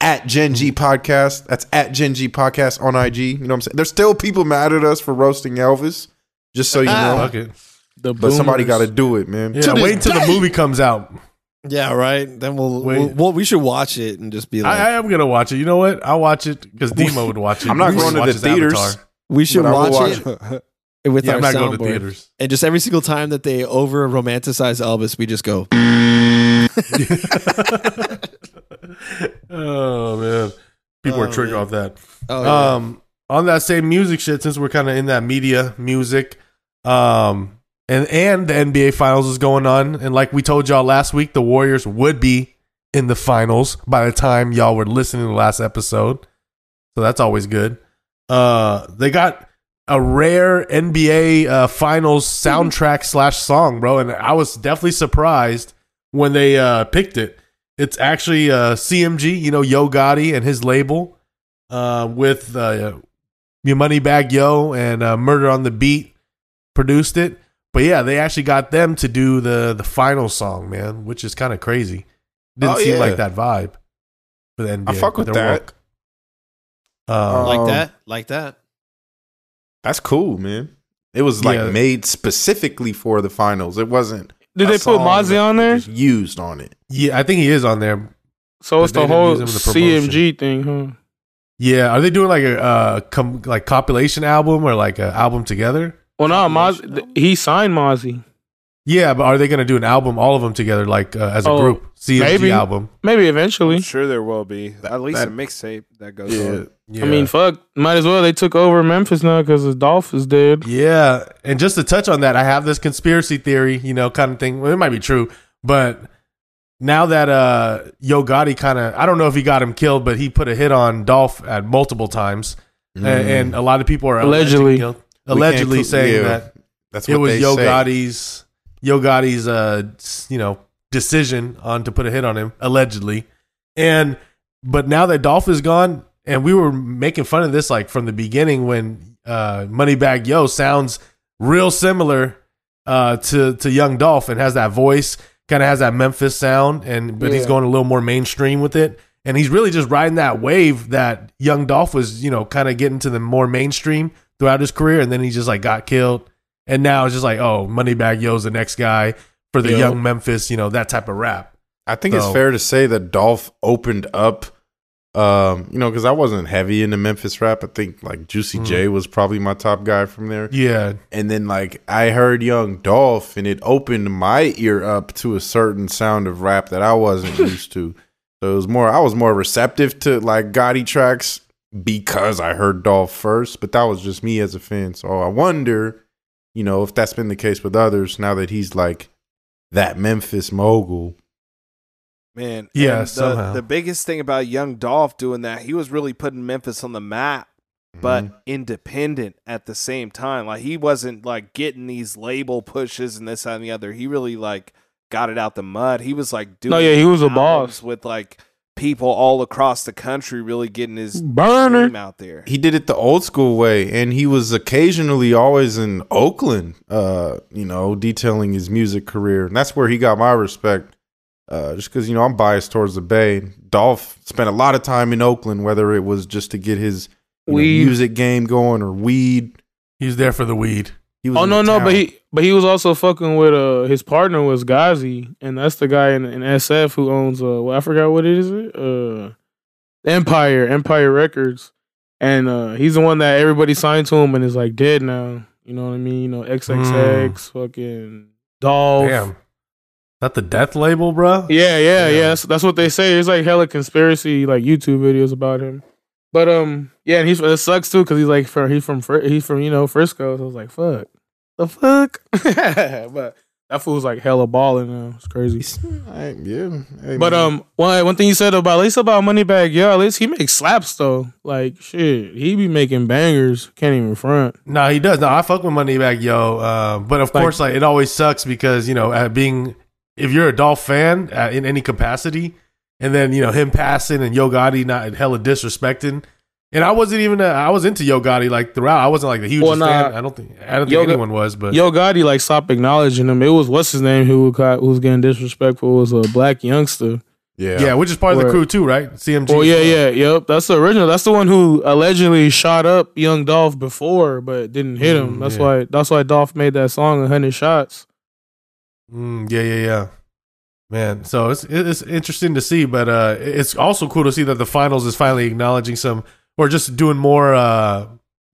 at gen g podcast that's at gen g podcast on ig you know what i'm saying there's still people mad at us for roasting elvis just so you ah. know Fuck it. The but somebody got to do it man Yeah, wait until the movie comes out. Yeah, right. Then we'll, Wait. we'll, well, we should watch it and just be like, I, I am gonna watch it. You know what? I'll watch it because Demo would watch it. I'm not We going to watch the his theaters. Avatar. We should but watch, watch it with Yeah, our I'm not going to theaters. And just every single time that they over romanticize Elvis, we just go, Oh man, people are Oh, triggered man. off that. oh, yeah. Um, on that same music shit, since we're kind of in that media music, um, and and the NBA Finals is going on. And like we told y'all last week, the Warriors would be in the finals by the time y'all were listening to the last episode. So that's always good. Uh, they got a rare NBA uh, Finals soundtrack slash song, bro, and I was definitely surprised when they uh, picked it. It's actually uh, CMG, you know, Yo Gotti and his label, uh, with uh, Your Moneybagg Yo and uh, Murder on the Beat produced it. But yeah, they actually got them to do the the final song, man, which is kind of crazy. Didn't Oh, seem yeah. like that vibe for the NBA. I fuck with that. woke. Uh, like Um, that, like that. That's cool, man. It was like Yeah. made specifically for the finals. It wasn't. Did a they put song Mozzy on there? just used on it. yeah, I think he is on there. So it's the whole use him in the. CMG thing, huh? Yeah, are they doing like a uh, com- like compilation album or like an album together? Well, no, Moz, th- he signed Mozzie. Yeah, but are they going to do an album, all of them together, like uh, as a Oh, group? CMG maybe. album. Maybe eventually. I'm sure there will be at least that- a mixtape that goes Yeah. on. Yeah. I mean, fuck, might as well. They took over Memphis now because the Dolph is dead. yeah, and just to touch on that, I have this conspiracy theory, you know, kind of thing. Well, it might be true, but now that uh Yo Gotti kind of, I don't know if he got him killed, but he put a hit on Dolph at multiple times, A- and, a lot of people are Allegedly. alleging- you know, Mm. We can't allegedly saying yeah, that That's it what was they Yo say. Gotti's Yo Gotti's uh you know decision on to put a hit on him allegedly, and but now that Dolph is gone, and we were making fun of this like from the beginning when uh Moneybagg Yo sounds real similar uh to to Young Dolph and has that voice, kind of has that Memphis sound, and but he's going a little more mainstream with it. And he's really just riding that wave that Young Dolph was, you know, kind of getting to the more mainstream throughout his career, and then he just like got killed. And now it's just like, oh, Moneybagg Yo's the next guy for the Yo. young Memphis, you know, that type of rap. I think it's fair to say that Dolph opened up, um, you know, because I wasn't heavy into Memphis rap. I think like Juicy J was probably my top guy from there. Yeah. And then like I heard Young Dolph, and it opened my ear up to a certain sound of rap that I wasn't used to. So it was more. I was more receptive to like Gotti tracks because I heard Dolph first. But that was just me as a fan. So I wonder, you know, if that's been the case with others now that he's like that Memphis mogul. Man, Yeah, the, somehow. the biggest thing about Young Dolph doing that, he was really putting Memphis on the map, but Mhm. independent at the same time. Like he wasn't like getting these label pushes and this that, and the other. He really like got it out the mud. He was like doing No, yeah, he was a albums boss. with like people all across the country, really getting his Burner. name out there. he did it the old school way and he was occasionally always in oakland uh you know detailing his music career and that's where he got my respect uh just because you know i'm biased towards the bay dolph spent a lot of time in oakland whether it was just to get his you know, music game going or weed He's there for the weed. he was Oh no, no, town. but he but he was also fucking with uh his partner was Ghazi, and that's the guy in, in SF who owns uh well, I forgot what it is uh Empire Empire Records, and uh he's the one that everybody signed to him and is like dead now. You know what I mean? You know XXX, fucking Dolph. Damn. That the death label, bro? Yeah, yeah, Yeah. yeah. That's, that's what they say. There's like hella conspiracy like YouTube videos about him. But um, yeah, and he's it sucks too because he's like from he's from he's from you know Frisco. So I was like, fuck, the fuck. but that fool's like hella balling now. It's crazy. I- yeah But um, one one thing you said about at least about Moneybagg, yeah, at least he makes slaps though. Like shit, he be making bangers. Can't even front. No, he does. No, I fuck with Moneybagg Yo. Uh, but of Like- course, like it always sucks because you know, being if you're a Dolph fan uh, in any capacity, and then you know him passing and Yo Gotti not hella disrespecting. And I wasn't even uh, I was into Yo Gotti like throughout. I wasn't like the hugest Well, nah. fan. I don't think I don't think Yo Go- anyone was, but Yo Gotti like stopped acknowledging him. It was what's his name who got who was getting disrespectful was a black youngster. yeah yeah, which is part of the crew too, right? CMG. Oh yeah, yeah, yep. That's the original. That's the one who allegedly shot up Young Dolph before, but didn't hit him. Mm, that's yeah. why. That's why Dolph made that song, "100 Shots." Mm, yeah, yeah, yeah. Man, so it's it's interesting to see, but uh, it's also cool to see that the finals is finally acknowledging some, or just doing more uh,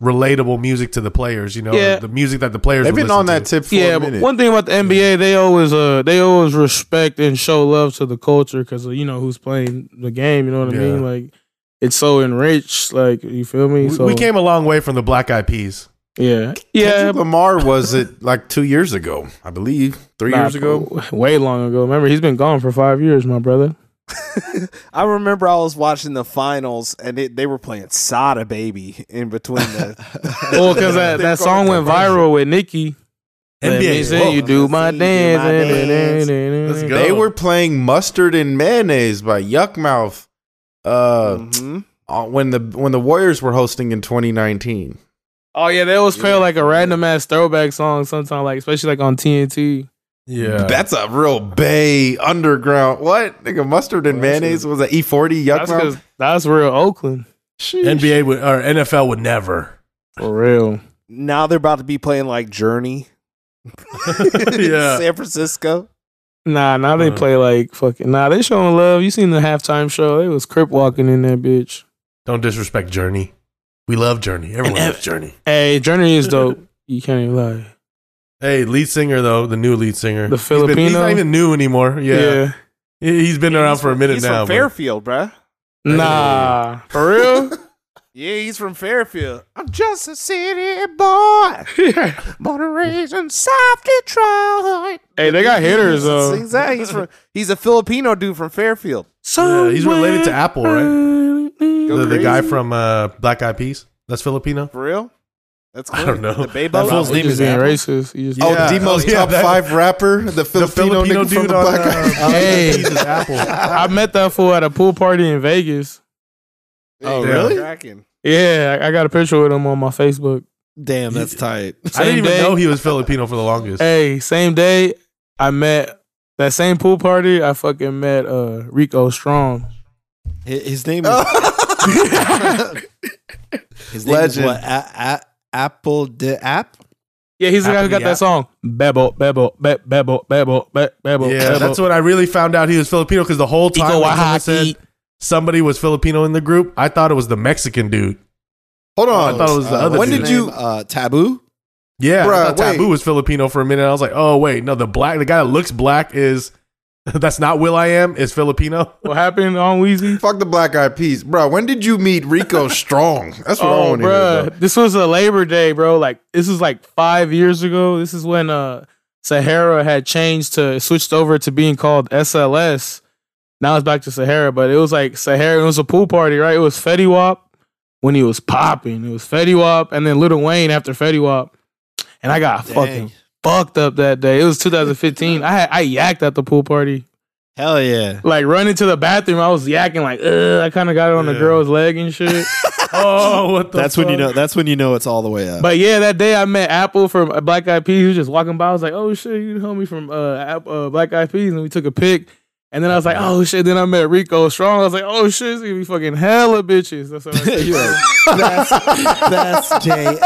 relatable music to the players. You know, Yeah. the music that the players. they've been on listen that to. tip for yeah, a but minute one thing about the NBA, they always uh they always respect and show love to the culture because you know who's playing the game. You know what I Yeah. mean? Like it's so enriched. Like you feel me? We, so we came a long way from the Black Eyed Peas. Yeah, yeah. Kendrick Lamar was it like two years ago, I believe, three Nah, years ago. way long ago. Remember, he's been gone for five years, my brother. I remember I was watching the finals and it, they were playing Sada Baby in between the. Well, because that, that song went viral with Nicki. Let me NBA. see you do my Let me see you do my dance. Let's go. They were playing "Mustard and Mayonnaise" by Yukmouth. Uh, Mhm. uh, when the when the Warriors were hosting in 2019. Oh yeah, they always play like a random ass throwback song sometimes, like especially like on TNT. Yeah. That's a real Bay underground. What nigga? Mustard and mayonnaise was that E40 Yuck That's that's real Oakland Sheesh. NBA would or NFL would never. for real. Now they're about to be playing like Journey. Yeah. San Francisco. Nah, now they Uh. play like fucking. Nah, they showing love. You seen the halftime show? They was crip walking in that bitch. Don't disrespect Journey. We love Journey. Everyone And- loves Journey. Hey, Journey is dope. You can't even lie. Hey, lead singer though, the new lead singer. The He's been- He's, not even new anymore. Yeah, yeah. He- he's been around He's for a minute he's now. From Fairfield, bruh. Nah, for real. Yeah, he's from Fairfield. I'm just a city boy, born and raised in South Detroit. Hey, they got hitters, though. Sings that. He's from. He's a Filipino dude from Fairfield. Yeah, he's related to Apple, right? Go The, the guy from uh, Black Eyed Peas. That's Filipino. For real? That's I don't know. The That Bebo. fool's He name is being racist. He just, Oh, Yeah. Demo's Oh, yeah, top that- five rapper, the Filipino, Filipino nigga from dude the on, Black uh, Eyed Black Hey. Peas Apple. I met that fool at a pool party in Vegas. Oh, Yeah. really? Cracking. Yeah, I I got a picture with him on my Facebook. Damn, that's tight. I didn't even day. know he was Filipino for the longest. Hey, same day I met that same pool party. I fucking met uh Rico Strong. His, his name is. his name Legend. is what? A, a, apl.de.ap. Yeah, he's the guy who got that song. Bebo, bebo, be, bebo, bebo, be, bebo. yeah, bebo. that's when I really found out he was Filipino because the whole time Iko when someone Wahaki. said somebody was Filipino in the group, I thought it was the Mexican dude. Hold on. I thought it was the Uh, other When dude. did you- Uh, Taboo. Yeah, Bruh, I thought Taboo wait. was Filipino for a minute. I was like, oh wait, no, the black, the guy that looks black is that's not will.i.am is Filipino. What happened on Weezy? Fuck the Black Eyed Peas, bro. When did you meet Rico Strong? That's what I Oh, want to hear. bro, Bro. this was a Labor Day, bro. Like this was like five years ago. This is when uh Sahara had changed to switched over to being called SLS. Now it's back to Sahara, but it was like Sahara. It was a pool party, right? It was Fetty Wap when he was popping. It was Fetty Wap and then Little Wayne after Fetty Wap. And I got fucking fucked up that day. It was 2015. I had I yacked at the pool party. Hell yeah. Like running to the bathroom, I was yakking like, Ugh, I kind of got it on the girl's leg and shit. oh, what the That's when you know. That's when you know it's all the way up. But yeah, that day I met Apple from uh, Black Eyed Peas. He was just walking by. I was like, "Oh shit, you know me from uh, App- uh Black Eyed Peas," and we took a pic. And then I was like, "Oh shit!" Then I met Rico Strong. I was like, "Oh shit, it's gonna be fucking hella bitches." That's what I said. You're like, that's best day ever.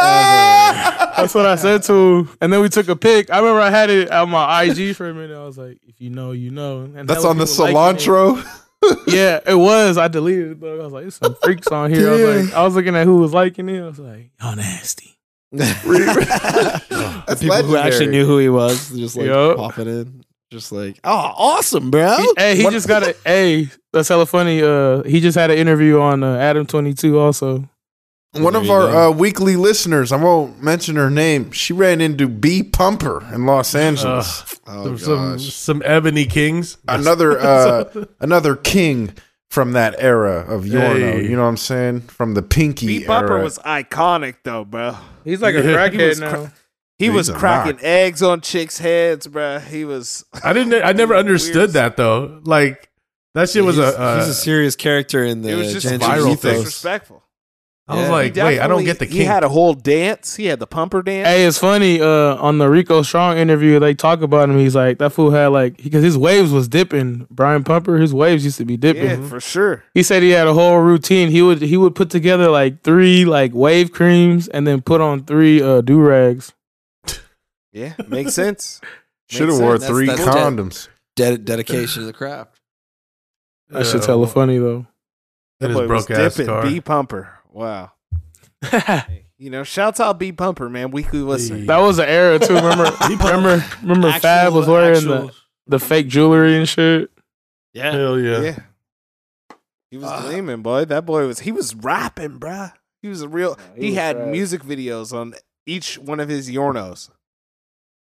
That's what I said to him. And then we took a pic. I remember I had it on my IG for a minute. I was like, "If you know, you know." And That's on the people liking cilantro. Yeah, it was. I deleted it, but I was like, "There's some freaks on here." I was like, I was looking at who was liking it. I was like, "Y'all nasty." That's People who actually knew who he was, just like Yup. popping in, just like, oh, awesome, bro. He- hey, he just got a. Hey, that's hella funny. Uh, he just had an interview on uh, Adam Twenty Two. Also, One of There you our uh, weekly listeners, I won't mention her name. She ran into B Pumper in Los Angeles. oh some, some gosh. some ebony kings. another uh, another king from that era of Yorno. Hey. You know what I'm saying? From the Pinky Beat Bumper era. was iconic though, bro. he's like a Yeah, he crackhead now. cra- He He's was cracking rock. eggs on chicks' heads, bro. He was. I didn't. I never Weird. understood that though. Like that shit was he's, a. Uh, he's a serious character in the It was just viral ethos. thing. disrespectful. I was like, wait, I don't get the He had a whole dance. He had the pumper dance. Hey, it's funny. Uh, on the Rico Strong interview, they talk about him. He's like that fool had like because his waves was dipping. Brian Pumper, his waves used to be dipping. yeah, for sure. He said he had a whole routine. He would he would put together like three like wave creams and then put on three uh do rags. Yeah, makes sense. Should have wore sense. three That's- that's condoms. Ded- dedication to the craft. That shit's hella funny though. in That boy was broke ass dipping. car. B Pumper. Wow. You know, shouts out B Pumper, man. Weekly listen. That was an era too. Remember, remember, remember. Fab was wearing the, the fake jewelry and shit. yeah. Hell yeah. Yeah. He was ah. gleaming, boy. That boy was he was rapping, bruh. He was a real he he, was had trash. music videos on each one of his Yornos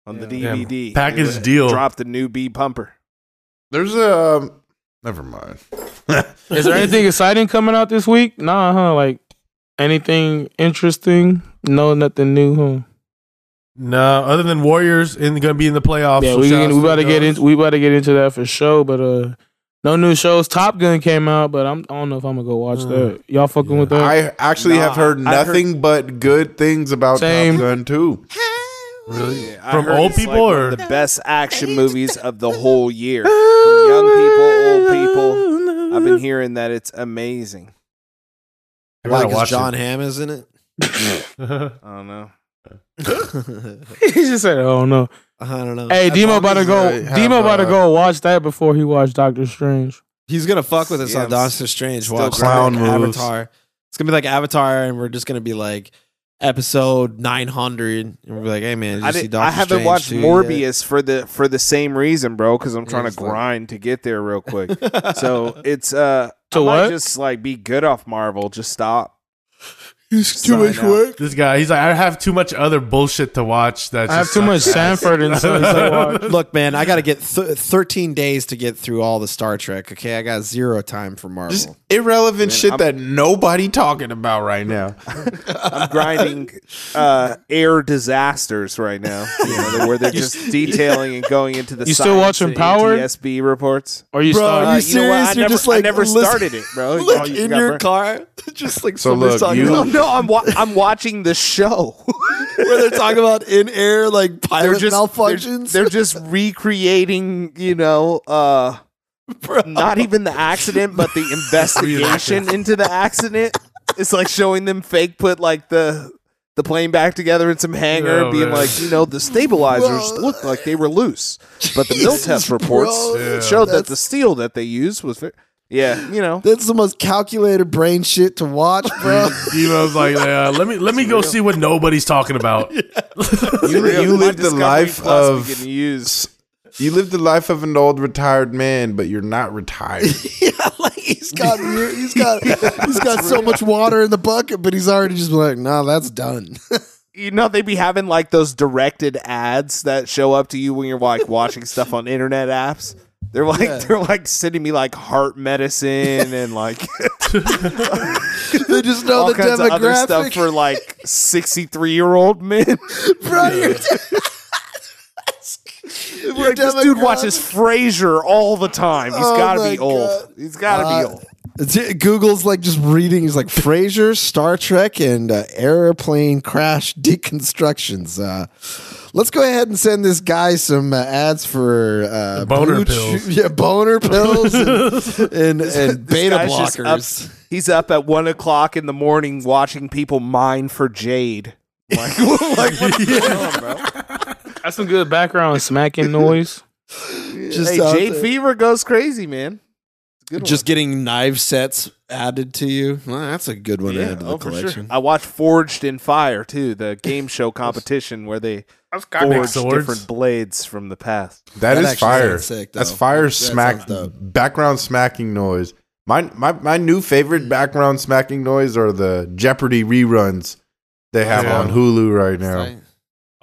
on the Yeah. DVD. Package He deal. Drop the new B pumper. There's a. Um, never mind. Is there anything exciting coming out this week? Nah, huh? Like anything interesting? No, nothing new, huh? No, other than Warriors in gonna be in the playoffs. Yeah, we shout can, we to about to get those. into we about to get into that for sure. But uh, no new shows. Top Gun came out, but I'm I don't know if I'm gonna go watch Mm. that. Y'all fucking with that? I actually Nah, have heard I heard- nothing but good things about Same. Top Gun too. Really? I From heard old it's people like one or of the best action movies of the whole year. From young people, old people. I've been hearing that it's amazing. I Why? gotta Because watch Jon Hamm is in it. it. I don't know. he just said, "Oh no." I don't know. Hey, As Demo long about to as go. they have, Demo about to uh, go watch that before he watched Doctor Strange. He's gonna fuck with us Yeah, on I'm Doctor Strange. still Watch clown like moves. Avatar. It's gonna be like Avatar, and we're just gonna be like episode nine hundred, and we're like, "Hey man, did you I, see did, I haven't Strange watched 2 yet?" Morbius for the for the same reason, bro. Because I'm trying it's to like- grind to get there real quick. so it's uh, To I might what? Just like be good off Marvel. Just stop. It's too much work. This guy, he's like, I have too much other bullshit to watch. That I have too much Sanford and stuff to watch. Look, man, I got to get th- 13 days to get through all the Star Trek. Okay, I got zero time for Marvel. Just irrelevant Man, shit I'm- that nobody talking about right now. I'm grinding uh, air disasters right now, you know, where they're just detailing and going into the. You still watching Power? NTSB reports. Or you Bro, start? are you Uh, you know serious? I You're never, just, like, I never listen- started it, bro. Look Oh, you in got your burned. car, just like So somebody's look, talking you- No, about no, I'm wa- I'm watching the show. where they're talking about in air like they're pilot just malfunctions. They're, they're just recreating, you know, uh, not even the accident, but the investigation into the accident. It's like showing them fake put like the the plane back together in some hangar, Oh, being man. like, you know, the stabilizers Bro. looked like they were loose, but the mill Jesus, test reports bro. Yeah. showed that the steel that they used was, ve- yeah, you know. That's the most calculated brain shit to watch, bro. Demo's like, yeah, let me let me go see what nobody's talking about. You, Real. you live the life of use. you live the life of an old retired man, but you're not retired. yeah, like he's got he's got he's got so much water in the bucket, but he's already just like, nah, that's done. you know they be having like those directed ads that show up to you when you're like watching stuff on internet apps. They're like Yeah. they're like sending me like heart medicine and like they just know all the kinds of other stuff for like 63 year old men. bro, you're like, this dude watches Frasier all the time. He's Oh got to be old. God. He's got to Uh, be old. Google's like just reading. He's like Frasier, Star Trek, and uh, airplane crash deconstructions. Uh, let's go ahead and send this guy some uh, ads for uh, Boner blue pills. yeah, boner pills, and and, and beta guy's just up- blockers. He's up at one o'clock in the morning watching people mine for jade. Like, like what's going on, bro? That's some good background smacking noise. Just hey, Jade there. Fever goes crazy, man. It's a good Just one. getting knife sets added to you. Well, that's a good one to Yeah, add to the oh, for sure. collection. I watched Forged in Fire too, the game show competition where they That's forged swords. different blades from the past. That That is actually fire. sounds sick, That's though. fire That smack sounds dope. background smacking noise. My my my new favorite background smacking noise are the Jeopardy reruns they have Yeah. on Hulu right now.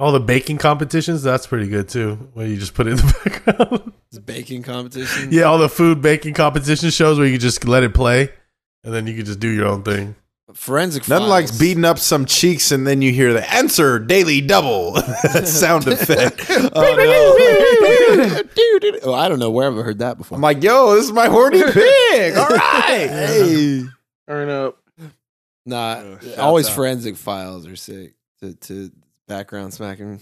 All the baking competitions, that's pretty good too. Where you just put it in the background. It's baking competition. yeah, all the food baking competition shows where you can just let it play, and then you can just do your own thing. Forensic. Nothing like Files. beating up some cheeks and then you hear the answer daily double sound effect. Oh, no. oh, I don't know where I've heard that before. I'm like, yo, this is my horny pig. All right. hey, Turn up. nah. Oh, always out. forensic files are sick. To, to background smacking.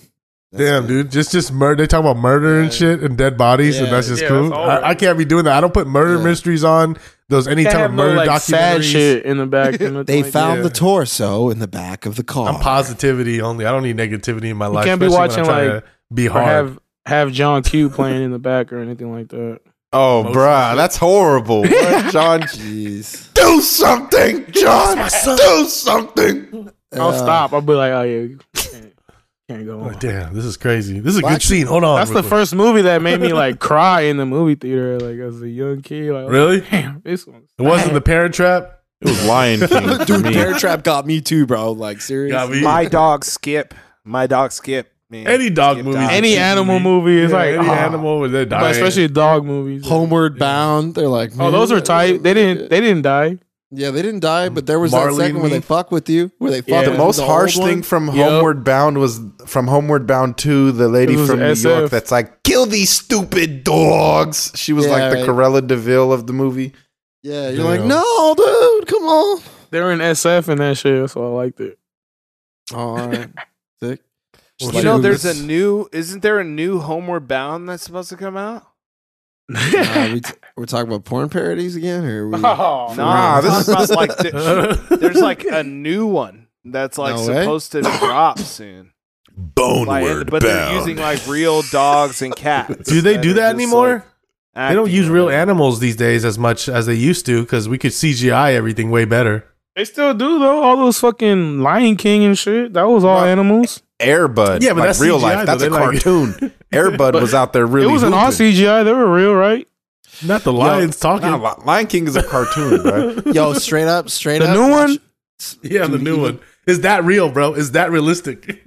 That's Damn, good. dude, just just murder. They talk about murder and shit and dead bodies, and that's just Yeah, cool. that's all I, I can't be doing that. I don't put murder Yeah. mysteries on those any type have of no murder like sad shit in the back. and nothing They like found yeah. the torso in the back of the car. I'm positivity only. I don't need negativity in my life. can't be especially when watching, I'm like, to be hard. have have John Q playing in the back or anything like that. Oh, Motion bruh, that's horrible. John, Jeez. do something, John. Do something. I'll Uh, stop. I'll be like, oh yeah, can't, can't go Oh, on. damn, this is crazy. This is a Well, good actually, scene. Hold on. That's real the quick. first movie that made me like cry in the movie theater, like as a young kid. Like, Really? Damn, this one. It wasn't the Parent Trap. It was Lion King for Dude, me. Bear Trap got me too, bro. Like seriously. Got me. My dog Skip. My dog Skip. Man, Any dog Skip movie. died. Any animal movie is Yeah, like any ah. animal with their But dying. especially dog movies. Homeward Bound. They're like, Oh, those are tight. They didn't. They didn't die. Yeah, they didn't die, um, but there was Marley that second where they fuck with you, where they fuck Yeah. The most old harsh thing from Yep. Homeward Bound was from Homeward Bound 2, the lady from New SF. York that's like, kill these stupid dogs. She was Yeah, like the right. Cruella de Vil of the movie. Yeah, you're Yeah. like, no, dude, come on. They were in SF and that shit, so I liked it. Oh, all right, sick. You know, there's a new. Isn't there a new Homeward Bound that's supposed to come out? Nah, we t- we're talking about porn parodies again, or are we? Oh, Nah, Nah, this this about like the, there's like a new one that's like No way. supposed to drop soon. Like, but they're using like real dogs and cats. do they do that anymore? like, they don't use real animals these days as much as they used to because we could CGI everything way better. They still do though. All those fucking Lion King and shit. That was all What? animals. Airbud. Yeah, but like that's real CGI life. though. That's They a like- cartoon. Airbud was out there really it wasn't all. CGI. They were real, right? Not the lions talking. Nah, Li- Lion King is a cartoon, right? Yo, straight up, straight The up. The new one? yeah, the new one. Is that real, bro? Is that realistic?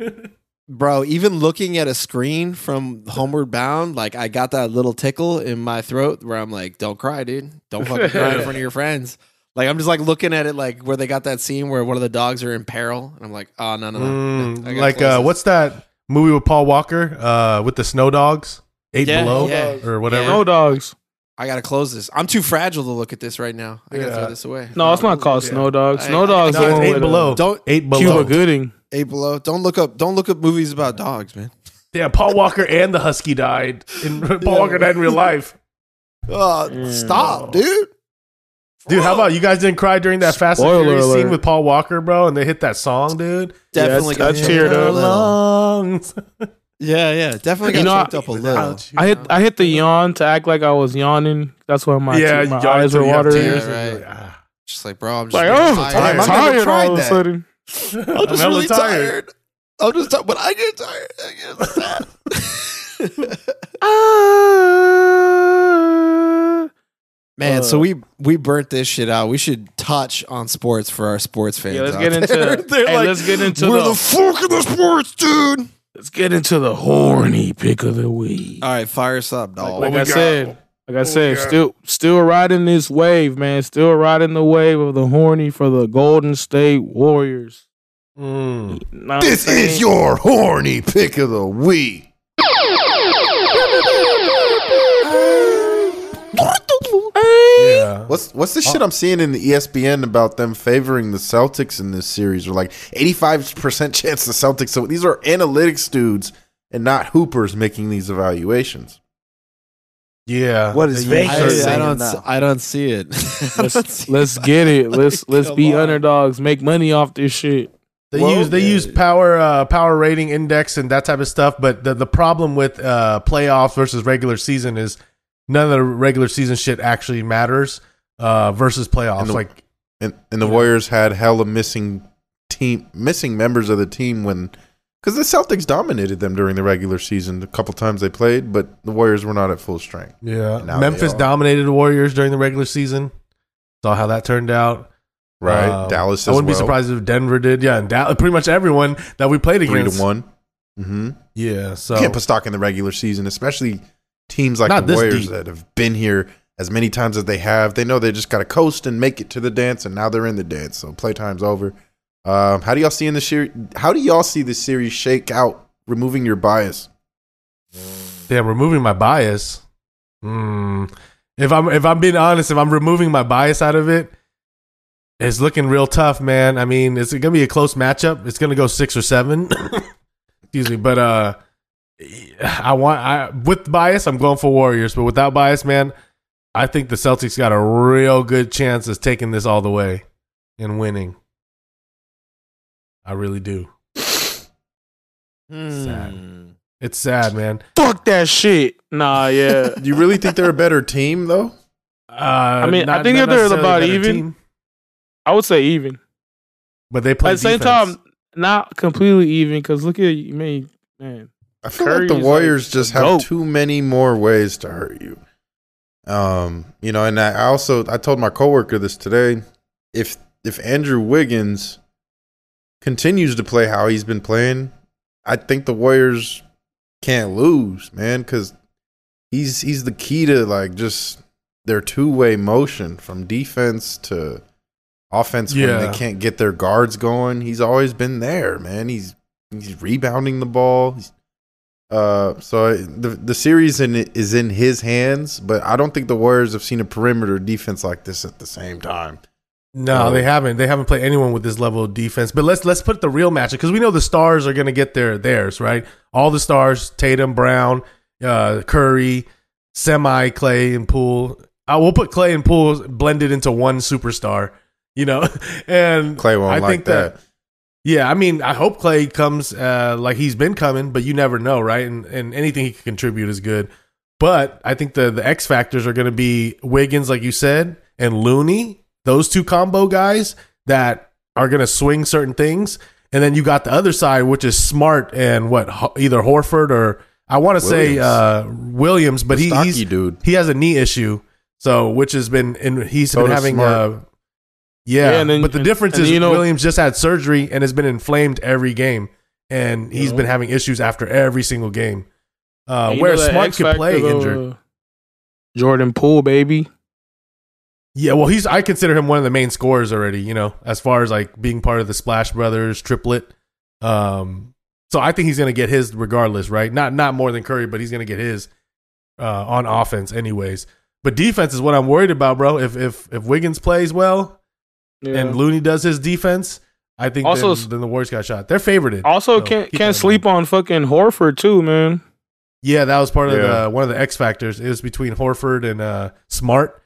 bro. Even looking at a screen from Homeward Bound, like I got that little tickle in my throat where I'm like, "Don't cry, dude. Don't fucking cry in front of your friends." Like I'm just like looking at it, like where they got that scene where one of the dogs are in peril, and I'm like, "Oh no, no, no!" Mm, I like uh, what's that movie with Paul Walker uh, with the snow dogs? Eight Yeah, below yeah. or whatever. No dogs. I gotta close this. I'm too fragile to look at this right now. I gotta throw this away. No, it's not called Yeah. Snow Dogs. Snow I- Dogs. No, the it's eight uh, below. Don't Eight below. Cuba Gooding. eight below. Don't look up. Don't look up movies about dogs, man. Yeah, Paul Walker and the husky died. In, Paul Walker died in real life. Oh, Mm. stop, dude. Dude, how about you guys didn't cry during that Fast and Spoiler Furious scene with Paul Walker, bro, and they hit that song, dude? Definitely Yeah, got choked cheered up a up. little. Lungs. Yeah, yeah, definitely You know, choked up a little. I hit I hit the yawn to act like I was yawning. That's why my, yeah, my eyes it were till you have watering. Yeah, right. like, ah. Just like, bro, I'm just Like, oh, tired. I'm I've tired all of a sudden. I'm just hella really tired. tired. I'm just tired. but I get tired, I get sad. Man, so Uh, we we burnt this shit out. We should touch on sports for our sports fans. Yeah, let's out get into there. They're hey, like, let's get into we're the, the fuck of the sports, dude. let's get into the horny pick of the week. All right, fire us up, dog. like I said, like I said, still still riding this wave, man. Still riding the wave of the horny for the Golden State Warriors. Mm. Know this saying? is your horny pick of the week. Yeah. What's what's the shit I'm seeing in the ESPN about them favoring the Celtics in this series? Or like 85% chance the Celtics. So these are analytics dudes and not hoopers making these evaluations. Yeah. What is They Vegas I, I don't. now? s- I don't see it. Let's, see let's it. get it. Let's let's Come be on. underdogs. Make money off this shit. They Well, use they yeah. use power uh, power rating index and that type of stuff, but the the problem with uh, playoffs versus regular season is none of the regular season shit actually matters uh, versus playoffs. And the- like And and the. Warriors had hella missing team missing members of the team when because the Celtics dominated them during the regular season a couple times they played, but the Warriors were not at full strength. yeah, Memphis dominated the Warriors during the regular season. Saw how that turned out. Right, Um, Dallas. I wouldn't be surprised if Denver did. Yeah, and Dallas, pretty much everyone that we played against. Three to one. Mm-hmm. Yeah, so Can't put stock in the regular season, especially teams like Not the Warriors deep. that have been here as many times as they have. They know they just got to coast and make it to the dance, and now they're in the dance. So playtime's over. Um, how do y'all see in the series? How do y'all see the series shake out? Removing your bias. damn, removing my bias. Hmm. If I'm if I'm being honest, if I'm removing my bias out of it, it's looking real tough, man. I mean, it's gonna be a close matchup. It's gonna go six or seven. Excuse me, but uh, I want I with bias, I'm going for Warriors, but without bias, man, I think the Celtics got a real good chance of taking this all the way and winning. I really do. Sad. Hmm. It's sad, man. Fuck that shit. Nah, yeah. Do you really think they're a better team, though? Uh, I mean, I think that they're about even. I would say even. but they play At the same defense. time, not completely even because look at you, man. Man, I feel Curry like the Warriors like, just have GOAT. too many more ways to hurt you. Um, you know, and I also I told my coworker this today. if if Andrew Wiggins continues to play how he's been playing, I think the Warriors can't lose, man, because he's he's the key to like just their two way motion from defense to offense when Yeah. they can't get their guards going. He's always been there, man. He's he's rebounding the ball. He's, uh, so the the series in, is in his hands, but I don't think the Warriors have seen a perimeter defense like this at the same time. No, No. they haven't. They haven't played anyone with this level of defense. But let's let's put the real matchup because we know the stars are going to get their theirs right. All the stars: Tatum, Brown, uh, Curry, semi Klay, and Poole. I will put Klay and Poole blended into one superstar. You know, and Klay won't I like think that. that. Yeah, I mean, I hope Klay comes uh, like he's been coming, but you never know, right? And and anything he can contribute is good. But I think the the X factors are going to be Wiggins, like you said, and Looney. Those two combo guys that are going to swing certain things, and then you got the other side, which is Smart and what either Horford or I want to say Williams. uh, Williams, but The he, he's dude. he has a knee issue, so which has been and he's So been having uh yeah, Yeah, then- but the and- difference and is you know- Williams just had surgery and has been inflamed every game, and he's Yeah. been having issues after every single game. Uh, where Smart X could factor, play injured. uh, Jordan Poole, baby. Yeah, well, he's I consider him one of the main scorers already. You know, as far as like being part of the Splash Brothers triplet. Um, so I think he's going to get his regardless, right? Not not more than Curry, but he's going to get his uh, on offense anyways. But defense is what I'm worried about, bro. If if if Wiggins plays well Yeah. and Looney does his defense, I think Also- then, then the Warriors got shot. They're favorited. also, So can't can't sleep on fucking Horford too, man. Yeah, that was part of Yeah. the one of the X factors. It was between Horford and uh, Smart,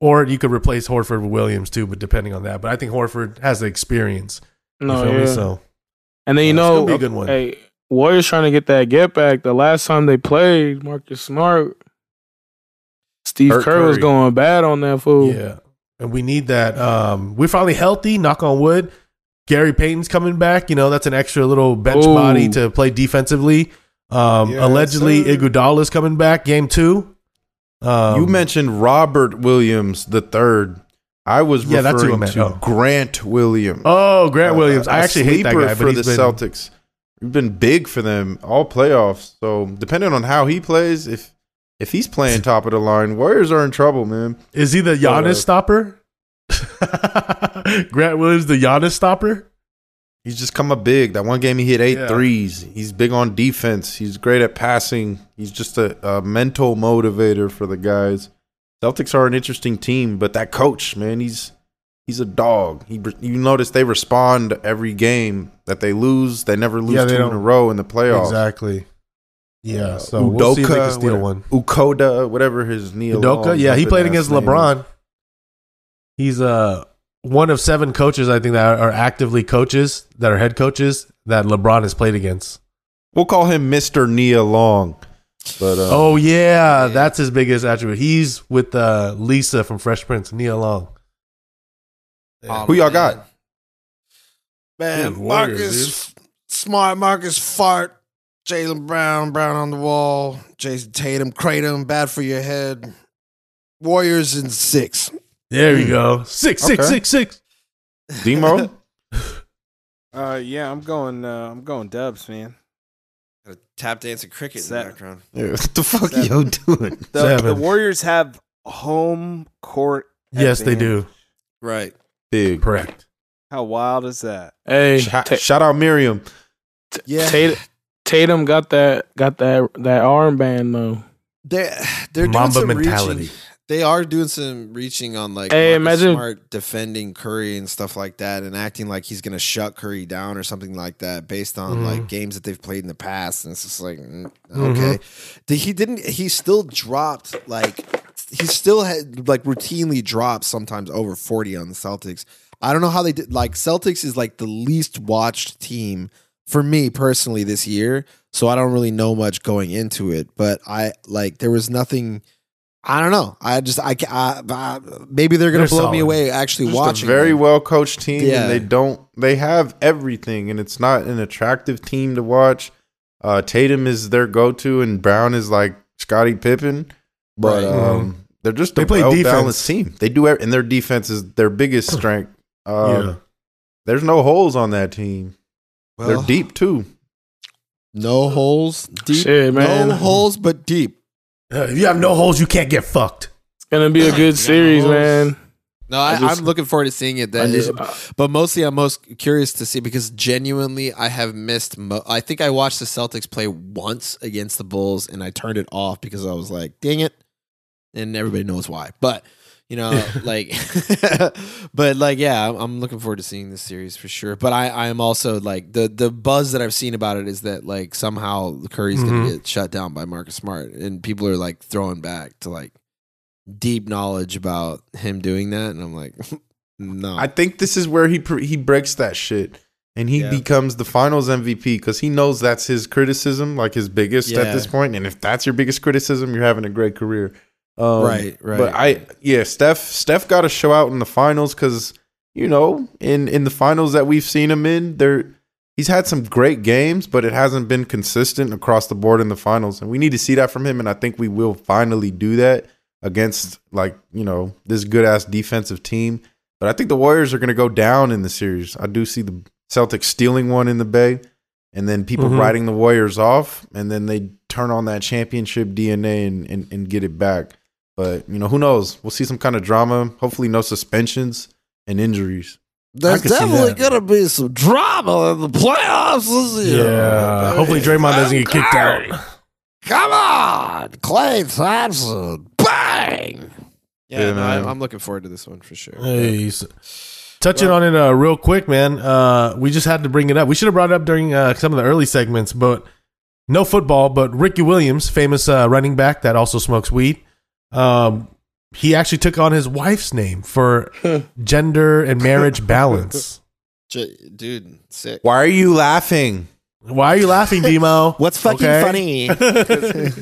or you could replace Horford with Williams too, but depending on that. But I think Horford has the experience. You No, feel me? yeah. So And then you it's know, gonna be a good one. hey, Warriors trying to get that get back. The last time they played, Marcus Smart, Steve Hurt Kerr was going bad on that fool. yeah, and we need that. Um, we're finally healthy. Knock on wood. Gary Payton's coming back. You know that's an extra little bench Ooh. body to play defensively. Um, Yes, allegedly, sir. Iguodala's coming back game two. Um, you mentioned Robert Williams the third. I was Yeah, that's who I referring meant. to Oh. Grant Williams. Oh, Grant Uh, Williams. a I actually hate that guy, for but the been Celtics. We've been big for them all playoffs. So depending on how he plays, if if he's playing top of the line, Warriors are in trouble, man. Is he the Giannis uh, stopper? Grant Williams, the Giannis stopper? He's just come up big. That one game he hit eight Yeah. threes. He's big on defense. He's great at passing. He's just a, a mental motivator for the guys. Celtics are an interesting team, but that coach, man, he's he's a dog. He you notice they respond every game that they lose. They never lose Yeah, they two in a row in the playoffs. Exactly. Yeah, Uh, so we'll see if they can steal whatever- one. Ukoda, whatever his Neil. Udoka, yeah, he played against LeBron. He's uh one of seven coaches I think that are actively coaches that are head coaches that LeBron has played against. We'll call him Mister Nia Long. But uh, oh yeah, that's his biggest attribute. He's with uh, Lisa from Fresh Prince, Nia Long. Oh, who y'all man. got? Man, Dude, Warriors, Marcus Smart, Marcus Fart, Jaylen Brown, Brown on the wall, Jayson Tatum, Kratom, bad for your head. Warriors in six. There you go. Six, six, Okay. six, six. Demo. Uh, yeah, I'm going. Uh, I'm going Dubs, man. Got a tap dancing cricket in the Set. background. Yeah, what the fuck Seven. yo doing? The, Seven. the Warriors have home court. Yes, they do. Right. Big. Correct. How wild is that? Hey, Shout, Ta- shout out Miriam. Yeah. Tatum, Tatum got that got that that armband though. They're they're doing Mamba some mentality. reaching. They are doing some reaching on like Hey, Marcus imagine- Smart defending Curry and stuff like that, and acting like he's gonna shut Curry down or something like that, based on Mhm. like games that they've played in the past. And it's just like, mm, Mhm. okay, he didn't. He still dropped like he still had like routinely dropped sometimes over forty on the Celtics. I don't know how they did. Like Celtics is like the least watched team for me personally this year, so I don't really know much going into it. But I like there was nothing. I don't know. I just I, I, I maybe they're gonna They're blow me away actually Just watching a very well coached team, Yeah. and they don't. They have everything, and it's not an attractive team to watch. Uh, Tatum is their go to, and Brown is like Scottie Pippen, but Right. um, they're just They a play well defense. balanced team. They do, and their defense is their biggest strength. Uh, yeah. There's no holes on that team. Well, They're deep too. No holes, deep. Shit, man. No holes, but deep. Uh, if you have no holes, you can't get fucked. It's gonna be a good series, man. No, I, I just- I'm looking forward to seeing it. That I is, just- but mostly I'm most curious to see because genuinely I have missed. Mo- I think I watched the Celtics play once against the Bulls and I turned it off because I was like, "Dang it!" And everybody knows why. But you know, like, but like, yeah, I'm, I'm looking forward to seeing this series for sure. But I, I am also like the the buzz that I've seen about it is that like somehow Curry's Mhm. gonna get shut down by Marcus Smart, and people are like throwing back to like deep knowledge about him doing that, and I'm like, no, I think this is where he he breaks that shit and he Yeah. becomes the Finals MVP because he knows that's his criticism, like his biggest Yeah. at this point. And if that's your biggest criticism, you're having a great career. Um, Right, right, But I, yeah, Steph, Steph got to show out in the finals because you know, in in the finals that we've seen him in, there he's had some great games, but it hasn't been consistent across the board in the finals, and we need to see that from him. And I think we will finally do that against like you know this good ass defensive team. But I think the Warriors are going to go down in the series. I do see the Celtics stealing one in the Bay, and then people Mhm. writing the Warriors off, and then they turn on that championship DNA and, and, and get it back. But you know, who knows? We'll see some kind of drama. Hopefully, no suspensions and injuries. There's definitely that. gonna be some drama in the playoffs this year. Yeah. Hopefully Draymond doesn't get kicked out. Come on, Klay Thompson, bang! Yeah, Yeah, no, I, man. I'm looking forward to this one for sure. Hey, s- touching on it uh, real quick, man. Uh, we just had to bring it up. We should have brought it up during uh, some of the early segments, but no football. But Ricky Williams, famous uh, running back that also smokes weed, um, he actually took on his wife's name for gender and marriage balance. J- dude, sick. Why are you laughing? Why are you laughing, Demo? What's fucking Okay. funny?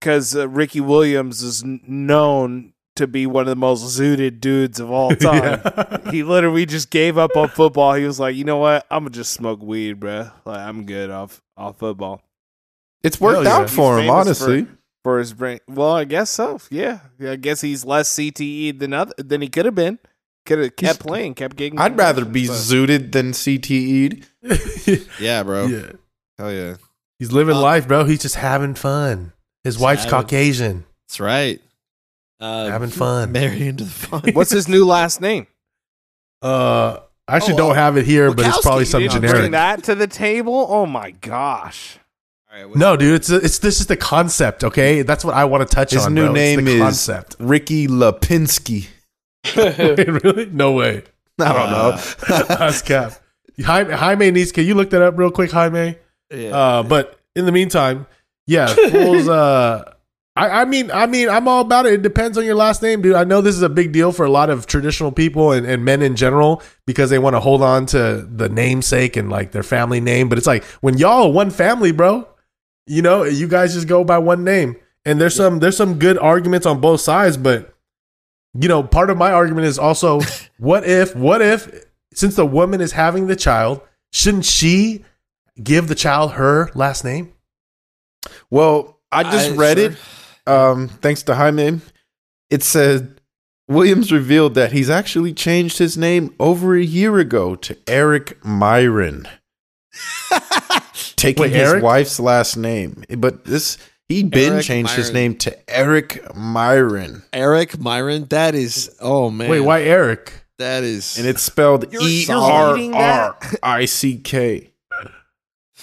because uh, Ricky Williams is n- known to be one of the most zooted dudes of all time. He literally just gave up on football. He was like, you know what? I'm gonna just smoke weed, bro. Like I'm good off off football It's worked Hell yeah. out for He's him, famous for- honestly. For his brain. Well, I guess so. Yeah, yeah I guess he's less CTE than other than he could have been. Could have kept playing, kept getting. I'd rather be concussions, zooted than CTE'd. yeah, bro. yeah. Hell yeah. He's living Uh, life, bro. He's just having fun. His wife's having- Caucasian. That's right. Uh, Having fun. Marry into the fun. What's his new last name? Uh, I actually Oh, don't uh, have it here, but it's probably You something Did generic. bring that to the table? Oh my gosh! No, dude, it's it's this is the concept. Okay, that's what I want to touch His on. new bro. Name the is concept. Ricky Lapinski. really? No way. I don't know. That's cap. Jaime, Jaime needs. Can you look that up real quick, Jaime? Yeah. Uh, but in the meantime, yeah, fools. uh, I, I mean, I mean, I'm all about it. It depends on your last name, dude. I know this is a big deal for a lot of traditional people and, and men in general because they want to hold on to the namesake and like their family name. But it's like when y'all are one family, bro. You know, you guys just go by one name. And there's some there's some good arguments on both sides, but you know, part of my argument is also what if what if since the woman is having the child, shouldn't she give the child her last name? Well, I just I- read sure. it. Um, thanks to Jaime. It said Williams revealed that he's actually changed his name over a year ago to Eric Myron, taking Wait, his Eric? wife's last name. But this he been Eric changed his name to Eric Myron, Eric Myron. That is. Oh man. Wait, why Eric? That is. and it's spelled You're- E you're R reading R I C K.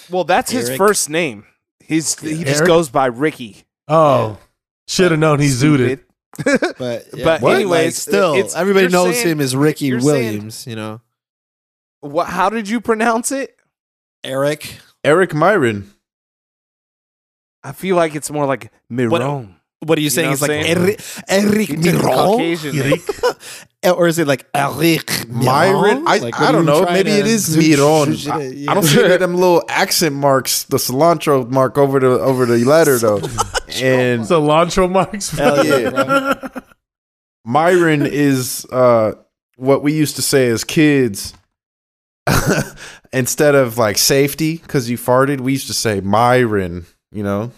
Well, that's his Eric. first name. He's he just goes by Ricky. Oh, should have known he's zooted. But, yeah, But like, anyways, still, it's- everybody knows saying- him as Ricky you're saying- Williams. You know, What? How did you pronounce it? Eric. Eric Myron. I feel like it's more like Miron. What are you You saying? know It's like Eric, Eric He took Miron, Caucasian or is it like Eric Myron? I, Like, I don't know. Maybe to it is do? Miron. I. I don't see any them little accent marks, the cilantro mark over the over the letter though. and Cilantro marks. Hell yeah. Myron is uh, what we used to say as kids. Instead of like safety, because you farted, we used to say Myron. You know,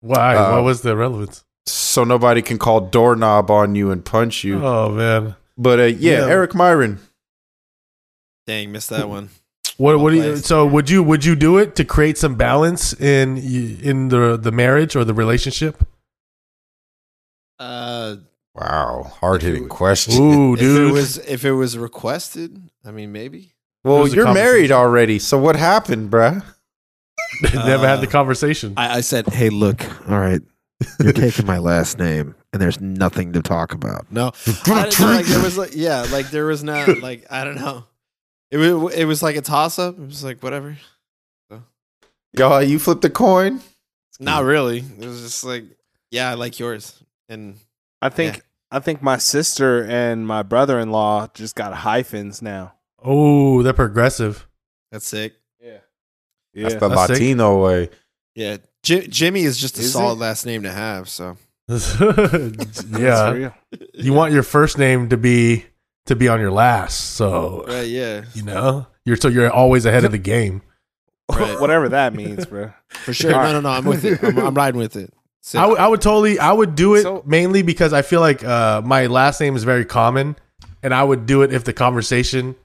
Why? Uh, what was the relevance? so nobody can call doorknob on you and punch you. Oh man, But uh, yeah, Yeah. Eric Myron. Dang, missed that one. What what do you, so would you would you do it to create some balance in in the the marriage or the relationship? Uh, Wow, hard hitting question. Ooh, if it dude. was if it was requested, I mean maybe. Well, you're married already, so what happened, bruh? Never had the Uh, conversation. I, I said, "Hey, look, all right, you're taking my last name, and there's nothing to talk about." No, I didn't know, like there was like yeah, like there was not like I don't know. It was it was like a toss up. It was like whatever. Y'all, you flipped the coin. Not really. It was just like yeah, I like yours. And I think I think my sister and my brother in law just got hyphens now. Oh, they're progressive. that's sick. Yeah. That's Yeah. the That's sick. Latino way. Yeah, Ji- Jimmy is just a Is solid it? last name to have. So yeah, you want your first name to be to be on your last, so right, yeah, you know you're so you're always ahead of the game. Right. Whatever that means, bro. for sure. No, no, no. I'm with it. I'm, I'm riding with it. Sick. I would I would totally I would do it So- mainly because I feel like uh, my last name is very common, and I would do it if the conversation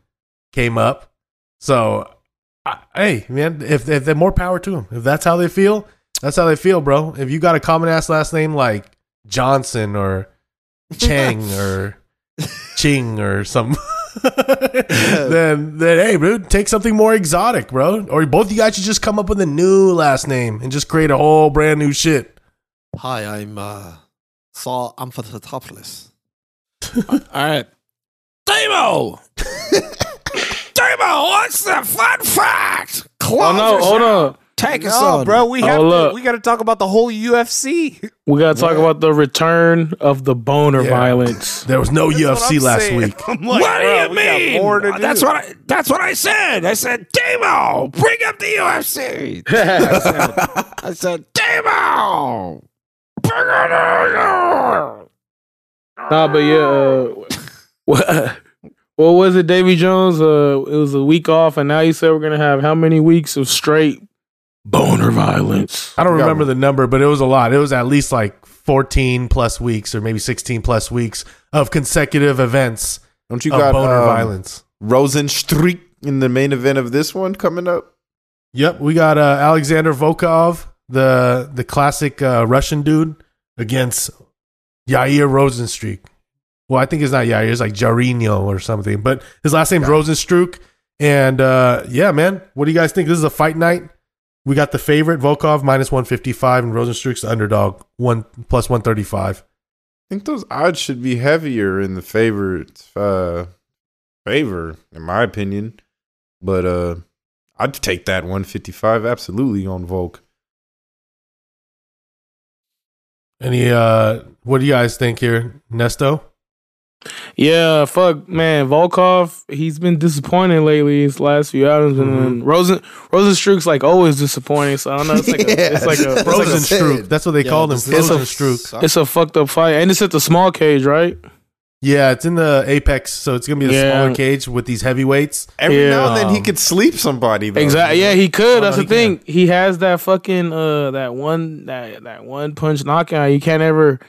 came up. So, I, hey man, if if they're more power to them, if that's how they feel, that's how they feel, bro. If you got a common ass last name like Johnson or Chang or Ching or some. then, then, hey, bro, take something more exotic, bro. Or both of you guys should just come up with a new last name and just create a whole brand new shit. Hi, I'm uh, Saul Amphitheopoulos. All right. Damo! Damo, what's the fun fact? Oh no, hold on. Take us No, on. bro, we Oh, have to, look. we got to talk about the whole UFC. We gotta talk about the return of the boner Yeah. violence. There was no UFC last saying. week. I'm like, what do bro, you we got mean? more to That's what I. That's what I said. I said, Demo, bring up the UFC. I said, I said Damo, bring it on. Nah, but yeah, uh, what, what was it, Davy Jones? Uh, it was a week off, and now you said we're gonna have how many weeks of straight boner violence? I don't remember the number, but it was a lot. It was at least like 14 plus weeks or maybe 16 plus weeks of consecutive events Don't you of got boner um, violence. Rozenstruik in the main event of this one coming up? Yep, we got uh, Alexander Volkov, the the classic uh, Russian dude, against Yair Rozenstruik. Well, I think it's not Yair, it's like Jarino or something, but his last name's Rozenstruik. And uh, yeah, man, what do you guys think? This is a fight night. We got the favorite Volkov minus one fifty five, and Rozenstruik's the underdog one plus one thirty five. I think those odds should be heavier in the favorite uh, favor, in my opinion. But uh, I'd take that 155 absolutely on Volk. Any uh, what do you guys think here, Nesto? Yeah, fuck, man. Volkov, he's been disappointing lately. His last few outings, and Rosen Rozenstruik's like always disappointing. So I don't know. It's like a, it's like a, it's like a Rozenstruik. That's what they Yeah, call him. this- this- Rozenstruik. It's a fucked up fight, and it's at the small cage, right? Yeah, it's in the apex, so it's gonna be a Yeah. smaller cage with these heavyweights. Every Yeah. now and then he Um, could sleep somebody. Though. Exactly. Yeah, he could. Oh, no, That's he the thing. He has that fucking uh that one that that one punch knockout. You can't ever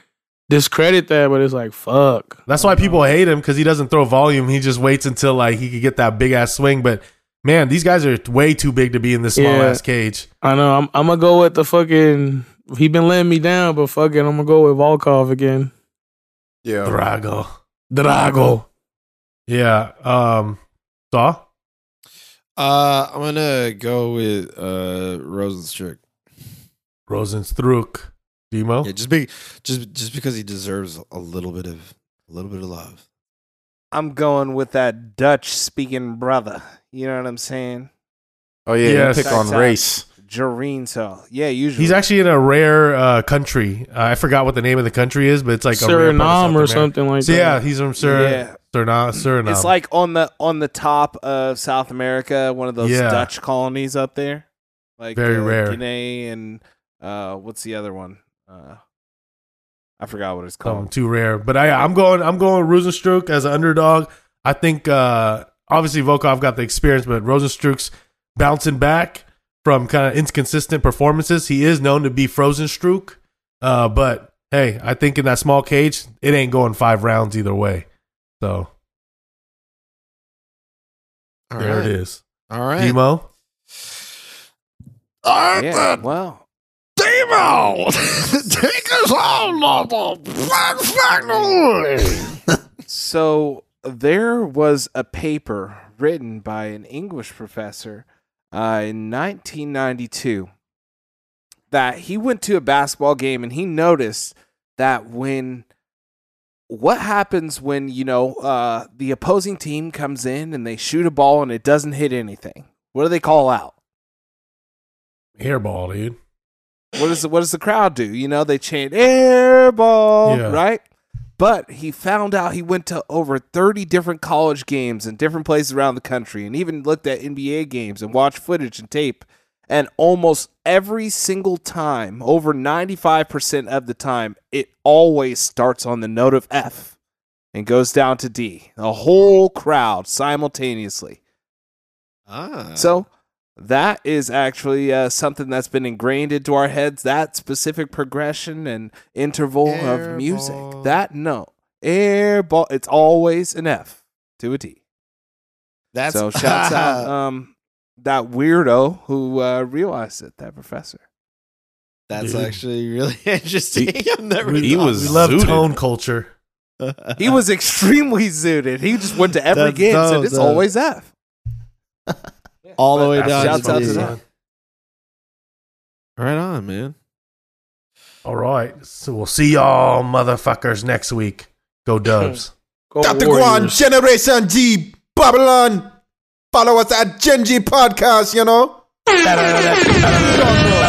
discredit that, but it's like fuck. That's why people hate him because he doesn't throw volume. He just waits until like he could get that big ass swing. But man, these guys are way too big to be in this small Yeah. ass cage. I know. I'm I'm gonna go with the fucking. He been letting me down, but fucking, I'm gonna go with Volkov again. Yeah. Drago. Drago. Yeah. Um. Saw. Uh, I'm gonna go with uh Rozenstruik. Rozenstruik. Demo. Yeah, just be just just because he deserves a little bit of a little bit of love. I'm going with that Dutch speaking brother. You know what I'm saying? Oh yeah, Yes. pick on race. Jareen so yeah, usually He's actually in a rare uh, country. Uh, I forgot what the name of the country is, but it's like a rare Suriname or something like So that. yeah, he's from Sur- Yeah. Suriname. Suriname. It's like on the on the top of South America, one of those Yeah. Dutch colonies up there, like Very uh, rare. Guinea and uh, what's the other one? Uh, I forgot what it's something called. too rare. But I, I'm going. I'm going Rozenstruik as an underdog. I think uh, obviously Volkov got the experience, but Rozenstruik's bouncing back from kind of inconsistent performances. He is known to be frozen stroke, uh, but hey, I think in that small cage, it ain't going five rounds either way. So All there right. it is. All right. Demo. Yeah, well, Demo, take us all on the fun factory. so there was a paper written by an English professor uh, in 1992 that he went to a basketball game and he noticed that when what happens when you know uh, the opposing team comes in and they shoot a ball and it doesn't hit anything what do they call out Hairball, dude. What does the, what does the crowd do? You know, they chant airball, Yeah. right? But he found out he went to over 30 different college games in different places around the country and even looked at NBA games and watched footage and tape. And almost every single time, over 95% of the time, it always starts on the note of F and goes down to D. The whole crowd simultaneously. Ah. So that is actually uh, something that's been ingrained into our heads. That specific progression and interval Air of music. ball. That no air ball. It's always an F to a t that's so shouts out um, that weirdo who uh, realized it. That professor. That's Dude. actually really interesting. I've never He thought- was We love zooted. tone culture. He was extremely zooted. He just went to every That's game and said it's though. always F. all the way down. shouts out to that. Right on, man. All right. So we'll see y'all motherfuckers next week. Go Dubs. Go Dr. Warriors. Guan, Generation G, Babylon. Follow us at Gen G Podcast, you know?